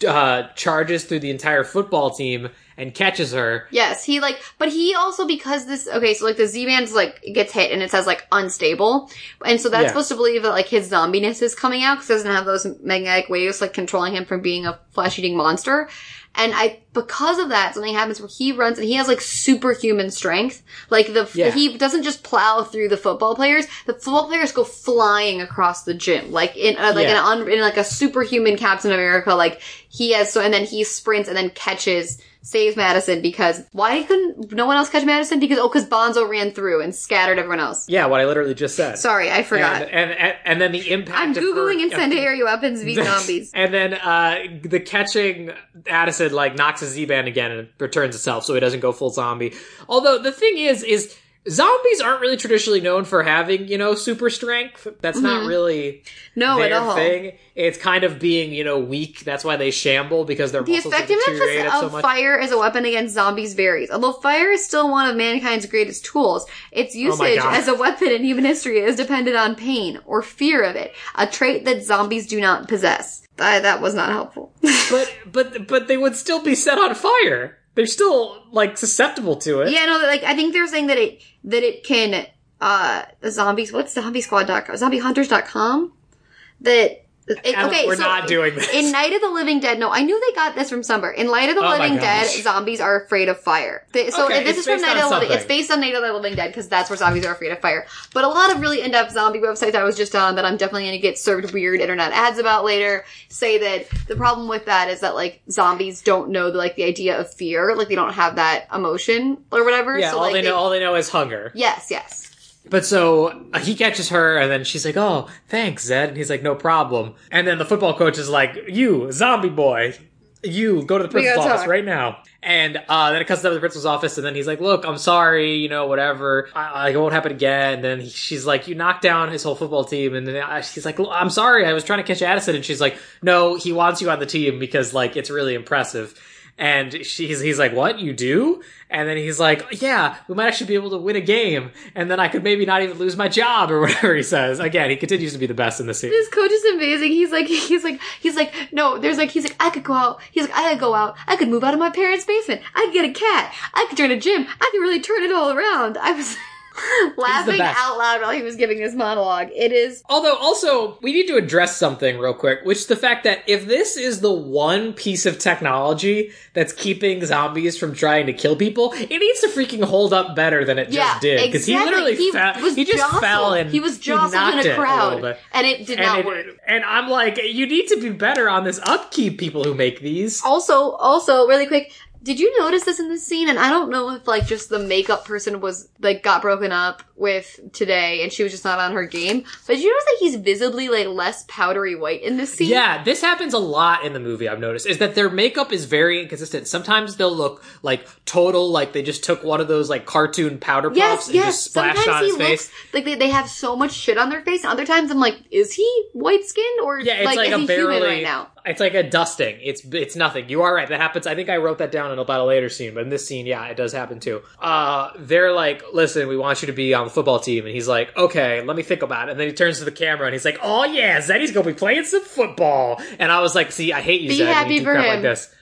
uh, charges through the entire football team and catches her. Yes, he like, but he also because this okay, so like the Z band's like gets hit and it says like unstable, and so that's Yeah. supposed to believe that like his zombiness is coming out because doesn't have those magnetic waves like controlling him from being a flesh eating monster. And I, because of that, something happens where he runs and he has like superhuman strength. Like the, Yeah. he doesn't just plow through the football players. The football players go flying across the gym, like in uh, like Yeah. an un, in like a superhuman Captain America. Like he has so, and then he sprints and then catches saves Madison because why couldn't no one else catch Madison? Because oh, because Bonzo ran through and scattered everyone else. Yeah, what I literally just said. Sorry, I forgot. And, and, and and then the impact. I'm of her- googling incendiary weapons v zombies. And then uh, the catching Addison like knocks a Z band again and returns itself, so he doesn't go full zombie. Although the thing is, is zombies aren't really traditionally known for having you know super strength. That's not really Mm-hmm. No, at all. thing. It's kind of being you know weak. That's why they shamble because their The effectiveness so of much. fire as a weapon against zombies varies. Although fire is still one of mankind's greatest tools, its usage Oh as a weapon in human history is dependent on pain or fear of it, a trait that zombies do not possess. That, that was not helpful. but but but they would still be set on fire. They're still like susceptible to it. yeah, no, like I think they're saying that it that it can uh the zombies. What's zombiesquad.com? Zombiehunters.com. That it, okay, we're so not doing this. In Night of the Living Dead, no, I knew they got this from somewhere. In Night of the Oh Living Dead, zombies are afraid of fire. They- so Okay, this is from Night of the Living. It's based on Night of the Living Dead because that's where zombies are afraid of fire. But a lot of really in-depth zombie websites I was just on that I'm definitely going to get served weird internet ads about later say that the problem with that is that like zombies don't know the, like the idea of fear, like they don't have that emotion or whatever. Yeah, so all like they know all they know is hunger. Yes, yes. But so uh, he catches her, and then she's like, "Oh, thanks, Zed." And he's like, "No problem." And then the football coach is like, "You, zombie boy, you go to the principal's office talk." right now." And uh, then it cuts to the principal's office, and then he's like, "Look, I'm sorry, you know, whatever. I, I it won't happen again." And then he, she's like, "You knocked down his whole football team," and then uh, she's like, "I'm sorry, I was trying to catch Addison," and she's like, "No, he wants you on the team because like it's really impressive." And she's he's like, "What you do?" And then he's like, "Yeah, we might actually be able to win a game, and then I could maybe not even lose my job or whatever." He says. Again, he continues to be the best in the scene. This coach is amazing. He's like, he's like, he's like, no, there's like, he's like, I could go out. He's like, I could go out. I could move out of my parents' basement. I could get a cat. I could join a gym. I could really turn it all around. I was laughing out loud while he was giving this monologue. It is Although, also, we need to address something real quick, which is the fact that if this is the one piece of technology that's keeping zombies from trying to kill people, it needs to freaking hold up better than it yeah, just did. Because he literally he fell. was he just jostled. fell and he was jostled knocked in it a crowd, little bit. and it did And, not it- work. and I'm like, you need to be better on this upkeep, people who make these. Also, also, really quick, did you notice this in this scene? And I don't know if like just the makeup person was like got broken up with today, and she was just not on her game. But did you notice that he's visibly like less powdery white in this scene? Yeah, this happens a lot in the movie. I've noticed is that their makeup is very inconsistent. Sometimes they'll look like total, like they just took one of those like cartoon powder puffs Yes, and yes. just splashed Sometimes on his face. like they, they have so much shit on their face. And other times I'm like, is he white skinned or Yeah, it's like, like, a is he barely. human right now? It's like a dusting. It's it's nothing. You are right. That happens. I think I wrote that down in about a later scene, but in this scene, yeah, it does happen too. Uh, they're like, "Listen, we want you to be on the football team," and he's like, "Okay, let me think about it." And then he turns to the camera and he's like, "Oh yeah, Zeddy's gonna be playing some football." And I was like, "See, I hate you, Be Zed. when happy you do for crap him. Like this.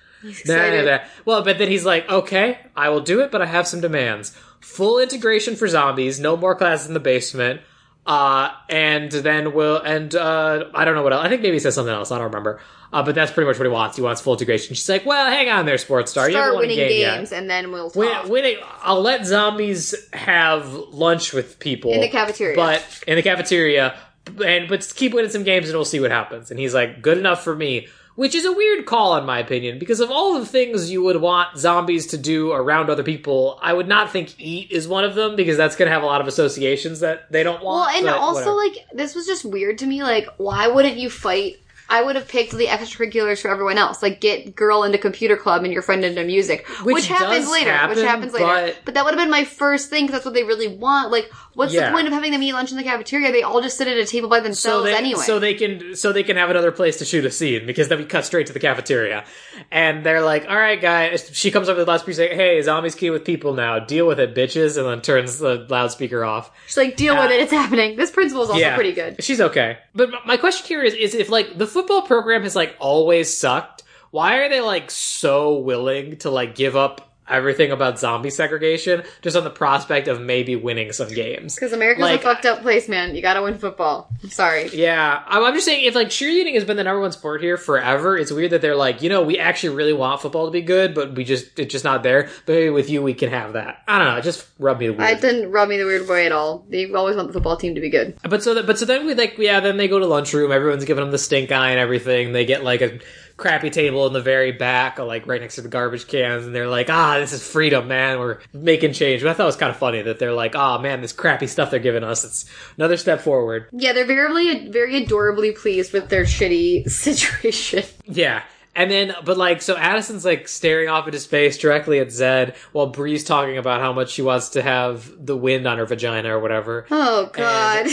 Nah, nah, nah. Well, but then he's like, okay, I will do it, but I have some demands. Full integration for zombies, no more classes in the basement, uh, and then we'll, and, uh, I don't know what else. I think maybe he says something else. I don't remember. Uh, but that's pretty much what he wants. He wants full integration. She's like, well, hang on there, sports star. you Start a winning game yet. games and then we'll talk. Win, winning, I'll let zombies have lunch with people In the cafeteria. but in the cafeteria, and but keep winning some games, and we'll see what happens. And he's like, "Good enough for me," which is a weird call, in my opinion, because of all the things you would want zombies to do around other people, I would not think eat is one of them because that's going to have a lot of associations that they don't want. Well, and also whatever. like this was just weird to me. Like, why wouldn't you fight? I would have picked the extracurriculars for everyone else. Like, get girl into computer club and your friend into music, which, Which happens later. happen, which happens later. but- But, that would have been my first thing because that's what they really want. Like, what's Yeah. the point of having them eat lunch in the cafeteria? They all just sit at a table by so themselves they, anyway. so they can so they can have another place to shoot a scene because then we cut straight to the cafeteria, and they're like, "All right, guys." She comes over to the loudspeaker, saying, "Hey, zombies key with people now. Deal with it, bitches," and then turns the loudspeaker off. She's like, deal with Uh, it. It's happening. This principal is also yeah, pretty good. She's okay. But my question here is: is if like the football program has like always sucked, why are they like so willing to like give up everything about zombie segregation just on the prospect of maybe winning some games? Because America's Like- a fucked up place, man. You gotta win football. I'm sorry. Yeah, I'm I'm just saying if like cheerleading has been the number one sport here forever, it's weird that they're like, you know, we actually really want football to be good, but we just it's just not there. But maybe with you, we can have that. I don't know. It just rubbed me the weird. It didn't rub me the weird way at all. They always want the football team to be good. But so that, but so then we like, yeah, then they go to lunchroom. Everyone's giving them the stink eye and everything. They get like a crappy table in the very back, like right next to the garbage cans, and they're like, "Ah, this is freedom, man. We're making change." But I thought it was kind of funny that they're like, "Ah, man, this crappy stuff they're giving us. It's another step forward." Yeah, they're very, very adorably pleased with their shitty situation. Yeah. And then, but like, so Addison's like staring off into space directly at Zed while Bree's talking about how much she wants to have the wind on her vagina or whatever. Oh god.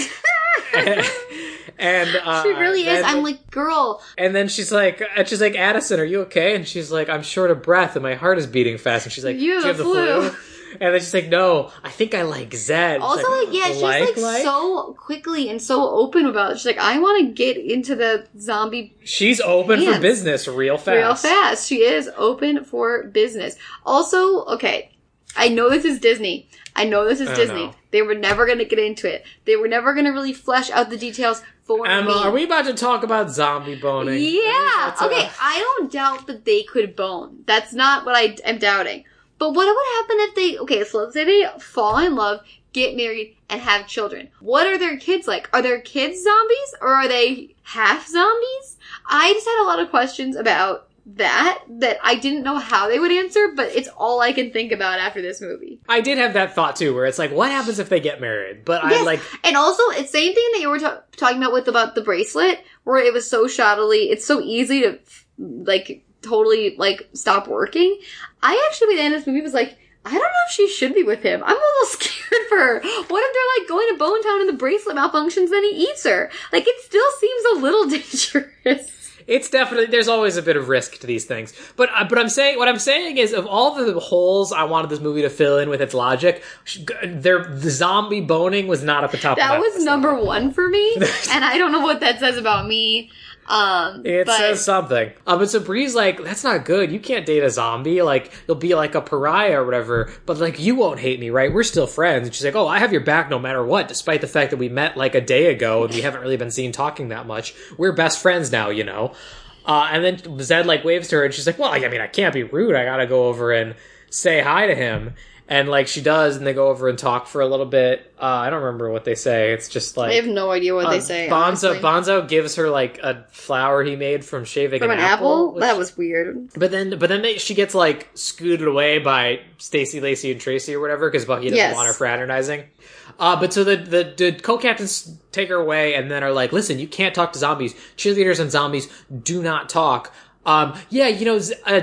and uh, she really is. I'm like, girl, and then she's like, and she's like, Addison, are you okay? And she's like, I'm short of breath and my heart is beating fast. And she's like, You "Do have the flu." And then she's like, No, I think I like Zed. Also, like, yeah, she's like, like? so quickly and so open about it. She's like, I want to get into the zombie She's open for business real fast. real fast. She is open for business. Also, okay, I know this is Disney. I know this is Disney. They were never going to get into it. They were never going to really flesh out the details for Emma, me. are we about to talk about zombie boning? Yeah. Okay. I don't doubt that they could bone. That's not what I am doubting. But what would happen if they? Okay, so let's say they fall in love, get married, and have children. What are their kids like? Are their kids zombies or are they half zombies? I just had a lot of questions about that that I didn't know how they would answer, but it's all I can think about after this movie. I did have that thought too, where it's like, what happens if they get married? But I Yes, like, and also it's the same thing that you were ta- talking about with about the bracelet, where it was so shoddily. It's so easy to like totally like stop working. I actually by the end of this movie was like, I don't know if she should be with him. I'm a little scared for her. What if they're like going to Bone Town and the bracelet malfunctions, then he eats her? Like it still seems a little dangerous. It's definitely there's always a bit of risk to these things. But uh, but I'm saying what I'm saying is of all the holes I wanted this movie to fill in with its logic, there the zombie boning was not at the top. of That that was number one for me, and I don't know what that says about me. Um, It but says something. But so Bree's like, that's not good. You can't date a zombie. Like, you'll be like a pariah or whatever. But like, you won't hate me, right? We're still friends. And she's like, oh, I have your back no matter what, despite the fact that we met like a day ago and we haven't really been seen talking that much. We're best friends now, you know? Uh, and then Zed like waves to her and she's like, well, I mean, I can't be rude. I gotta go over and say hi to him. And like she does, and they go over and talk for a little bit. Uh, I don't remember what they say. It's just like I have no idea what uh, they say. Bonzo honestly. Bonzo gives her like a flower he made from shaving from an, an apple. which- That was weird. But then, but then they, she gets like scooted away by Stacy, Lacey, and Tracy or whatever because Bucky doesn't Yes. want her fraternizing. Uh, but so the, the the co-captains take her away and then are like, "Listen, you can't talk to zombies. Cheerleaders and zombies do not talk." Um, yeah, you know, uh,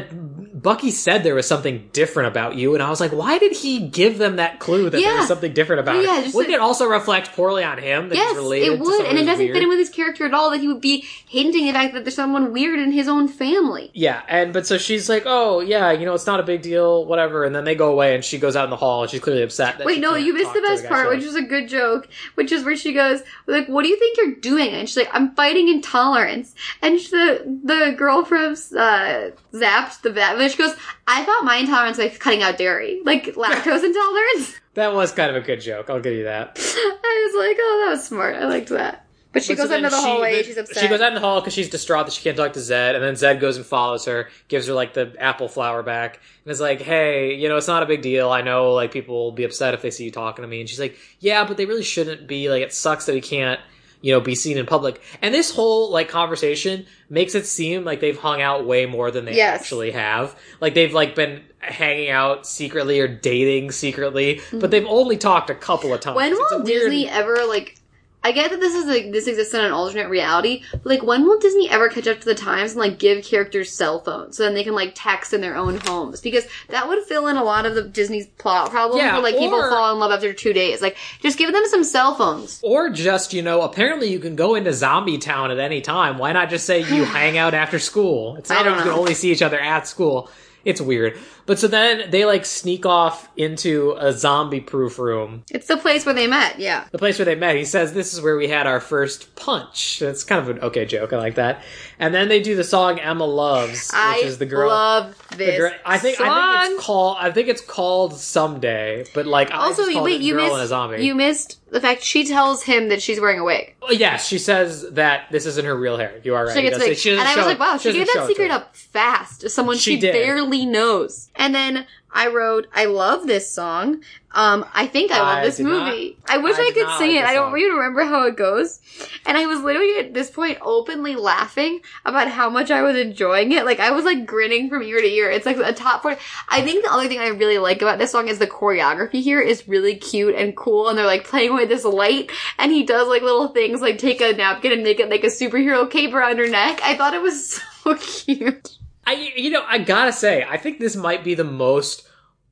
Bucky said there was something different about you, and I was like, why did he give them that clue that there was something different about Yeah, it? Wouldn't it also reflect poorly on him that Yes, it would, and it doesn't weird? fit in with his character at all that he would be hinting the fact that there's someone weird in his own family. Yeah, and but so she's like, "Oh, yeah, you know, it's not a big deal, whatever." And then they go away, and she goes out in the hall, and she's clearly upset. That Wait, no, you missed the best part, which is a good joke, which is where she goes, like, what do you think you're doing? And she's like, I'm fighting intolerance. And the the girl from uh, Zapped, the vet, she goes, I thought my intolerance was cutting out dairy, like lactose intolerance. that was kind of a good joke. I'll give you that. I was like, oh, that was smart. I liked that. But she But so goes into the she- hallway. but she's upset. She goes out in the hall because she's distraught that she can't talk to Zed, and then Zed goes and follows her, gives her like the apple flower back, and is like, "Hey, you know, it's not a big deal. I know like people will be upset if they see you talking to me." And she's like, "Yeah, but they really shouldn't be. Like, it sucks that we can't." You know, be seen in public. And this whole, like, conversation makes it seem like they've hung out way more than they Yes. actually have. Like, they've, like, been hanging out secretly or dating secretly, but mm-hmm. they've only talked a couple of times. When It's will weird- Disney ever like? I get that this is like this exists in an alternate reality, but like when will Disney ever catch up to the times and like give characters cell phones so then they can like text in their own homes? Because that would fill in a lot of the Disney's plot problems Yeah, where like people fall in love after two days. Like just give them some cell phones. Or just, you know, apparently you can go into Zombie Town at any time. Why not just say you hang out after school? It's not like you can only see each other at school. It's weird. But so then they like sneak off into a zombie proof room. It's the place where they met. Yeah. The place where they met. He says this is where we had our first punch. It's kind of an okay joke. I like that. And then they do the song Emma Loves, which I is the girl. I love this. girl- I think I think it's called I think it's called Someday, but like Also, you wait, you missed you missed the fact she tells him that she's wearing a wig. Oh, Yes, she says that this isn't her real hair. You are right. She gets does say- she And I was like, wow, she doesn't gave that secret up fast to someone She she, barely knows. And then I wrote, I love this song. Um, I think I love I this did not- movie. I wish I I, could sing like it. I don't even remember how it goes. And I was literally at this point openly laughing about how much I was enjoying it. Like I was like grinning from ear to ear. It's like a top four. I think the other thing I really like about this song is the choreography here is really cute and cool. And they're like playing with this light and he does like little things like take a napkin and make it like a superhero cape around her neck. I thought it was so cute. I, you know, I gotta say, I think this might be the most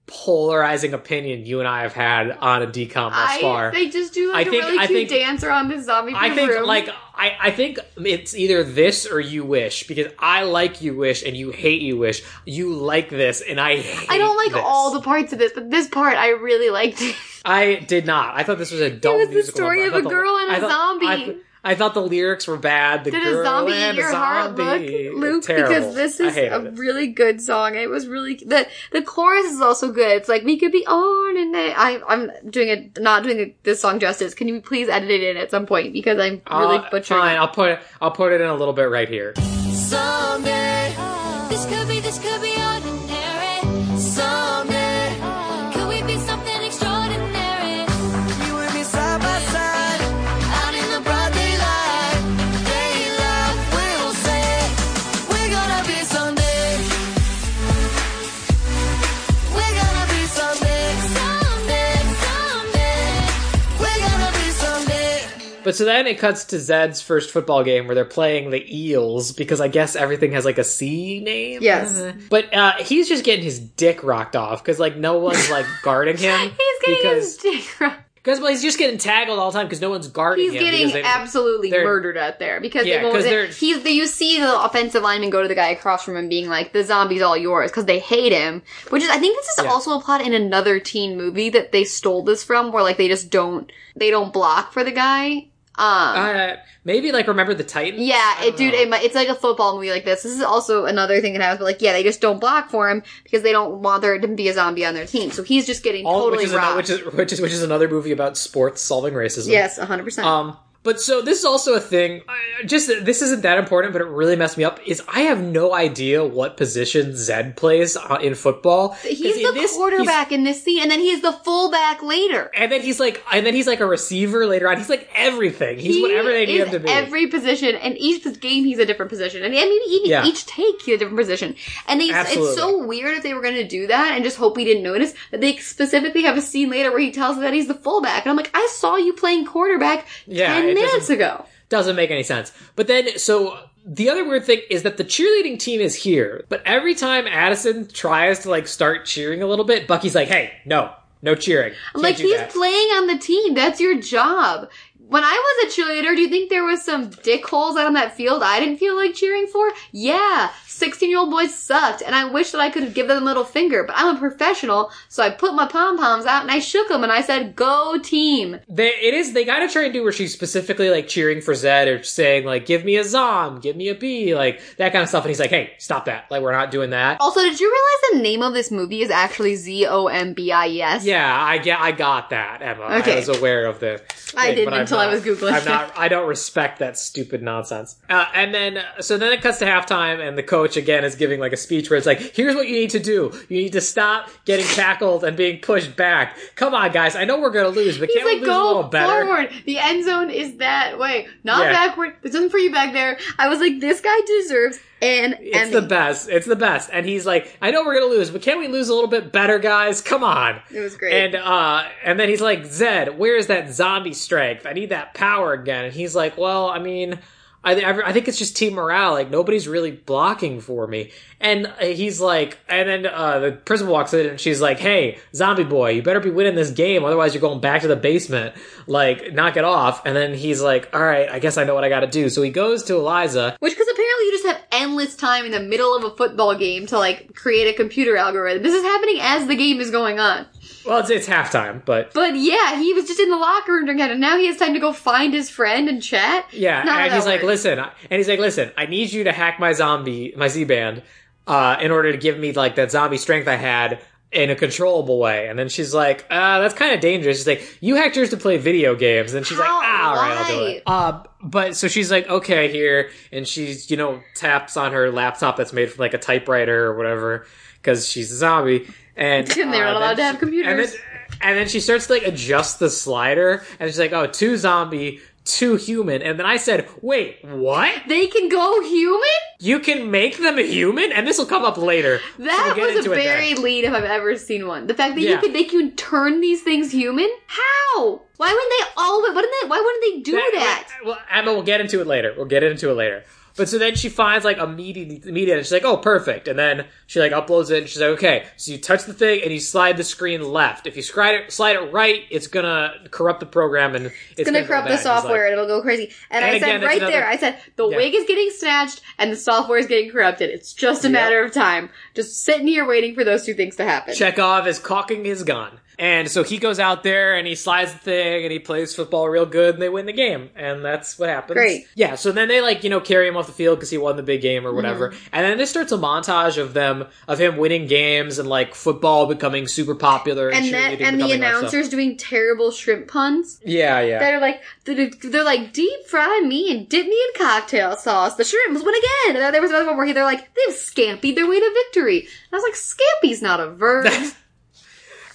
polarizing opinion you and I have had on a DCOM thus I, far. they just do like I think- a really I cute think- dance around this zombie I think room. like I, I think it's either this or you wish because I like you wish and you hate you wish. You like this and I hate I don't like this. all the parts of this, but this part I really liked. I did not. I thought this was a dumb It was the story. Of a thought the- girl and a I thought- zombie. I, thought the lyrics were bad. The Did girl a zombie and in your a heart look, zombie. Luke? Because this is a it. really good song. It was really the the chorus is also good. It's like we could be on and I I'm doing it not doing it, this song justice. Can you please edit it in at some point because I'm really Uh, butchering. fine, it. I'll put it. I'll put it in a little bit right here. Someday, this could be, this could be But so then it cuts to Zed's first football game where they're playing the Eels because I guess everything has like a C name. Yes. But uh, he's just getting his dick rocked off because like no one's like guarding him. He's getting because, his dick rocked. Because well, he's just getting tackled all the time because no one's guarding He's him. He's getting they- absolutely murdered out there because Yeah, they won't. 'cause They, they're- he's you see the offensive lineman go to the guy across from him, being like, "The zombie's all yours," because they hate him. Which is, I think, this is Yeah. also a plot in another teen movie that they stole this from, where like they just don't they don't block for the guy. Um, Uh, maybe like remember the Titans. yeah, it, dude, it, it's like a football movie like this. This is also another thing that happens, but like, yeah, they just don't block for him because they don't want there to be a zombie on their team. So he's just getting All, totally which is ano- rocked. which is which is which is another movie about sports solving racism. yes, hundred percent. But so this is also a thing. I- Just this isn't that important, but it really messed me up. Is I have no idea what position Zed plays uh, in football. He's the this, he's- quarterback in this scene, and then he's the fullback later. and then he's like, and then he's like a receiver later on. He's like everything. He's He whatever they need him to be. Every position, and each game he's a different position, and I mean even Yeah. each take he's a different position. And they, Absolutely. it's so weird if they were going to do that and just hope we didn't notice that they specifically have a scene later where he tells that he's the fullback, and I'm like, I saw you playing quarterback Yeah, ten it minutes doesn't- ago. Doesn't make any sense. But then, so the other weird thing is that the cheerleading team is here, but every time Addison tries to like start cheering a little bit, Bucky's like, "Hey, no, no cheering." Can't like, he's that." playing on the team. That's your job. When I was a cheerleader, do you think there was some dickholes out on that field I didn't feel like cheering for? Yeah, 16 year old boys sucked, and I wish that I could have given them a little finger, but I'm a professional, so I put my pom poms out and I shook them and I said, go team. They, it is. They gotta try and do where she's specifically like cheering for Zed or saying like, "Give me a zom, give me a B," like that kind of stuff. And he's like, "Hey, stop that! Like, we're not doing that." Also, did you realize the name of this movie is actually Z O M B I E S? Yeah, I get. I got that, Emma. I was aware of the. I didn't until I was Googling I'm not. I don't respect that stupid nonsense. Uh, and then, so then it cuts to halftime, and the coach again is giving like a speech where it's like, "Here's what you need to do. You need to stop getting tackled and being pushed back. Come on, guys. I know we're gonna lose, but He's can't we like, lose a little go better?" forward. The end zone is that way, not Yeah. backward. There's nothing for you back there. I was like, this guy deserves an It's Emmy. the best. It's the best. And he's like, I know we're gonna lose, but can't we lose a little bit better, guys? Come on. It was great. And uh, and then he's like, Zed, where's that zombie strength? I need that power again. And he's like, Well, I mean, I, I think it's just team morale. Like nobody's really blocking for me. And uh, he's like, and then uh, the principal walks in and she's like, Hey, zombie boy, you better be winning this game, otherwise you're going back to the basement. Like, knock it off. And then he's like, All right, I guess I know what I got to do. So he goes to Eliza. Which, because apparently you just have endless time in the middle of a football game to like create a computer algorithm. This is happening as the game is going on. Well, it's, it's halftime, but But yeah, he was just in the locker room again, and now he has time to go find his friend and chat. Yeah, Not how and that he's like, works. listen, and he's like, listen, I need you to hack my zombie, my Z band, uh, in order to give me like that zombie strength I had. in a controllable way. And then she's like, uh, that's kind of dangerous. She's like, you hacked yours to play video games. And she's like, How? ah, all right, I'll do Why? it. Uh, but so she's like, okay, here. And she's, you know, taps on her laptop that's made from like a typewriter or whatever because she's a zombie. And, And they're uh, not allowed to have she- computers. And then, and then she starts to like adjust the slider and she's like, oh, two zombie, two human. And then I said, wait, what? They can go human? You can make them human? And this will come up later. So That we'll was a very lead if I've ever seen one. The fact that Yeah. you could they can turn these things human? How? Why wouldn't they all why wouldn't they why wouldn't they do that? Well, Emma, we'll get into it later. We'll get into it later. But so then she finds like a media, media, and she's like, "Oh, perfect." And then she like uploads it, and she's like, "Okay." So you touch the thing, and you slide the screen left. If you slide it, slide it right, it's gonna corrupt the program, and it's, It's gonna go corrupt bad. the She's like- software and it'll go crazy. And, And I again, said right another- there, I said the Yeah. wig is getting snatched and the software is getting corrupted. It's just a Yep. matter of time. Just sitting here waiting for those two things to happen. Chekhov is cocking his gun. And so he goes out there and he slides the thing and he plays football real good and they win the game. And that's what happens. Great. Yeah, so then they like, you know, carry him off the field because he won the big game or whatever. Mm-hmm. And then this starts a montage of them, of him winning games and like football becoming super popular and, And that and the announcers doing terrible shrimp puns. Yeah, yeah. that are like they're, they're like deep fry me and dip me in cocktail sauce. The shrimps win again. And then there was another one where he, they're like they've scampied their way to victory. And I was like, scampi's not a verb.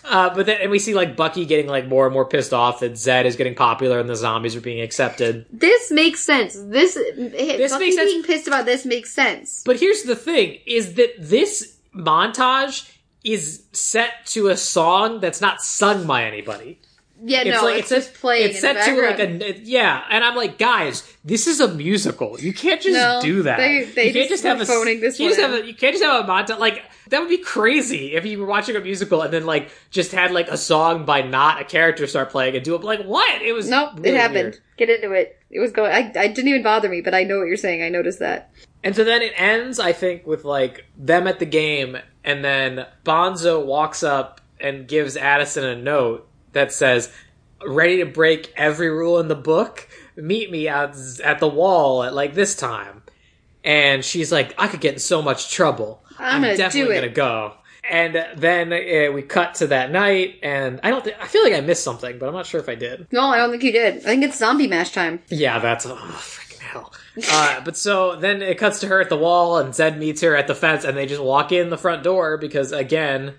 Uh, but then and we see like Bucky getting like more and more pissed off that Zed is getting popular and the zombies are being accepted. this makes sense. This this makes sense. being pissed about this makes sense. But here's the thing: is that this montage is set to a song that's not sung by anybody. Yeah, no, like it's, just playing. It's set to like a yeah, and I'm like, guys, this is a musical. You can't just No, do that. they- they you can't just have a phoning this you, just have a, you can't just have a montage. Like that would be crazy if you were watching a musical and then like just had like a song by not a character start playing and do it. Like what? It was Nope, really it happened. weird. Get into it. It was going. I, I didn't even bother me, but I know what you're saying. I noticed that. And so then it ends, I think, with like them at the game, and then Bonzo walks up and gives Addison a note that says, "Ready to break every rule in the book? Meet me at at the wall at like this time." And she's like, "I could get in so much trouble. I'm gonna definitely gonna go." And then uh, we cut to that night, and I don't. Th- I feel like I missed something, but I'm not sure if I did. No, I don't think you did. I think it's zombie mash time. Yeah, that's oh freaking hell. Uh, but so then it cuts to her at the wall, and Zed meets her at the fence, and they just walk in the front door because again,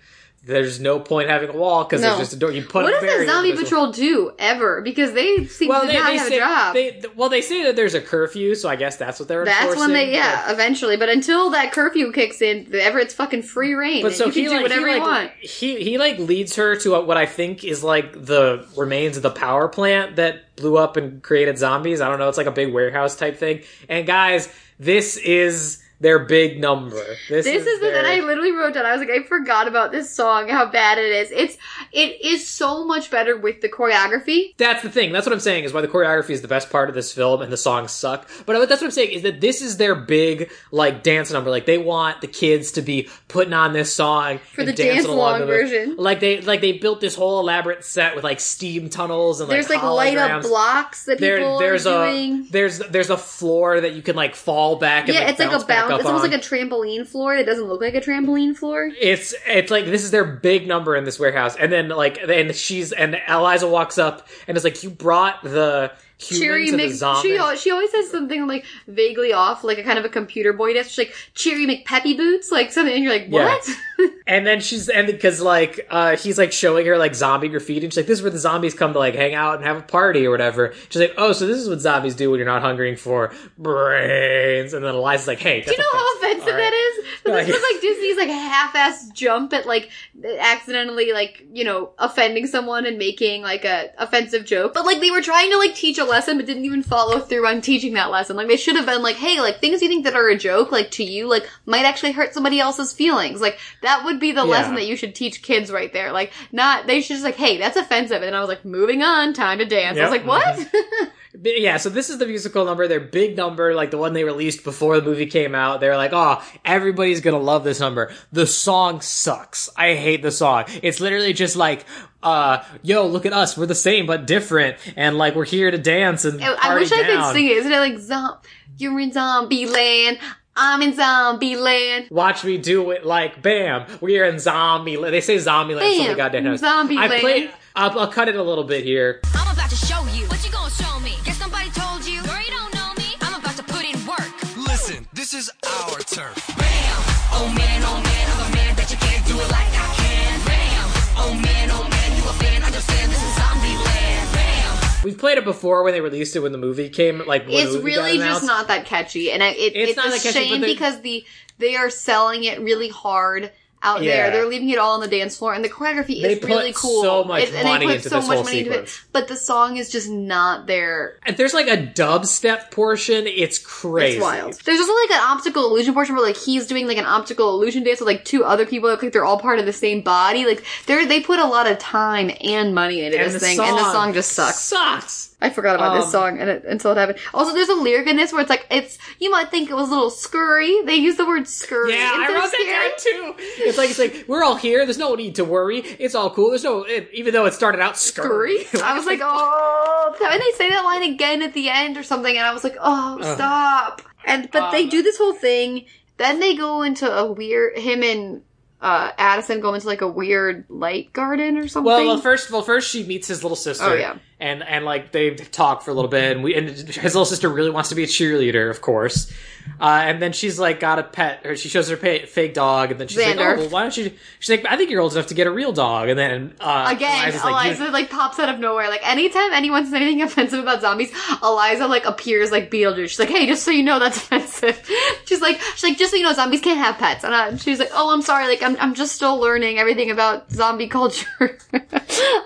there's no point having a wall because No. there's just a door. You put What a does the zombie patrol do ever? Because they seem Well, to they, not they have say a job. they well they say that there's a curfew, so I guess that's what they're That's when they, yeah, eventually. But until that curfew kicks in, ever it's fucking free reign. But so you can he do like, whatever he, you like, want. He he like leads her to what I think is like the remains of the power plant that blew up and created zombies. I don't know. It's like a big warehouse type thing. And guys, this is their big number. This, This is the, their, and I literally wrote down. I was like, I forgot about this song. How bad it is. It's it is so much better with the choreography. That's the thing. That's what I'm saying is why the choreography is the best part of this film and the songs suck. But that's what I'm saying is that this is their big like dance number. Like they want the kids to be putting on this song For and the dancing dance-along along version. Like they like they built this whole elaborate set with like steam tunnels and like There's like light up blocks that There, people there's are a doing. there's there's a floor that you can like fall back. And, Yeah, like, it's like a bounce. Up It's almost on. like a trampoline floor. It doesn't look like a trampoline floor. It's it's like this is their big number in this warehouse, and then like and she's and Eliza walks up and is like, "You brought the human Cheery to the Mc. She, she always says something like vaguely off, like a kind of a computer boy. She's like Cheery McPeppy boots, like something, and you're like, Yeah. what? And then she's and because like uh he's like showing her like zombie graffiti, and she's like, "This is where the zombies come to like hang out and have a party or whatever." She's like, "Oh, so this is what zombies do when you're not hungering for brains." And then Eliza's like, "Hey, Do you know how offensive that is? But this was like Disney's like half-ass jump at like accidentally like you know offending someone and making like a offensive joke. But like they were trying to like teach a lesson, but didn't even follow through on teaching that lesson. Like they should have been like, hey, like things you think that are a joke, like to you, like might actually hurt somebody else's feelings. Like that would be the Yeah. lesson that you should teach kids right there. Like not they should just like, hey, that's offensive. And I was like, moving on, time to dance. I was like, what? Yeah, so this is the musical number, their big number, like the one they released before the movie came out. They're like, oh, everybody's gonna love this number. The song sucks. I hate the song. It's literally just like, uh, yo, look at us, we're the same but different, and like we're here to dance and I party wish I could sing it. Isn't it like zom- you're in zombie land? I'm in zombie land. Watch me do it like bam. We are in zombie land. They say zombie land so Bam. goddamn. Zombie I land. played. I'll, I'll cut it a little bit here. I'm about to show you. What you gonna show me? Guess somebody told you. Girl, you don't know me. I'm about to put in work. Listen, this is our turf. Bam! Oh man, oh man, I'm a man that you can't do it like I can. Bam! Oh man, oh man, you a fan? Understand this is zombie land. Bam! We've played it before when they released it when the movie came. Like when the It's movie really got just not that catchy, and I, it, It's it's, not a that catchy, shame they- because the they are selling it really hard out Yeah. there. They're leaving it all on the dance floor, and the choreography They is really cool. so much It- and money they put into so this much whole money into it, sequence. but the song is just not there. And there's like a dubstep portion. It's crazy. It's wild. There's also like an optical illusion portion where like he's doing like an optical illusion dance with like two other people like they're all part of the same body. Like they they put a lot of time and money into And this thing, and the song song just sucks. Sucks. I forgot about Um, this song and it, until it happened. Also, there's a lyric in this where it's like it's you might think it was a little scurry. They use the word scurry. Yeah, I wrote that down too. It's like it's like we're all here. There's no need to worry. It's all cool. There's no it, even though it started out scurry. Scurry. I was like, oh, and they say that line again at the end or something, and I was like, oh, stop. And but they Um, do this whole thing. Then they go into a weird. Him and uh, Addison go into like a weird light garden or something. Well, well, first, well, first she meets his little sister. Oh, yeah. and and like they talk for a little bit, and we and his little sister really wants to be a cheerleader, of course. Uh, and then she's like got a pet, or she shows her pa- fake dog, and then she's like, "Oh, well, why don't you?" She's like, "I think you're old enough to get a real dog." And then uh, Again, Eliza's Eliza like, like, pops out of nowhere. Like anytime anyone says anything offensive about zombies, Eliza like appears like Beetlejuice. She's like, "Hey, just so you know, that's offensive." she's like, "She's like, just so you know, zombies can't have pets." And uh, she's like, "Oh, I'm sorry. Like, I'm I'm just still learning everything about zombie culture.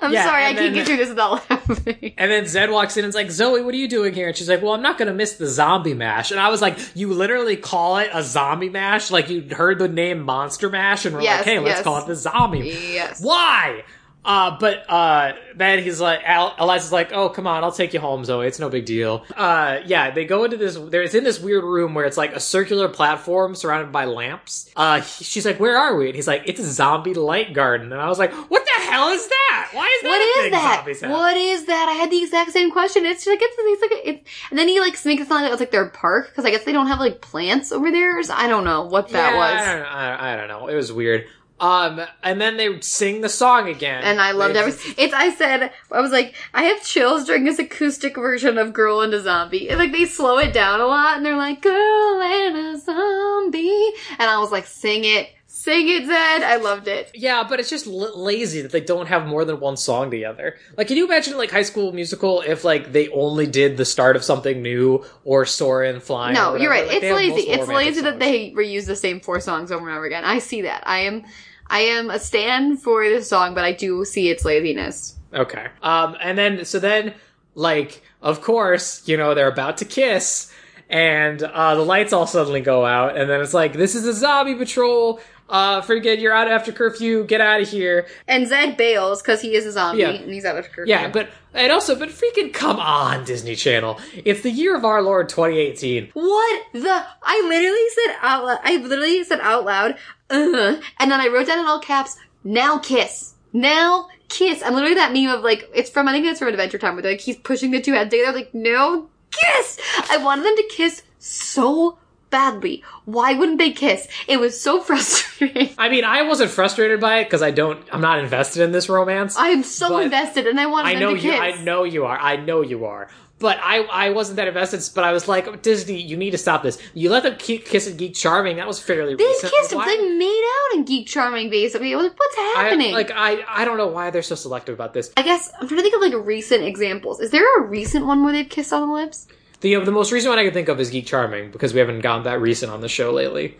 I'm Yeah, sorry, I and can't then- get through this without laughing." And then Zed walks in and is like, Zoey, what are you doing here? And she's like, Well, I'm not gonna miss the zombie mash. And I was like, You literally call it a zombie mash? Like you heard the name Monster Mash and we're Yes, like, Hey, let's call it the zombie. Yes. Why? Uh, but uh, then he's like, Al- Eliza's like, "Oh, come on, I'll take you home, Zoey. It's no big deal." Uh, yeah, they go into this. There's in this weird room where it's like a circular platform surrounded by lamps. Uh, he- she's like, "Where are we?" And he's like, "It's a zombie light garden." And I was like, "What the hell is that? Why is that What a is that? What is that? I had the exact same question. It's like it's, it's like it's, and then he like makes it sound like it's like their park because I guess they don't have like plants over there. So- I don't know what that Yeah, was. I don't, I, I don't know. It was weird. Um, and then they sing the song again, and I loved They every. It's. I said I was like I have chills during this acoustic version of "Girl and a Zombie." And, like they slow it down a lot, and they're like "Girl and a Zombie," and I was like, "Sing it, sing it, Zed." I loved it. Yeah, but it's just l- lazy that they don't have more than one song together. Like, can you imagine like High School Musical if like they only did the start of something new or Soarin' Flying? No, you're right. Like, it's lazy. It's lazy that they reuse the same four songs over and over again. I see that. I am. I am a stand for this song, but I do see its laziness. Okay. Um, and then so then like of course you know they're about to kiss. And uh, the lights all suddenly go out, and then it's like, "This is a zombie patrol. Uh, forget you're out after curfew. Get out of here." And Zed bails because he is a zombie Yeah. and he's out of curfew. Yeah, but and also, but freaking come on, Disney Channel! It's the year of our Lord 2018. What the? I literally said out. I literally said out loud, uh, and then I wrote down in all caps, now kiss. Now kiss. I'm literally that meme of like, it's from, I think it's from Adventure Time, where like he's pushing the two heads together, like, no kiss! I wanted them to kiss so badly. Why wouldn't they kiss? It was so frustrating. I mean, I wasn't frustrated by it because I don't. I'm not invested in this romance. I am so invested and I wanted I know to you. I know you are. I know you are. But I, I wasn't that invested. But I was like, Disney, you need to stop this. You let them keep kissing Geek Charming. That was fairly They recent. kissed. Why- They made out in Geek Charming, basically. I was like, what's I, happening? like I, I don't know why they're so selective about this. I guess I'm trying to think of like recent examples. Is there a recent one where they've kissed on the lips? The the most recent one I can think of is Geek Charming because we haven't gone that recent on the show lately.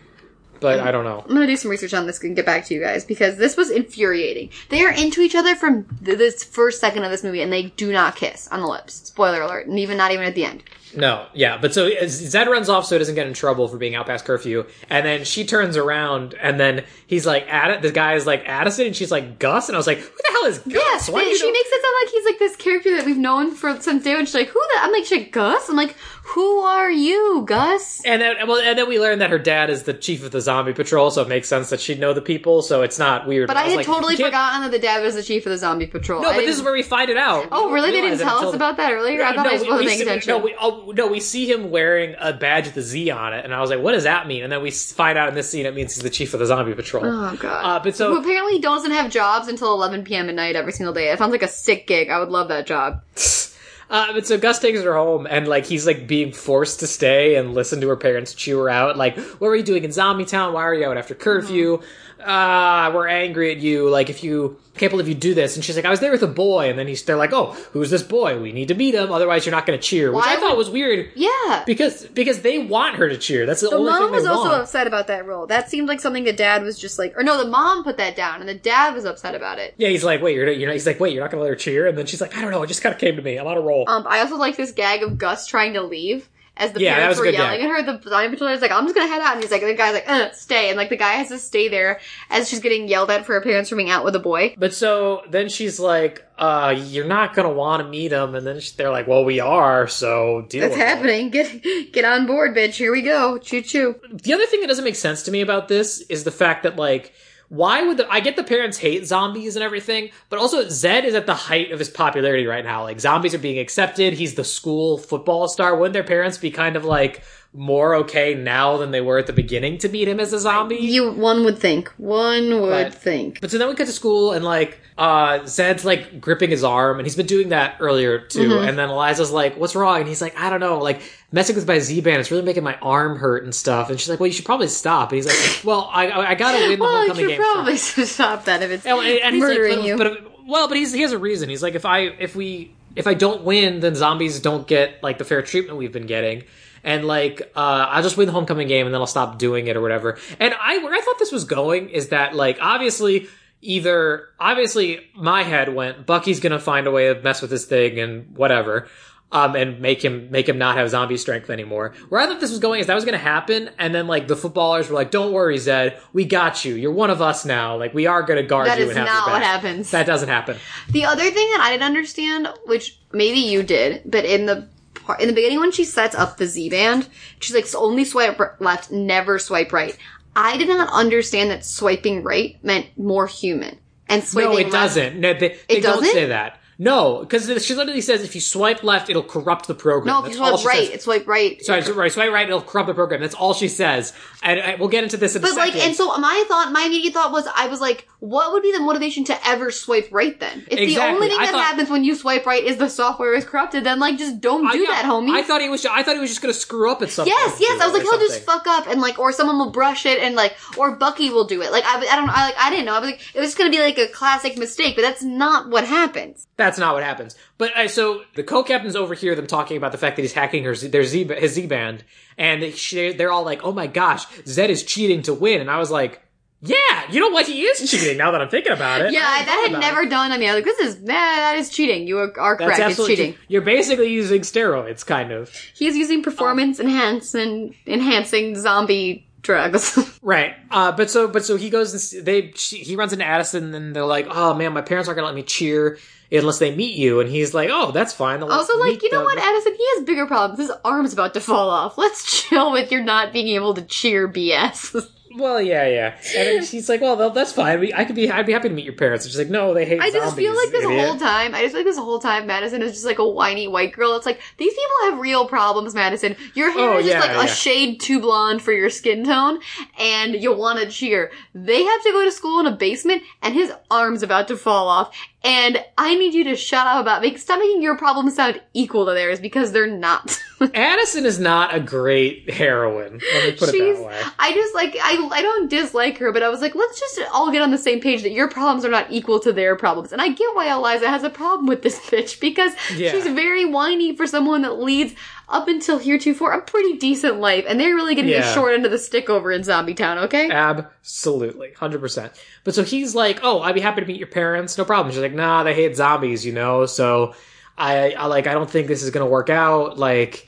But I don't know. I'm gonna do some research on this and get back to you guys because this was infuriating. They are into each other from th- this first second of this movie, and they do not kiss on the lips. Spoiler alert, and even not even at the end. No, yeah, but so Zed runs off so he doesn't get in trouble for being out past curfew, and then she turns around, and then he's like, "Add The guy is like Addison, and she's like Gus, and I was like, "Who the hell is Gus? Yes, Why they- she know- makes it sound like he's like this character that we've known for since day. And she's like, "Who the?" I'm like, "Shit, Gus." I'm like, Who are you, Gus? And then, well, and then we learned that her dad is the chief of the zombie patrol, so it makes sense that she'd know the people. So it's not weird. But I was had like, totally forgotten that the dad was the chief of the zombie patrol. No, I but this is where we find it out. Oh, really? They didn't tell us about that earlier? I thought I just we- we paying see, attention. No, we, oh, no, we see him wearing a badge with a Z on it, and I was like, "What does that mean?" And then we find out in this scene it means he's the chief of the zombie patrol. Oh god. Uh, but so Who apparently doesn't have jobs until 11 p.m. at night every single day. It sounds like a sick gig. I would love that job. Uh, but so Gus takes her home, and like he's like being forced to stay and listen to her parents chew her out. Like, what were you doing in Zombie Town? Why are you out after curfew? Ah, we're angry at you. Like, if you can't believe you do this, and she's like, I was there with a boy, and then he's they're like, oh, who's this boy? We need to meet him, otherwise you're not going to cheer. Which Why I thought would- was weird Yeah. because because they want her to cheer. That's the, The only mom thing they was also want. upset about that role. That seemed like something the dad was just like, or no, the mom put that down, and the dad was upset about it. Yeah, he's like, wait, you're, you're not, he's like, wait, you're not going to let her cheer, and then she's like, I don't know, it just kind of came to me. I'm on a roll. Um, I also like this gag of Gus trying to leave as the Yeah, parents were yelling at her. The zombie is like, "I'm just gonna head out," and he's like, the guy's like, uh, "Stay," and like the guy has to stay there as she's getting yelled at for her parents for being out with a boy. But so then she's like, uh, you're not gonna want to meet him, and then sh- they're like, well, we are, so deal That's it. happening. Get get on board, bitch. Here we go. Choo choo. The other thing that doesn't make sense to me about this is the fact that like, why would the, I get the parents hate zombies and everything, but also Zed is at the height of his popularity right now. Like zombies are being accepted. He's the school football star. Wouldn't their parents be kind of like more okay now than they were at the beginning to meet him as a zombie? You one would think. One would But- think. But so then we get to school and like uh Zed's like gripping his arm and he's been doing that earlier too. Mm-hmm. And then Eliza's like, What's wrong? And he's like, I don't know, like messing with my Z band, it's really making my arm hurt and stuff. And she's like, Well, you should probably stop. And he's like, Well, I I I gotta win the Well, you should game. probably first." stop that if it's And, and he's murdering like, you. but, but well, but he's he has a reason. He's like, if I if we if I don't win, then zombies don't get like the fair treatment we've been getting. And like, uh, I'll just win the homecoming game and then I'll stop doing it or whatever. And I, where I thought this was going is that like, obviously, either, obviously, my head went, Bucky's gonna find a way to mess with this thing and whatever. Um, and make him make him not have zombie strength anymore. Where I thought this was going is that was going to happen, and then like the footballers were like, "Don't worry, Zed, we got you. You're one of us now. Like we are going to guard That you is and have not what happens. That doesn't happen. The other thing that I didn't understand, which maybe you did, but in the part in the beginning when she sets up the Z band, she's like only swipe left, never swipe right. I did not understand that swiping right meant more human, and swiping No, it left- doesn't. No, they, they don't doesn't? say that. No, because she literally says if you swipe left, it'll corrupt the program. No, if you swipe right, says. it's swipe right. Sorry, so- right, swipe right, it'll corrupt the program. That's all she says. And, and we'll get into this in a But like, and so my thought, my immediate thought was, I was like, what would be the motivation to ever swipe right then? If the only thing I that thought- happens when you swipe right is the software is corrupted, then like just don't I- do yeah, that, homie. I thought he was. I thought he was just going to screw up at some Yes, point, yes. I was like, he'll just fuck up and like, or someone will brush it and like, or Bucky will do it. Like, I, I don't, know. I like, I didn't know. I was like, it was gonna be like a classic mistake, but that's not what happens. That's not what happens. But uh, so the co-captains overhear them talking about the fact that he's hacking her their Z his Z band, and she, they're all like, "Oh my gosh, Zed is cheating to win," and I was like. Yeah, you know what? He is cheating. Now that I'm thinking about it, Yeah, I that had never it. dawned on me. I was like, this is, nah, that is cheating. You are, are correct. It's absolutely cheating. You're basically using steroids, kind of. He's using performance enhancing, enhancing zombie drugs. Right. Uh, but so, but so he goes. And they she, he runs into Addison, and they're like, "Oh man, my parents aren't gonna let me cheer unless they meet you." And he's like, "Oh, that's fine." They'll Also, like, you know them." what, Addison? He has bigger problems. His arm's about to fall off. Let's chill with your not being able to cheer BS. Well, yeah, yeah. And then he's like, "Well, that's fine. We, I could be. I'd be happy to meet your parents." And she's like, "No, they hate I just feel like this idiot." whole time, I just feel like this whole time, Madison is just like a whiny white girl. It's like, these people have real problems, Madison. Your hair Oh, is just yeah, like yeah. a shade too blonde for your skin tone, and you want to cheer. They have to go to school in a basement, and his arm's about to fall off. And I need you to shut up about make stop making your problems sound equal to theirs because they're not. Addison is not a great heroine. Let me put it She's, that way. I just like I I don't dislike her, but I was like, let's just all get on the same page that your problems are not equal to their problems. And I get why Eliza has a problem with this bitch because Yeah. she's very whiny for someone that leads up until heretofore a pretty decent life, and they're really getting Yeah. the short end of the stick over in Zombie Town. Okay, Absolutely, hundred percent. But so he's like, "Oh, I'd be happy to meet your parents. No problem." She's like, "Nah, they hate zombies, you know. So I, I like, I don't think this is gonna work out. Like,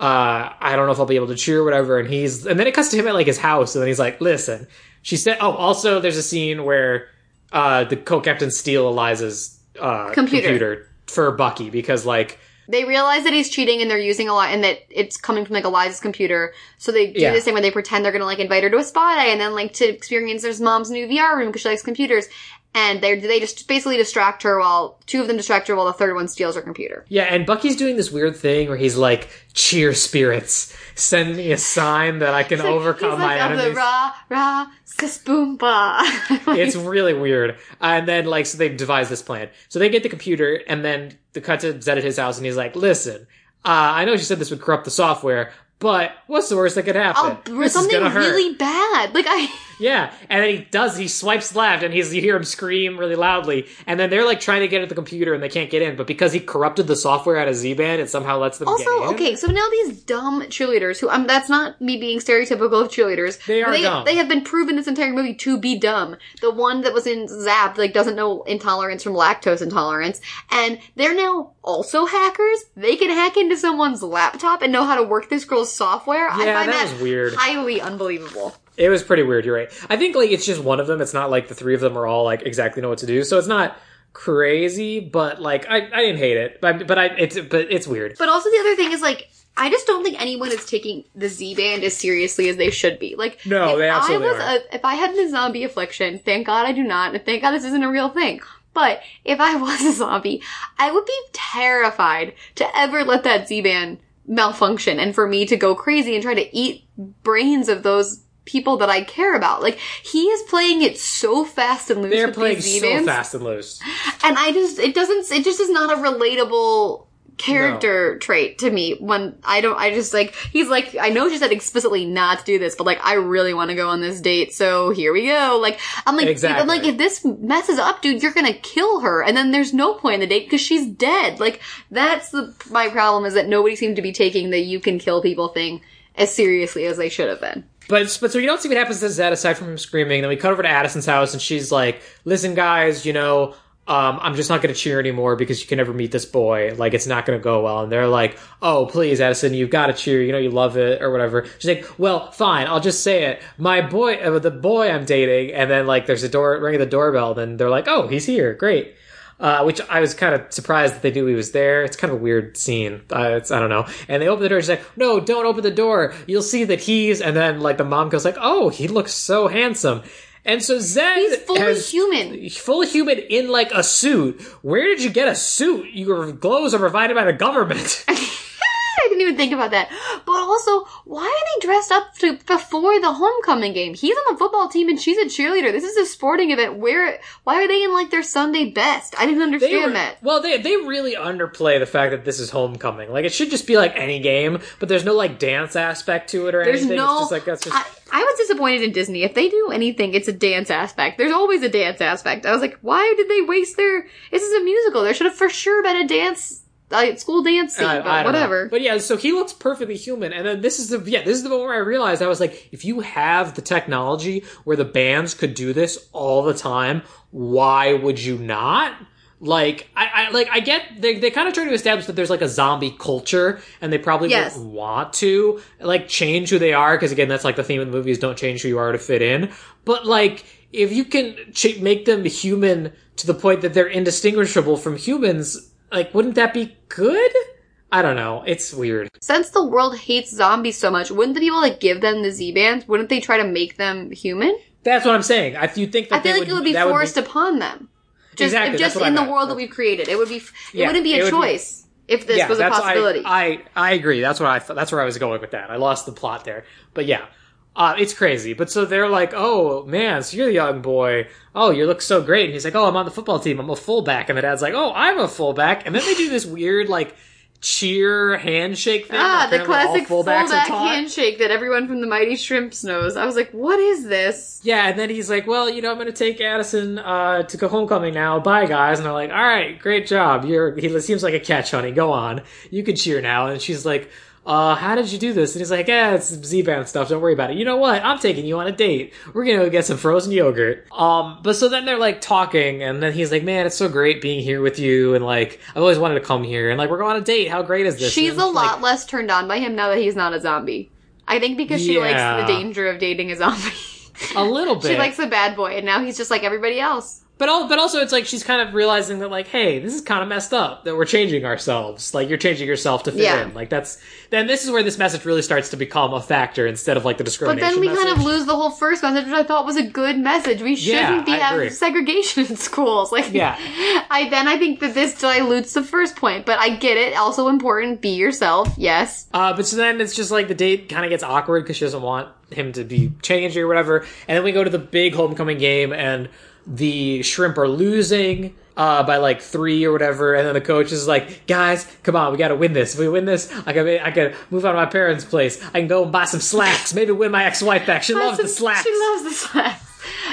uh, I don't know if I'll be able to cheer or whatever." And he's, and then it cuts to him at like his house, and then he's like, "Listen," she said. Oh, also, there's a scene where uh, the co-captain steal Eliza's uh, Computer. computer for Bucky because like They realize that he's cheating and they're using a lot, and that it's coming from like Eliza's computer. So they do Yeah. this thing where they pretend they're gonna like invite her to a spa day and then like to experience their mom's new VR room because she likes computers. And they they just basically distract her while two of them distract her while the third one steals her computer. Yeah, and Bucky's doing this weird thing where he's like, "Cheer, spirits! Send me a sign that I can overcome He's my like, enemies." the rah rah sisboomba. it's really weird. And then like so they devise this plan. So they get the computer and then the cut to Zed at his house and he's like, "Listen, uh, I know you said this would corrupt the software, but what's the worst that could happen? Oh, something really bad. Like I, Yeah, and then he does. He swipes left, and he's you hear him scream really loudly. And then they're like trying to get at the computer, and they can't get in. But because he corrupted the software out of Z Band, it somehow lets them also get in. okay. So now these dumb cheerleaders, who um, that's not me being stereotypical of cheerleaders. They are they, dumb. They have been proven this entire movie to be dumb. The one that was in Zap like doesn't know intolerance from lactose intolerance, and they're now also hackers. They can hack into someone's laptop and know how to work this girl's software. I Yeah, find that that, was weird. highly unbelievable. It was pretty weird. You're right. I think like it's just one of them. It's not like the three of them are all like exactly know what to do. So it's not crazy, but like I, I didn't hate it. But but I it's but it's weird. But also the other thing is like I just don't think anyone is taking the Z band as seriously as they should be. Like, No, if they absolutely I was aren't. a, if I had the zombie affliction, thank God I do not, and thank God this isn't a real thing. But if I was a zombie, I would be terrified to ever let that Z band malfunction and for me to go crazy and try to eat brains of those people that I care about. Like he is playing it so fast and loose They're playing so fast and loose. And I just, it doesn't, it just is not a relatable character trait to me when I don't, I just like, he's like, I know she said explicitly not to do this, but like, I really want to go on this date, so here we go. Like, I'm like, Exactly. I'm like, if this messes up, dude, you're gonna kill her, and then there's no point in the date because she's dead. Like, that's the, my problem is that nobody seemed to be taking the you can kill people thing as seriously as they should have been. But but so you don't see what happens to Zed aside from him screaming. Then we cut over to Addison's house, and she's like, "Listen, guys, you know." Um, I'm just not going to cheer anymore because you can never meet this boy. Like, it's not going to go well. And they're like, oh, please, Addison, you've got to cheer. You know, you love it or whatever. She's like, well, fine. I'll just say it. My boy, uh, the boy I'm dating. And then, like, there's a door, ring of the doorbell. Then they're like, oh, he's here. Great. Uh, which I was kind of surprised that they knew he was there. It's kind of a weird scene. Uh, it's, I don't know. And they open the door. She's like, "No, don't open the door. You'll see that he's." And then like the mom goes like, "Oh, he looks so handsome." And so Zed He's fully has- human. fully human in like a suit. Where did you get a suit? Your clothes are provided by the government. I didn't even think about that. But also, why are they dressed up to, before the homecoming game? He's on the football team and she's a cheerleader. This is a sporting event. Where? Why are they in like their Sunday best? I didn't understand were- that. Well, they they really underplay the fact that this is homecoming. Like it should just be like any game, but there's no like dance aspect to it or There's anything. no. it's just like that's just I, I was disappointed in Disney. If they do anything, it's a dance aspect. There's always a dance aspect. I was like, why did they waste their? This is a musical. There should have for sure been a dance, uh, school dance scene. I- but don't know. whatever. But yeah, so he looks perfectly human, and then this is the yeah, this is the moment where I realized I was like, if you have the technology where the bands could do this all the time, why would you not? Like I, I like I get they they kind of try to establish that there's like a zombie culture, and they probably Yes. want to like change who they are because again that's like the theme of the movies don't change who you are to fit in. But like if you can ch- make them human to the point that they're indistinguishable from humans, like wouldn't that be good? I don't know. It's weird. Since the world hates zombies so much, wouldn't the people that give them the Z bands, wouldn't they try to make them human? That's what I'm saying. I you think that I feel they like it would be forced upon them. Just, Exactly, just in the world that we've created, it would be. It Yeah, wouldn't be a would be- choice if this yeah, was a possibility. I, I I agree. That's what I. That's where I was going with that. I lost the plot there, but yeah, uh, it's crazy. But so they're like, "Oh man, so you're the young boy. Oh, you look so great." And he's like, "Oh, I'm on the football team. I'm a fullback." And the dad's like, "Oh, I'm a fullback." And then they do this weird like cheer handshake thing. ah, the classic fullback handshake that everyone from the Mighty Shrimps knows. I was like, what is this? Yeah, and then he's like, "Well, you know, I'm going to take Addison uh, to go homecoming now. Bye, guys." And they're like, "All right, great job. You're he seems like a catch, honey. Go on, you can cheer now." And she's like, "Uh, how did you do this?" And he's like, "Yeah, it's Z band stuff. Don't worry about it. You know what? I'm taking you on a date. We're gonna go get some frozen yogurt." Um, but so then they're like talking, and then he's like, "Man, it's so great being here with you, and like I've always wanted to come here, and like we're going on a date. How great is this?" She's And a then, like, lot less turned on by him now that he's not a zombie. I think because she Yeah. likes the danger of dating a zombie. a little bit. she likes the bad boy, and now he's just like everybody else. But all, but also it's like she's kind of realizing that like, hey, this is kind of messed up that we're changing ourselves. Like you're changing yourself to fit Yeah. in. Like that's then this is where this message really starts to become a factor instead of like the discrimination. But then we kind of lose the whole first message, which I thought was a good message. We shouldn't be having segregation in schools. Like, Yeah. I then I think that this dilutes the first point, but I get it. Also important, be yourself. Yes. Uh, but so then it's just like the date kind of gets awkward because she doesn't want him to be changed or whatever. And then we go to the big homecoming game, and the shrimp are losing uh, by like three or whatever. And then the coach is like, "Guys, come on, we got to win this. If we win this, I can I can move out of my parents' place. I can go and buy some slacks. Maybe win my ex-wife back. She loves the slacks. She loves the slacks.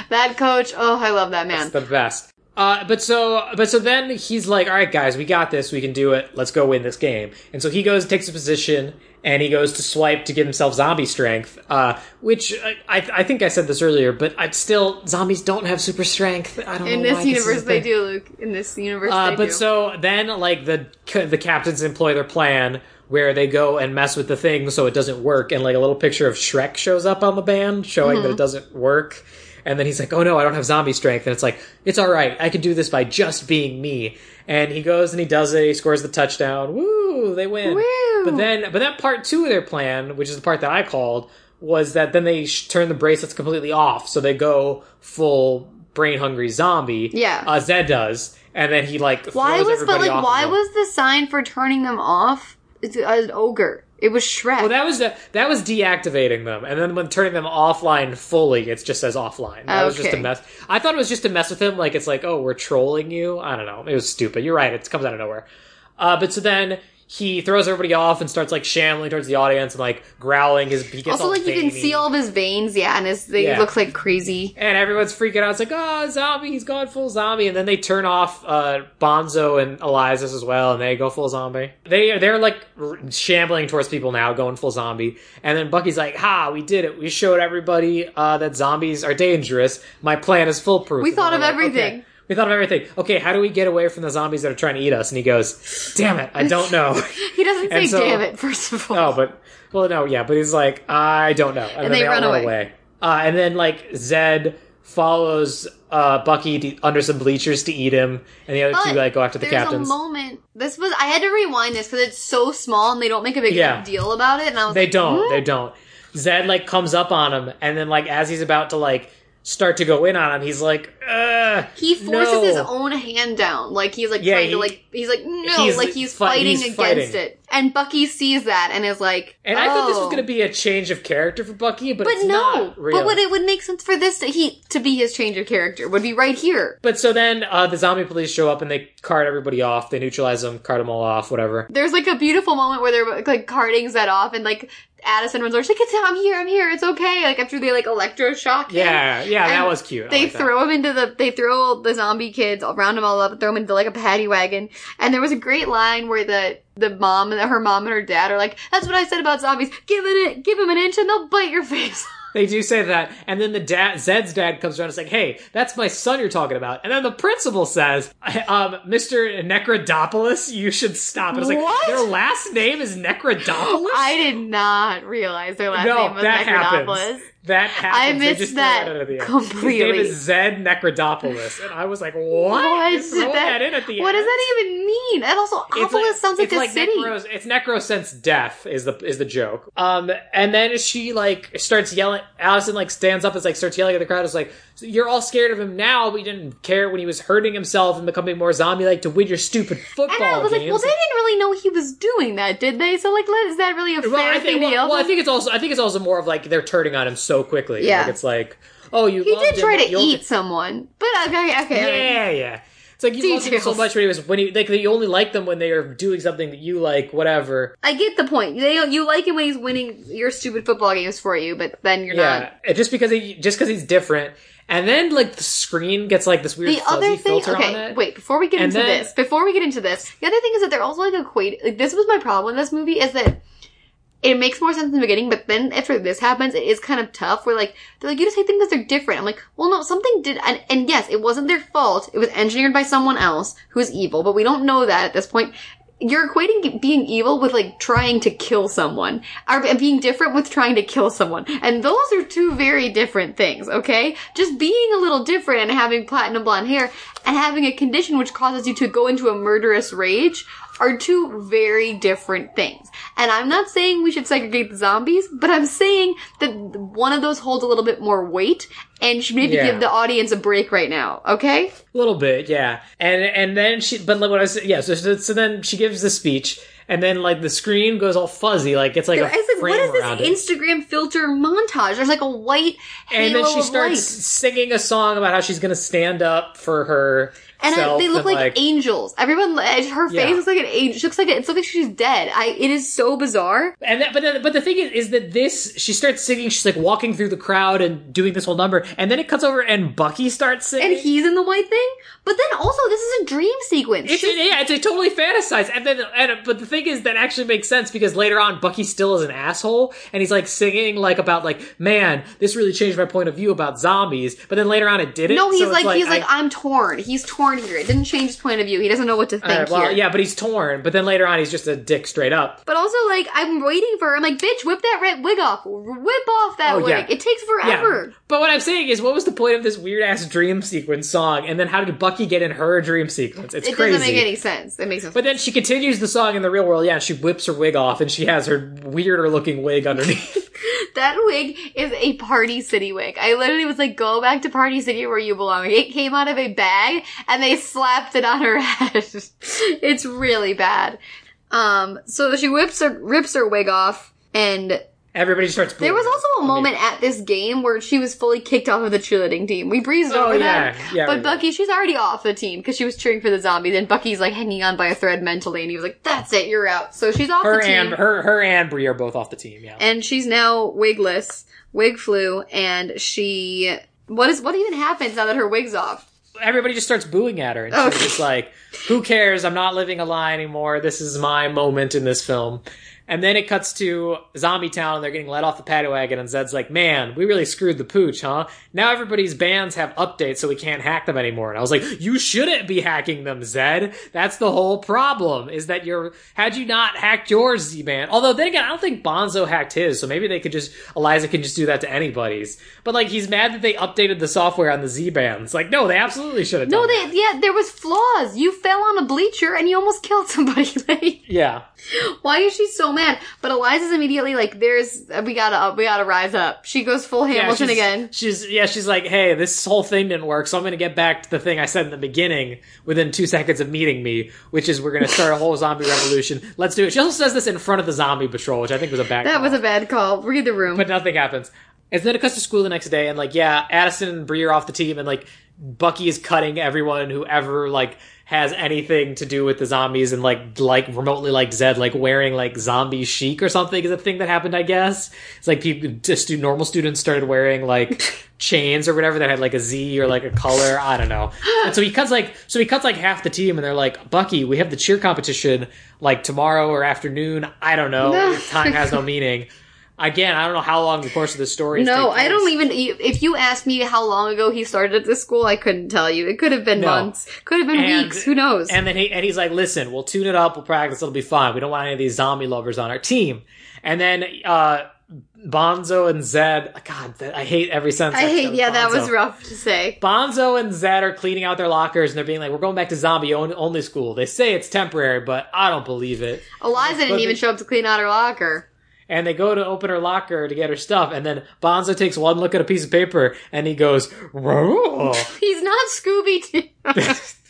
That coach, oh, I love that man. the best. Uh, but so, but so then he's like, "All right, guys, we got this. We can do it. Let's go win this game." And so he goes, and takes a position, and he goes to swipe to give himself zombie strength. Uh, which I, I, think I said this earlier, but I still zombies don't have super strength. I don't In this universe, a they do, Luke. In this universe, Uh, but do. so then, like the the captains employ their plan where they go and mess with the thing so it doesn't work, and like a little picture of Shrek shows up on the band showing that it doesn't work. And then he's like, "Oh no, I don't have zombie strength." And it's like, "It's all right. I can do this by just being me." And he goes and he does it. He scores the touchdown. Woo! They win. Woo! But then, but that part two of their plan, which is the part that I called, was that then they sh- turn the bracelets completely off, so they go full brain hungry zombie. Yeah. uh, Zed does, and then he like why was but like why was the sign for turning them off? It's an ogre. It was Shrek. Well, that was the, that was deactivating them, and then when turning them offline fully, it just says offline. That was just a mess. I thought it was just to mess with him, like it's like, oh, we're trolling you. I don't know. It was stupid. You're right. It comes out of nowhere. Uh, but so then he throws everybody off and starts like shambling towards the audience and like growling. His he also, like you can see all of his veins, yeah, and his they Yeah. look like crazy. and everyone's freaking out. It's like, oh, zombie, he's gone full zombie. And then they turn off uh, Bonzo and Elias as well, and they go full zombie. They they're like r- shambling towards people now, going full zombie. And then Bucky's like, ha, we did it. We showed everybody uh, that zombies are dangerous. My plan is foolproof. We And thought of like, everything. "Okay." We thought of everything. Okay, how do we get away from the zombies that are trying to eat us? And he goes, damn it, I don't know. He doesn't say so- damn it, first of all. No, but well, no, yeah, but he's like, I don't know, and, then they they, run away. away. Uh, and then like Zed follows uh, Bucky to, under some bleachers to eat him, and the other two like go after the there's captains. a moment. This was I had to rewind this because it's so small and they don't make a big Yeah. deal about it. And I was They like, don't. "What?" They don't. Zed like comes up on him, and then like as he's about to like start to go in on him, he's like, Ugh, He forces no. his own hand down, like he's like Yeah, trying he- to like he's like no, he's like he's fi- fighting he's against fighting. it. And Bucky sees that and is like, And I thought this was "Oh." going to be a change of character for Bucky, but, But it's no, not really. but what it would make sense for this to he to be his change of character would be right here. But so then uh, the zombie police show up and they cart everybody off. They neutralize them, cart them all off, whatever. There's like a beautiful moment where they're like carting Zed off and like Addison runs over. She's like, "It's I'm here, I'm here, it's okay." Like after they like electroshock him. Yeah, yeah, that And was cute. I They like that. throw him into the they throw the zombie kids round them all up, throw them into like a paddy wagon. And there was a great line where the the mom and her mom and her dad are like, "That's what I said about zombies. Give it, give them an inch and they'll bite your face." They do say that, and then the dad, Zed's dad, comes around and is like, "Hey, that's my son you're talking about." And then the principal says, um, "Mr. Necrodopolis, you should stop." And it's like, What? their last name is Necrodopolis. I did not realize their last no, name was that Necrodopolis. happens. That happens. I missed that in at the end. completely. His name is Zed Necrodopolis, and I was like, "What? What? You're that, in at the what end? does that even mean? And also, Opolis sounds like a city. Necros, it's Necrosense death is the is the joke. Um, and then she like starts yelling. Allison like stands up and like starts yelling at the crowd. It's like you're all scared of him now, but you didn't care when he was hurting himself and becoming more zombie-like to win your stupid football And I was like, games. well, they didn't really know he was doing that, did they? So, like, is that really a fair Well, I thing think, to well, yell? well, I think it's also I think it's also more of like they're turning on him so quickly. Yeah. like, it's like oh you he did him, try to eat someone, but okay, okay. Yeah, yeah. It's like you loved him so much when he was when he like you only like them when they are doing something that you like, whatever. I get the point. They, you like him when he's winning your stupid football games for you, but then you're Yeah, not. and just because he just because he's different, and then like the screen gets like this weird The fuzzy other thing, filter on okay, it. wait. Before we get And into then- this, before we get into this, the other thing is that they're also like equate. Like, this was my problem with this movie is that it makes more sense in the beginning, but then after this happens, it is kind of tough. Where like they're like, you just hate things because they're different. I'm like, well, no, something did, and, and yes, it wasn't their fault. It was engineered by someone else who's evil, but we don't know that at this point. You're equating being evil with like trying to kill someone, or being different with trying to kill someone, and those are two very different things. Okay, just being a little different and having platinum blonde hair and having a condition which causes you to go into a murderous rage are two very different things. And I'm not saying we should segregate the zombies, but I'm saying that one of those holds a little bit more weight and should maybe Yeah. give the audience a break right now. Okay. A little bit, yeah. And and then she, but like what I was, yeah. So so, then she gives the speech, and then like the screen goes all fuzzy, like it's like like, frame what is this Instagram filter montage? There's like a white and then she starts light. singing a song about how she's gonna stand up for her. And I, they look like, angels. Everyone, her face Yeah. looks like an angel. She looks like it looks like she's dead. I. It is so bizarre. And that, but then, but the thing is, is that this she starts singing. She's like walking through the crowd and doing this whole number, and then it cuts over and Bucky starts singing. And he's in the white thing. But then also, this is a dream sequence. It's, She's- yeah, it's a totally fantasized. And then, and but the thing is, that actually makes sense because later on, Bucky still is an asshole, and he's like singing like about like, man, this really changed my point of view about zombies. But then later on, it didn't. no, he's so it's like, he's I- like I'm torn. He's torn It didn't change his point of view. He doesn't know what to think well, here. yeah, but he's torn. But then later on, he's just a dick straight up. But also, like, I'm waiting for. I'm like, bitch, whip that red wig off. Whip off that Oh, wig. yeah. It takes forever. Yeah. But what I'm saying is, what was the point of this weird ass dream sequence song? And then how did Bucky get in her dream sequence? It's It crazy. doesn't make any sense. It makes no sense. But then she continues the song in the real world. Yeah, she whips her wig off, and she has her weirder looking wig underneath. That wig is a Party City wig. I literally was like, go back to Party City where you belong. It came out of a bag and they slapped it on her head. it's really bad. Um, so she whips her, rips her wig off and Everybody starts. there was also a moment at this game where she was fully kicked off of the cheerleading team. We breezed Oh, over yeah. that. Yeah, but Bucky, she's already off the team because she was cheering for the zombies and Bucky's like hanging on by a thread mentally and he was like, that's it, you're out. So she's off her the team. and her her and Bree are both off the team. Yeah. and she's now wigless, wig flew, and she what is what even happens now that her wig's off? Everybody just starts booing at her, and she's just like, "Who cares? I'm not living a lie anymore. This is my moment in this film." And then it cuts to Zombie Town, and they're getting let off the paddy wagon, and Zed's like, "Man, we really screwed the pooch, huh? Now everybody's bands have updates, so we can't hack them anymore." And I was like, "You shouldn't be hacking them, Zed. That's the whole problem. Is that you're had you not hacked your Z band? Although then again, I don't think Bonzo hacked his, so maybe they could just Eliza can just do that to anybody's. But like, he's mad that they updated the software on the Z bands. Like, no, they absolutely should have. No, done they that. yeah, there was flaws. You fell on a bleacher and you almost killed somebody. Like, Yeah. why is she so mad? But Eliza's immediately like, "There's we gotta we gotta rise up." She goes full Yeah, Hamilton she's, again. She's yeah, she's like, hey, this whole thing didn't work, so I'm gonna get back to the thing I said in the beginning within two seconds of meeting me, which is we're gonna start a whole zombie revolution. Let's do it. She also says this in front of the zombie patrol, which I think was a bad. That call. was a bad call. Read the room. but nothing happens. And then it cuts to school the next day, and like, yeah, Addison and Bree are off the team, and like, Bucky is cutting everyone who ever like has anything to do with the zombies, and like, like remotely like Zed, like wearing like zombie chic or something is a thing that happened. I guess it's like people, just normal students started wearing like chains or whatever that had like a Z or like a color. I don't know. And so he cuts like, so he cuts like half the team, and they're like, Bucky, we have the cheer competition like tomorrow or afternoon. I don't know. Time has no meaning. Again, I don't know how long the course of the story is. no, I don't even. If you asked me how long ago he started at this school, I couldn't tell you. It could have been No. months, could have been And- weeks. Who knows? And then he and he's like, "Listen, we'll tune it up. We'll practice. It'll be fine. We don't want any of these zombie lovers on our team." And then uh Bonzo and Zed. God, I hate every sentence. I hate. Yeah, that was rough to say. Bonzo and Zed are cleaning out their lockers and they're being like, "We're going back to zombie only school." They say it's temporary, but I don't believe it. Eliza didn't even they- show up to clean out her locker. And they go to open her locker to get her stuff, and then Bonzo takes one look at a piece of paper and he goes, "Whoa." He's not Scooby Doo.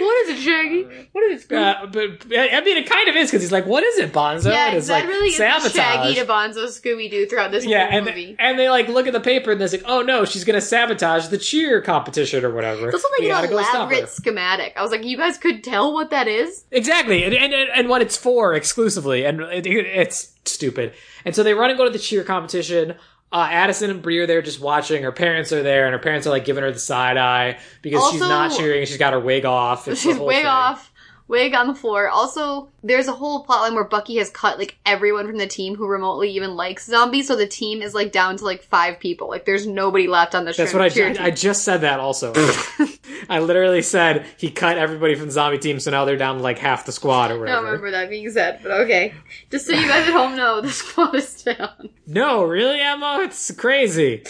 what is it, Shaggy? What is it, Scooby? Uh, but I mean, it kind of is because he's like, "What is it, Bonzo?" yeah, and it's that like really is sabotage. Shaggy to Bonzo Scooby Doo throughout this yeah, whole and movie. and they like look at the paper and they're like, "Oh no, she's gonna sabotage the cheer competition or whatever." It's also like gotta an go stop her. elaborate schematic. I was like, you guys could tell what that is? Exactly, and, and and what it's for exclusively, and it, it's stupid. And so they run and go to the cheer competition. Uh, Addison and Bree are there just watching. Her parents are there, and her parents are like giving her the side eye because she's Also- not cheering. She's got her wig off. It's She's wig thing. off, wig on the floor. Also, there's a whole plotline where Bucky has cut like everyone from the team who remotely even likes zombies, so the team is like down to like five people. Like there's nobody left on the show. That's what I ju- I just said that also. I literally said he cut everybody from the zombie team, so now they're down to like half the squad or I whatever. don't remember that being said, but okay. Just so you guys at home know, the squad is down. No, really, Emma? It's crazy.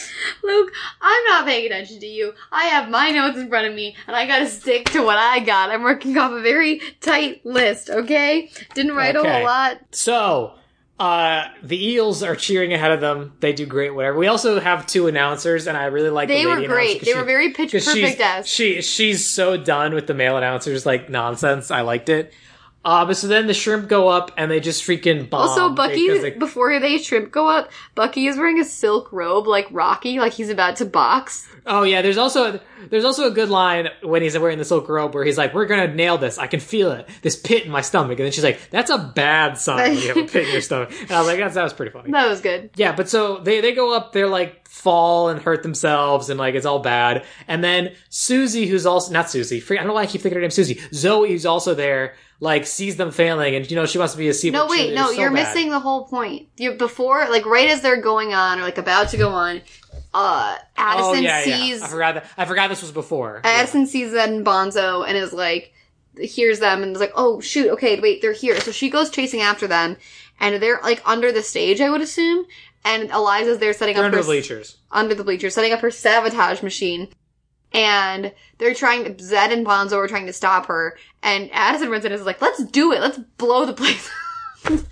Luke, I'm not paying attention to you. I have my notes in front of me, and I gotta stick to what I got. I'm working off a very tight list, okay? Didn't write a whole lot. So, uh, the Eels are cheering ahead of them. They do great, whatever. We also have two announcers, and I really like They the were great. They she- were very pitch she's- perfect as. She she's so done with the male announcers like nonsense. I liked it. Uh, but so then the shrimp go up and they just freaking bomb. Also, Bucky, they- before they shrimp go up, Bucky is wearing a silk robe like Rocky, like he's about to box. Oh yeah, there's also there's also a good line when he's wearing the silk robe where he's like, "We're gonna nail this. I can feel it. This pit in my stomach." And then she's like, "That's a bad sign when you have a pit in your stomach." And I was like, "That's that was pretty funny." That was good. Yeah, but so they they go up, they're like fall and hurt themselves, and like it's all bad. And then Susie, who's also not Susie, I don't know why I keep thinking her name Susie. Zoey, who's also there, like sees them failing, and you know she wants to be a Seabrook No, wait, no, so you're bad. missing the whole point. You before, like right as they're going on or like about to go on, uh, Addison Oh yeah, sees yeah. I forgot that. I forgot this was before. Yeah. Addison sees that in Bonzo and is like, hears them and is like, oh shoot, okay, wait, they're here. So she goes chasing after them, and they're like under the stage, I would assume. And Eliza's there setting They're up under her the bleachers. under the bleachers, setting up her sabotage machine. And they're trying to, Zed and Bonzo are trying to stop her. And Addison runs in and is like, let's do it. Let's blow the place.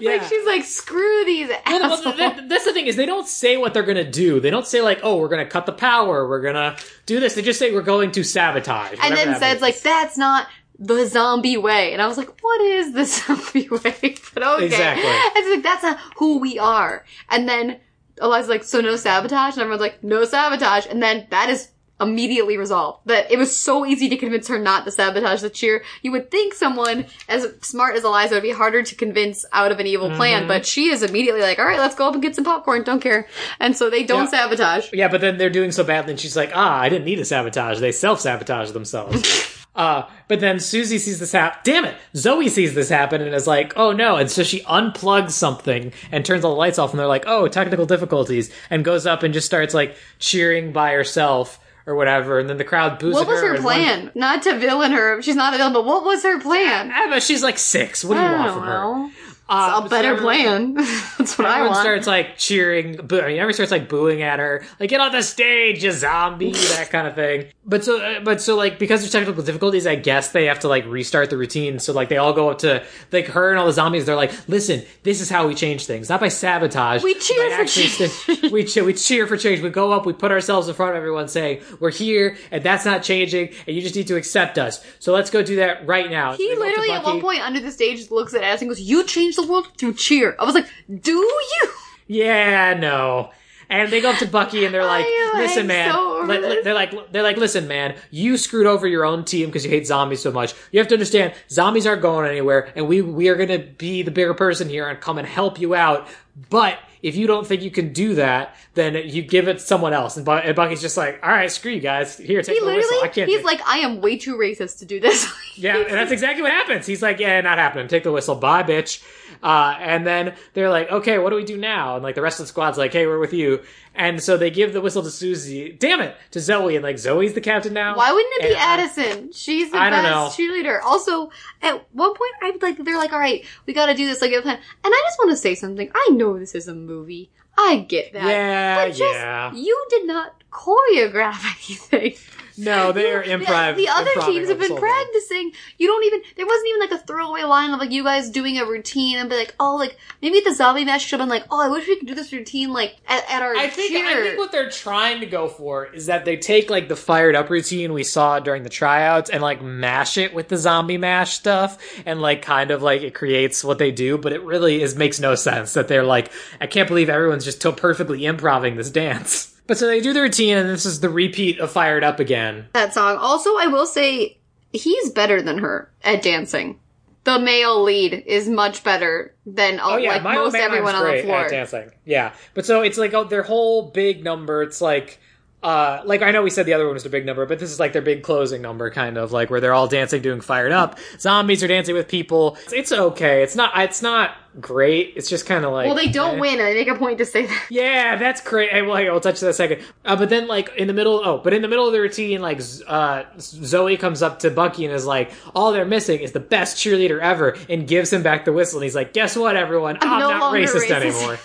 Yeah. Like, she's like, screw these Well, well, assholes. th- th- that's the thing is they don't say what they're gonna do. They don't say like, "Oh, we're gonna cut the power. We're gonna do this." They just say we're going to sabotage. and then Zed's like, that's not the zombie way. And I was like, what is the zombie way? but okay. Exactly. And like, that's not who we are. And then Eliza's like, so no sabotage? And everyone's like, no sabotage. And then that is immediately resolved. That it was so easy to convince her not to sabotage the cheer. You would think someone as smart as Eliza would be harder to convince out of an evil Mm-hmm. plan, but she is immediately like, all right, let's go up and get some popcorn. Don't care. And so they don't Yeah. sabotage. Yeah, but then they're doing so badly, and she's like, "Ah, I didn't need to sabotage. They self sabotage themselves." uh, but then Susie sees this happen. Damn it! Zoey sees this happen and is like, "Oh no!" And so she unplugs something and turns all the lights off, and they're like, "Oh, technical difficulties," and goes up and just starts like cheering by herself or whatever. And then the crowd boos. What was her one- plan? Not to villain her. She's not a villain, but what was her plan? But she's like six. What do you want from know. her? Uh, A better so- plan. That's what I want. Everyone starts like cheering. Boo- I mean, everyone starts like booing at her, like "Get on the stage, you zombie!" that kind of thing. But so, uh, but so, like because there's technical difficulties, I guess they have to like restart the routine. So like they all go up to like her and all the zombies. They're like, "Listen, this is how we change things, not by sabotage. We cheer for change." we cheer, we cheer for change. We go up, we put ourselves in front of everyone, saying we're here, and that's not changing, and you just need to accept us. So let's go do that right now." He they go up to literally at one point under the stage looks at Addison and goes, You changed the world through cheer. I was like, Do you? Yeah, no. And they go up to Bucky and they're like, "Listen, man." so li- li- they're like, "They're like, listen, man. You screwed over your own team because you hate zombies so much. You have to understand, zombies aren't going anywhere, and we we are gonna be the bigger person here and come and help you out. But if you don't think you can do that, then you give it to someone else." And, Bu- and Bucky's just like, "All right, screw you guys. Here, take He the whistle. I literally, can't." he's do-" like, I am way too racist to do this. Yeah, and that's exactly what happens. He's like, "Yeah, not happening. Take the whistle. Bye, bitch." Uh, and then they're like, "Okay, what do we do now?" And like the rest of the squad's like, "Hey, we're with you." And so they give the whistle to Susie. Damn it, to Zoey, and like Zoey's the captain now. Why wouldn't it be And Addison? She's the I best cheerleader. Also, at one point, I like, they're like, all right, we gotta do this, like, a plan. And I just want to say something. I know this is a movie. I get that. Yeah, but just, yeah. You did not choreograph anything. No, they are The- improv. The, other improving teams have been practicing. You don't even. There wasn't even like a throwaway line of like you guys doing a routine and be like, oh, like maybe at the zombie match should have been like, oh, I wish we could do this routine like at, at our I think cheer. I think what they're trying to go for is that they take like the fired up routine we saw during the tryouts and like mash it with the zombie mash stuff and like kind of like it creates what they do, but it really is makes no sense that they're like I can't believe everyone's just so perfectly improving this dance. But so they do the routine and this is the repeat of fired up again. that song. Also, I will say he's better than her at dancing. The male lead is much better than Oh yeah, like Milo most Manheim's everyone on the great floor. at dancing. Yeah, but so it's like oh, their whole big number. It's like, uh, like I know we said the other one was their big number, but this is like their big closing number, kind of like where they're all dancing, doing fired up. Zombies are dancing with people. It's, it's okay. It's not. It's not great. It's just kind of like Well, they don't eh. win, and they make a point to say that. Yeah, that's great. Well, hey, we'll touch that a second. Uh, but then, like in the middle, oh, but in the middle of the routine, like uh, Zoey comes up to Bucky and is like, "All they're missing is the best cheerleader ever," and gives him back the whistle. And he's like, "Guess what, everyone? I'm, no not longer racist, anymore."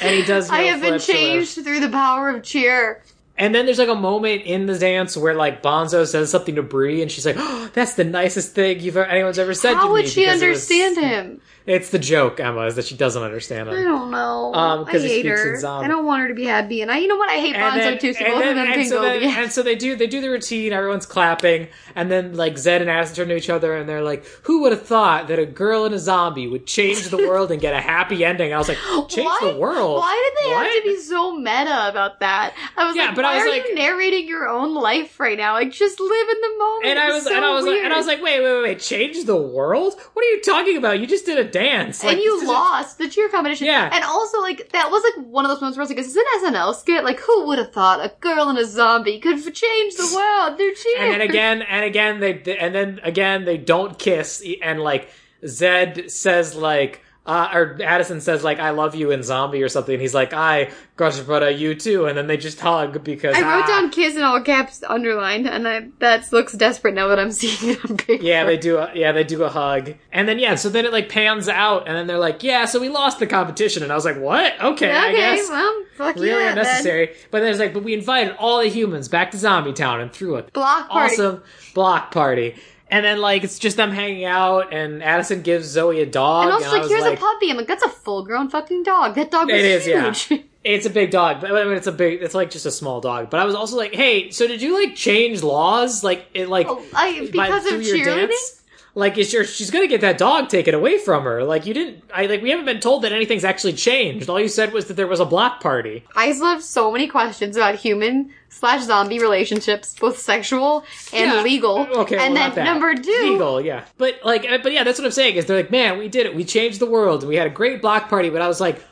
And he does. I have been flips or whatever. changed through the power of cheer. And then there's like a moment in the dance where like Bonzo says something to Bree, and she's like, oh, "That's the nicest thing you've anyone's ever said to How me." would she it was- understand him? It's the joke, Emma, is that she doesn't understand it. I don't know. Um, I hate her. I don't want her to be happy, and I, you know what? I hate Bonzo too. So both of them and can so go. then- and so they do they do the routine. Everyone's clapping, and then like Zed and Addison turn to each other, and they're like, "Who would have thought that a girl and a zombie would change the world and get a happy ending?" I was like, "Change why, the world? Why did they What? have to be so meta about that? I was Yeah, like, but I was are like- you narrating your own life right now? Like, just live in the moment. And I It was, so and I was like, and I was like, wait, wait, wait, wait, change the world? What are you talking about? You just did a dance, Like, and you lost the cheer competition. Yeah. And also, like, that was like one of those moments where I was like, is this an SNL skit? Like, who would have thought a girl and a zombie could change the world through cheer? and then again and again they and then again they don't kiss and like zed says like uh, or Addison says like "I love you" in Zombie or something. And he's like "I, uh, you too," and then they just hug because I wrote ah. down kiss in all caps underlined, and I, that looks desperate now that I'm seeing it on paper. Yeah, they do. A, yeah, they do a hug, and then yeah, so then it like pans out, and then they're like, "Yeah, so we lost the competition," and I was like, "What? Okay, I guess." well, fuck Really yeah, then. unnecessary. But then it's like, but we invited all the humans back to Zombie Town and threw a Block party. awesome block party. And then like it's just them hanging out, and Addison gives Zoey a dog. And also, I like, here's like, a puppy. I'm like, that's a full grown fucking dog. That dog was It is, yeah. huge. It's a big dog, but I mean, it's a big. It's like just a small dog. But I was also like, hey, so did you like change laws? Like it, like Oh, I- by- because of through your cheerleading? Like, is your she's gonna get that dog taken away from her? Like you didn't. I like we haven't been told that anything's actually changed. All you said was that there was a block party. I still have so many questions about human slash zombie relationships, both sexual and Yeah. legal. Okay, and well, then number two, legal, yeah. But like, uh, but yeah, that's what I'm saying. Is they're like, man, we did it. We changed the world. We had a great block party. But I was like,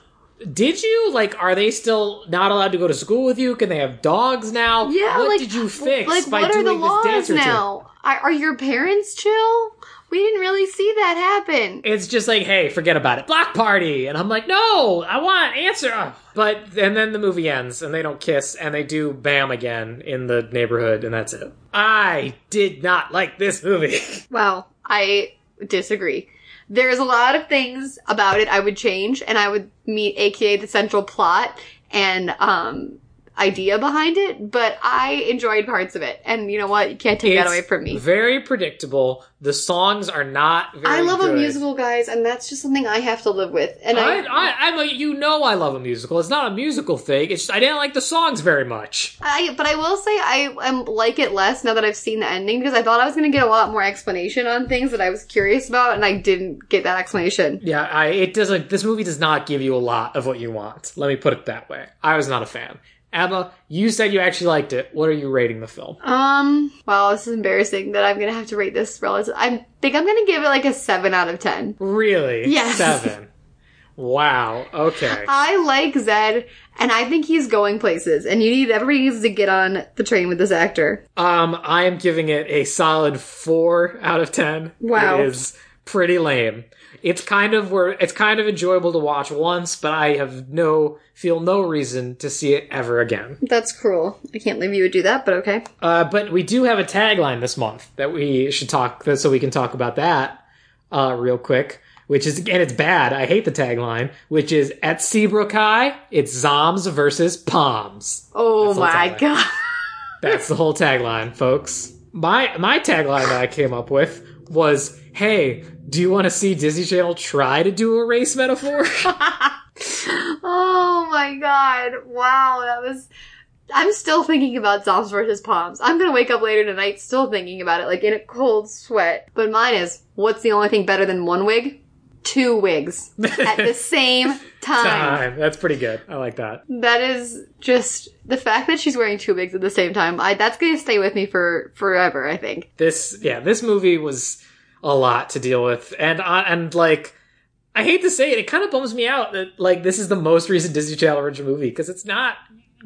did you like? Are they still not allowed to go to school with you? Can they have dogs now? yeah, what like did you fix Like, by what are doing the laws this dance now? Are your parents chill? We didn't really see that happen. It's just like, hey, forget about it. Block party, and I'm like, no, I want answer. But and then the movie ends, and they don't kiss, and they do bam again in the neighborhood, and that's it. I did not like this movie. Well, I disagree. There's a lot of things about it I would change, and I would meet AKA the central plot and um idea behind it, but I enjoyed parts of it. And you know what? You can't take that away from me. Very predictable. The songs are not. Very I love a musical, guys, and that's just something I have to live with. And I, I, I, I'm a, you know I love a musical. It's not a musical thing. It's just, I didn't like the songs very much. I, but I will say I am like it less now that I've seen the ending because I thought I was going to get a lot more explanation on things that I was curious about, and I didn't get that explanation. Yeah, I it doesn't. This movie does not give you a lot of what you want. Let me put it that way. I was not a fan. Emma, you said you actually liked it. What are you rating the film? Um, wow, this is embarrassing that I'm gonna have to rate this relative. I think I'm gonna give it like a seven out of ten. Really? Yes. Seven. Wow. Okay. I like Zed, and I think he's going places. And you need everybody needs to get on the train with this actor. Um, I am giving it a solid four out of ten. Wow. It is pretty lame. It's kind of where it's kind of enjoyable to watch once, but I have no feel no reason to see it ever again. That's cruel. I can't believe you would do that, but okay. Uh, but we do have a tagline this month that we should talk, so we can talk about that uh, real quick. Which is, and it's bad. I hate the tagline. Which is at Seabrook High, it's Zoms versus Poms. Oh my tagline. god. That's the whole tagline, folks. My my tagline that I came up with was, "Hey, do you want to see Disney Channel try to do a race metaphor?" Oh my god. Wow, that was. I'm still thinking about Zoms versus Poms. I'm gonna wake up later tonight still thinking about it, like in a cold sweat. But mine is what's the only thing better than one wig? Two wigs at the same time. Time. That's pretty good. I like that. That is just the fact that she's wearing two wigs at the same time. I that's gonna stay with me for forever. I think. This, yeah, this movie was a lot to deal with, and uh, and like. I hate to say it, it kind of bums me out that like this is the most recent Disney Channel original movie because it's not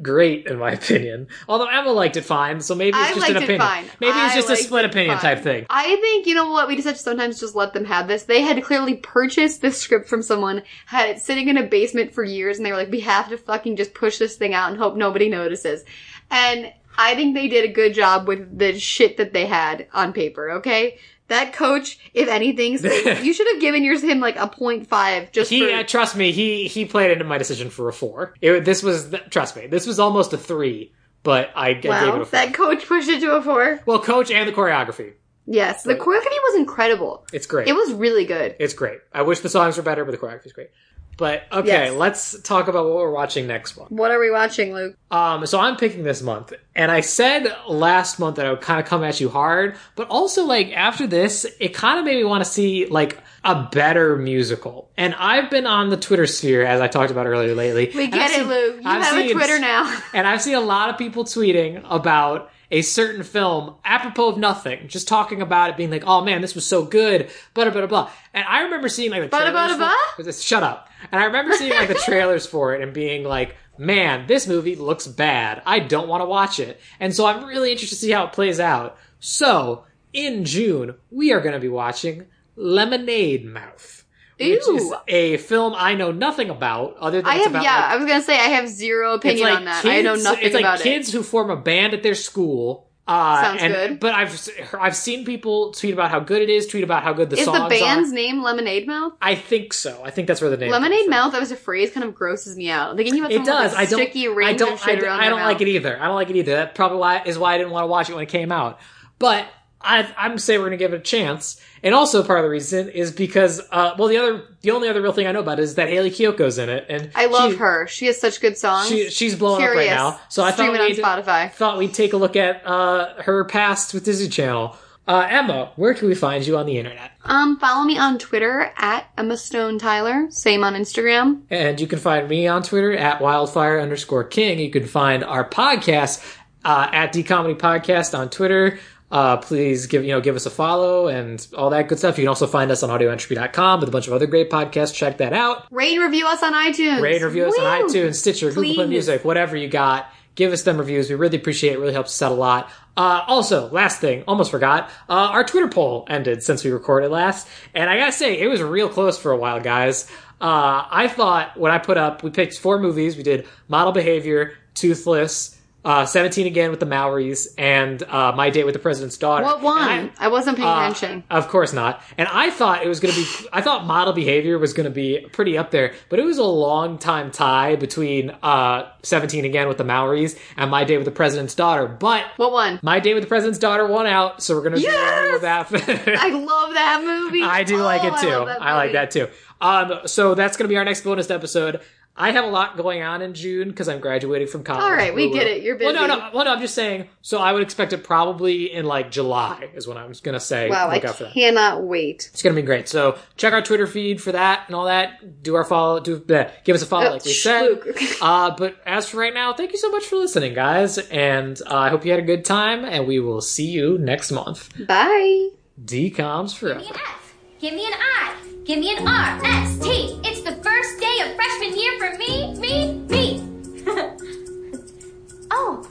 great in my opinion. Although Emma liked it fine, so maybe it's I just an it opinion. fine. Maybe it's I just a split opinion fine. type thing. I think you know what we just have to sometimes just let them have this. They had clearly purchased this script from someone, had it sitting in a basement for years, and they were like, "We have to fucking just push this thing out and hope nobody notices." And I think they did a good job with the shit that they had on paper. Okay, that coach, if anything, you should have given yours him like a point five just He for. uh, trust me, he he played into my decision for a four. It, this was trust me, this was almost a three, but I, I gave it wow, a four. that coach pushed it to a four. well, coach and the choreography, Yes, the choreography was incredible. it's great. It was really good. It's great. I wish the songs were better, but the choreography is great. But okay, Yes. let's talk about what we're watching next month. What are we watching, Luke? Um, so I'm picking this month, and I said last month that I would kind of come at you hard, but also like after this, it kind of made me want to see like a better musical. And I've been on the Twitter sphere as I talked about earlier lately. We get it, seen- Luke. You I've have a Twitter now. and I've seen a lot of people tweeting about a certain film apropos of nothing, just talking about it being like, oh man, this was so good, blah, blah, blah, blah. And I remember seeing like the trailers blah, for- blah? Just Shut up. And I remember seeing like the trailers for it and being like, man, this movie looks bad. I don't want to watch it. And so I'm really interested to see how it plays out. So, in June, we are going to be watching Lemonade Mouth. Which is a film I know nothing about, other than I it's have about yeah. like, I was gonna say I have zero opinion on that. I know nothing about it. it's like about kids who form a band at their school. Uh, Sounds and, good. But I've I've seen people tweet about how good it is, tweet about how good the it. Is songs the band's are. name Lemonade Mouth? I think so. I think that's where the name. Is. Lemonade. Mouth. That was a phrase. Kind of grosses me out. Thinking about It does. I don't. I don't. I, I don't like mouth. it either. I don't like it either. That probably why is why I didn't want to watch it when it came out. But I, I'm saying we're gonna give it a chance. And also part of the reason is because, uh, well, the other, the only other real thing I know about is that Hayley Kiyoko's in it, and I love she- her. She has such good songs. She, she's blowing up right now. So I thought it on we'd, Spotify. thought we'd take a look at uh, her past with Disney Channel. Uh, Emma, where can we find you on the internet? Um, follow me on Twitter at Emma Stone Tyler. Same on Instagram. And you can find me on Twitter at wildfire underscore king. You can find our podcast uh, at D Comedy Podcast on Twitter. Uh, please give you know give us a follow and all that good stuff. You can also find us on audioentropy.com with a bunch of other great podcasts. Check that out. Rate and review us on iTunes. Rate and review us on iTunes, Stitcher, Google Play Music, whatever you got. Give us them reviews. We really appreciate it. it really helps us out a lot. Uh, also, last thing, almost forgot, uh, our Twitter poll ended since we recorded last. And I gotta say, it was real close for a while, guys. Uh, I thought when I put up, we picked four movies. We did Model Behavior, Toothless, uh, 17 Again with the Mowrys, and uh, My Date with the President's Daughter. What one? I- I, wasn't paying uh, attention. Of course not. And I thought it was going to be, I thought model behavior was going to be pretty up there, but it was a long time tie between uh, 17 again with the Mowrys and My Date with the President's Daughter. But What one? My Date with the President's Daughter won out, so we're going to Yes! do that. I love that movie. I do like Oh, it too. that I, like that too. Um, so that's going to be our next bonus episode. I have a lot going on in June because I'm graduating from college. All right, we Woo-woo. get it. You're busy. Well, no, busy. no, well, no. I'm just saying. So I would expect it probably in like July is what I'm going to say. Wow, I Look out for that. cannot wait. It's gonna be great. So check our Twitter feed for that and all that. Do our follow. Do bleh, give us a follow, Oh, like we shh, said. Uh, but as for right now, thank you so much for listening, guys, and uh, I hope you had a good time. And we will see you next month. Bye. DComs forever. Give me an F. Give me an I. Give me an R. S. T. It's the first day of freshman year for me, me, me. oh,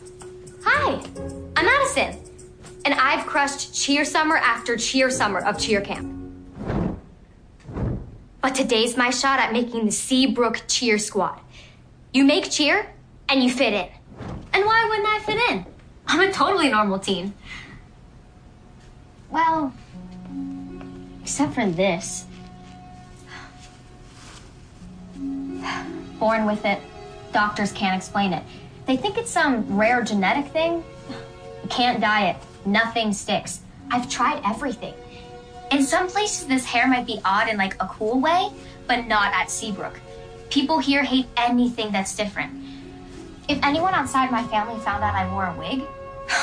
hi. I'm Addison. And I've crushed cheer summer after cheer summer of cheer camp. But today's my shot at making the Seabrook cheer squad. You make cheer, and you fit in. And why wouldn't I fit in? I'm a totally normal teen. Well, except for this. Born with it. Doctors can't explain it. They think it's some rare genetic thing. Can't dye it. Nothing sticks. I've tried everything. In some places, this hair might be odd in like a cool way, but not at Seabrook. People here hate anything that's different. If anyone outside my family found out I wore a wig,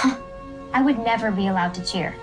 I would never be allowed to cheer.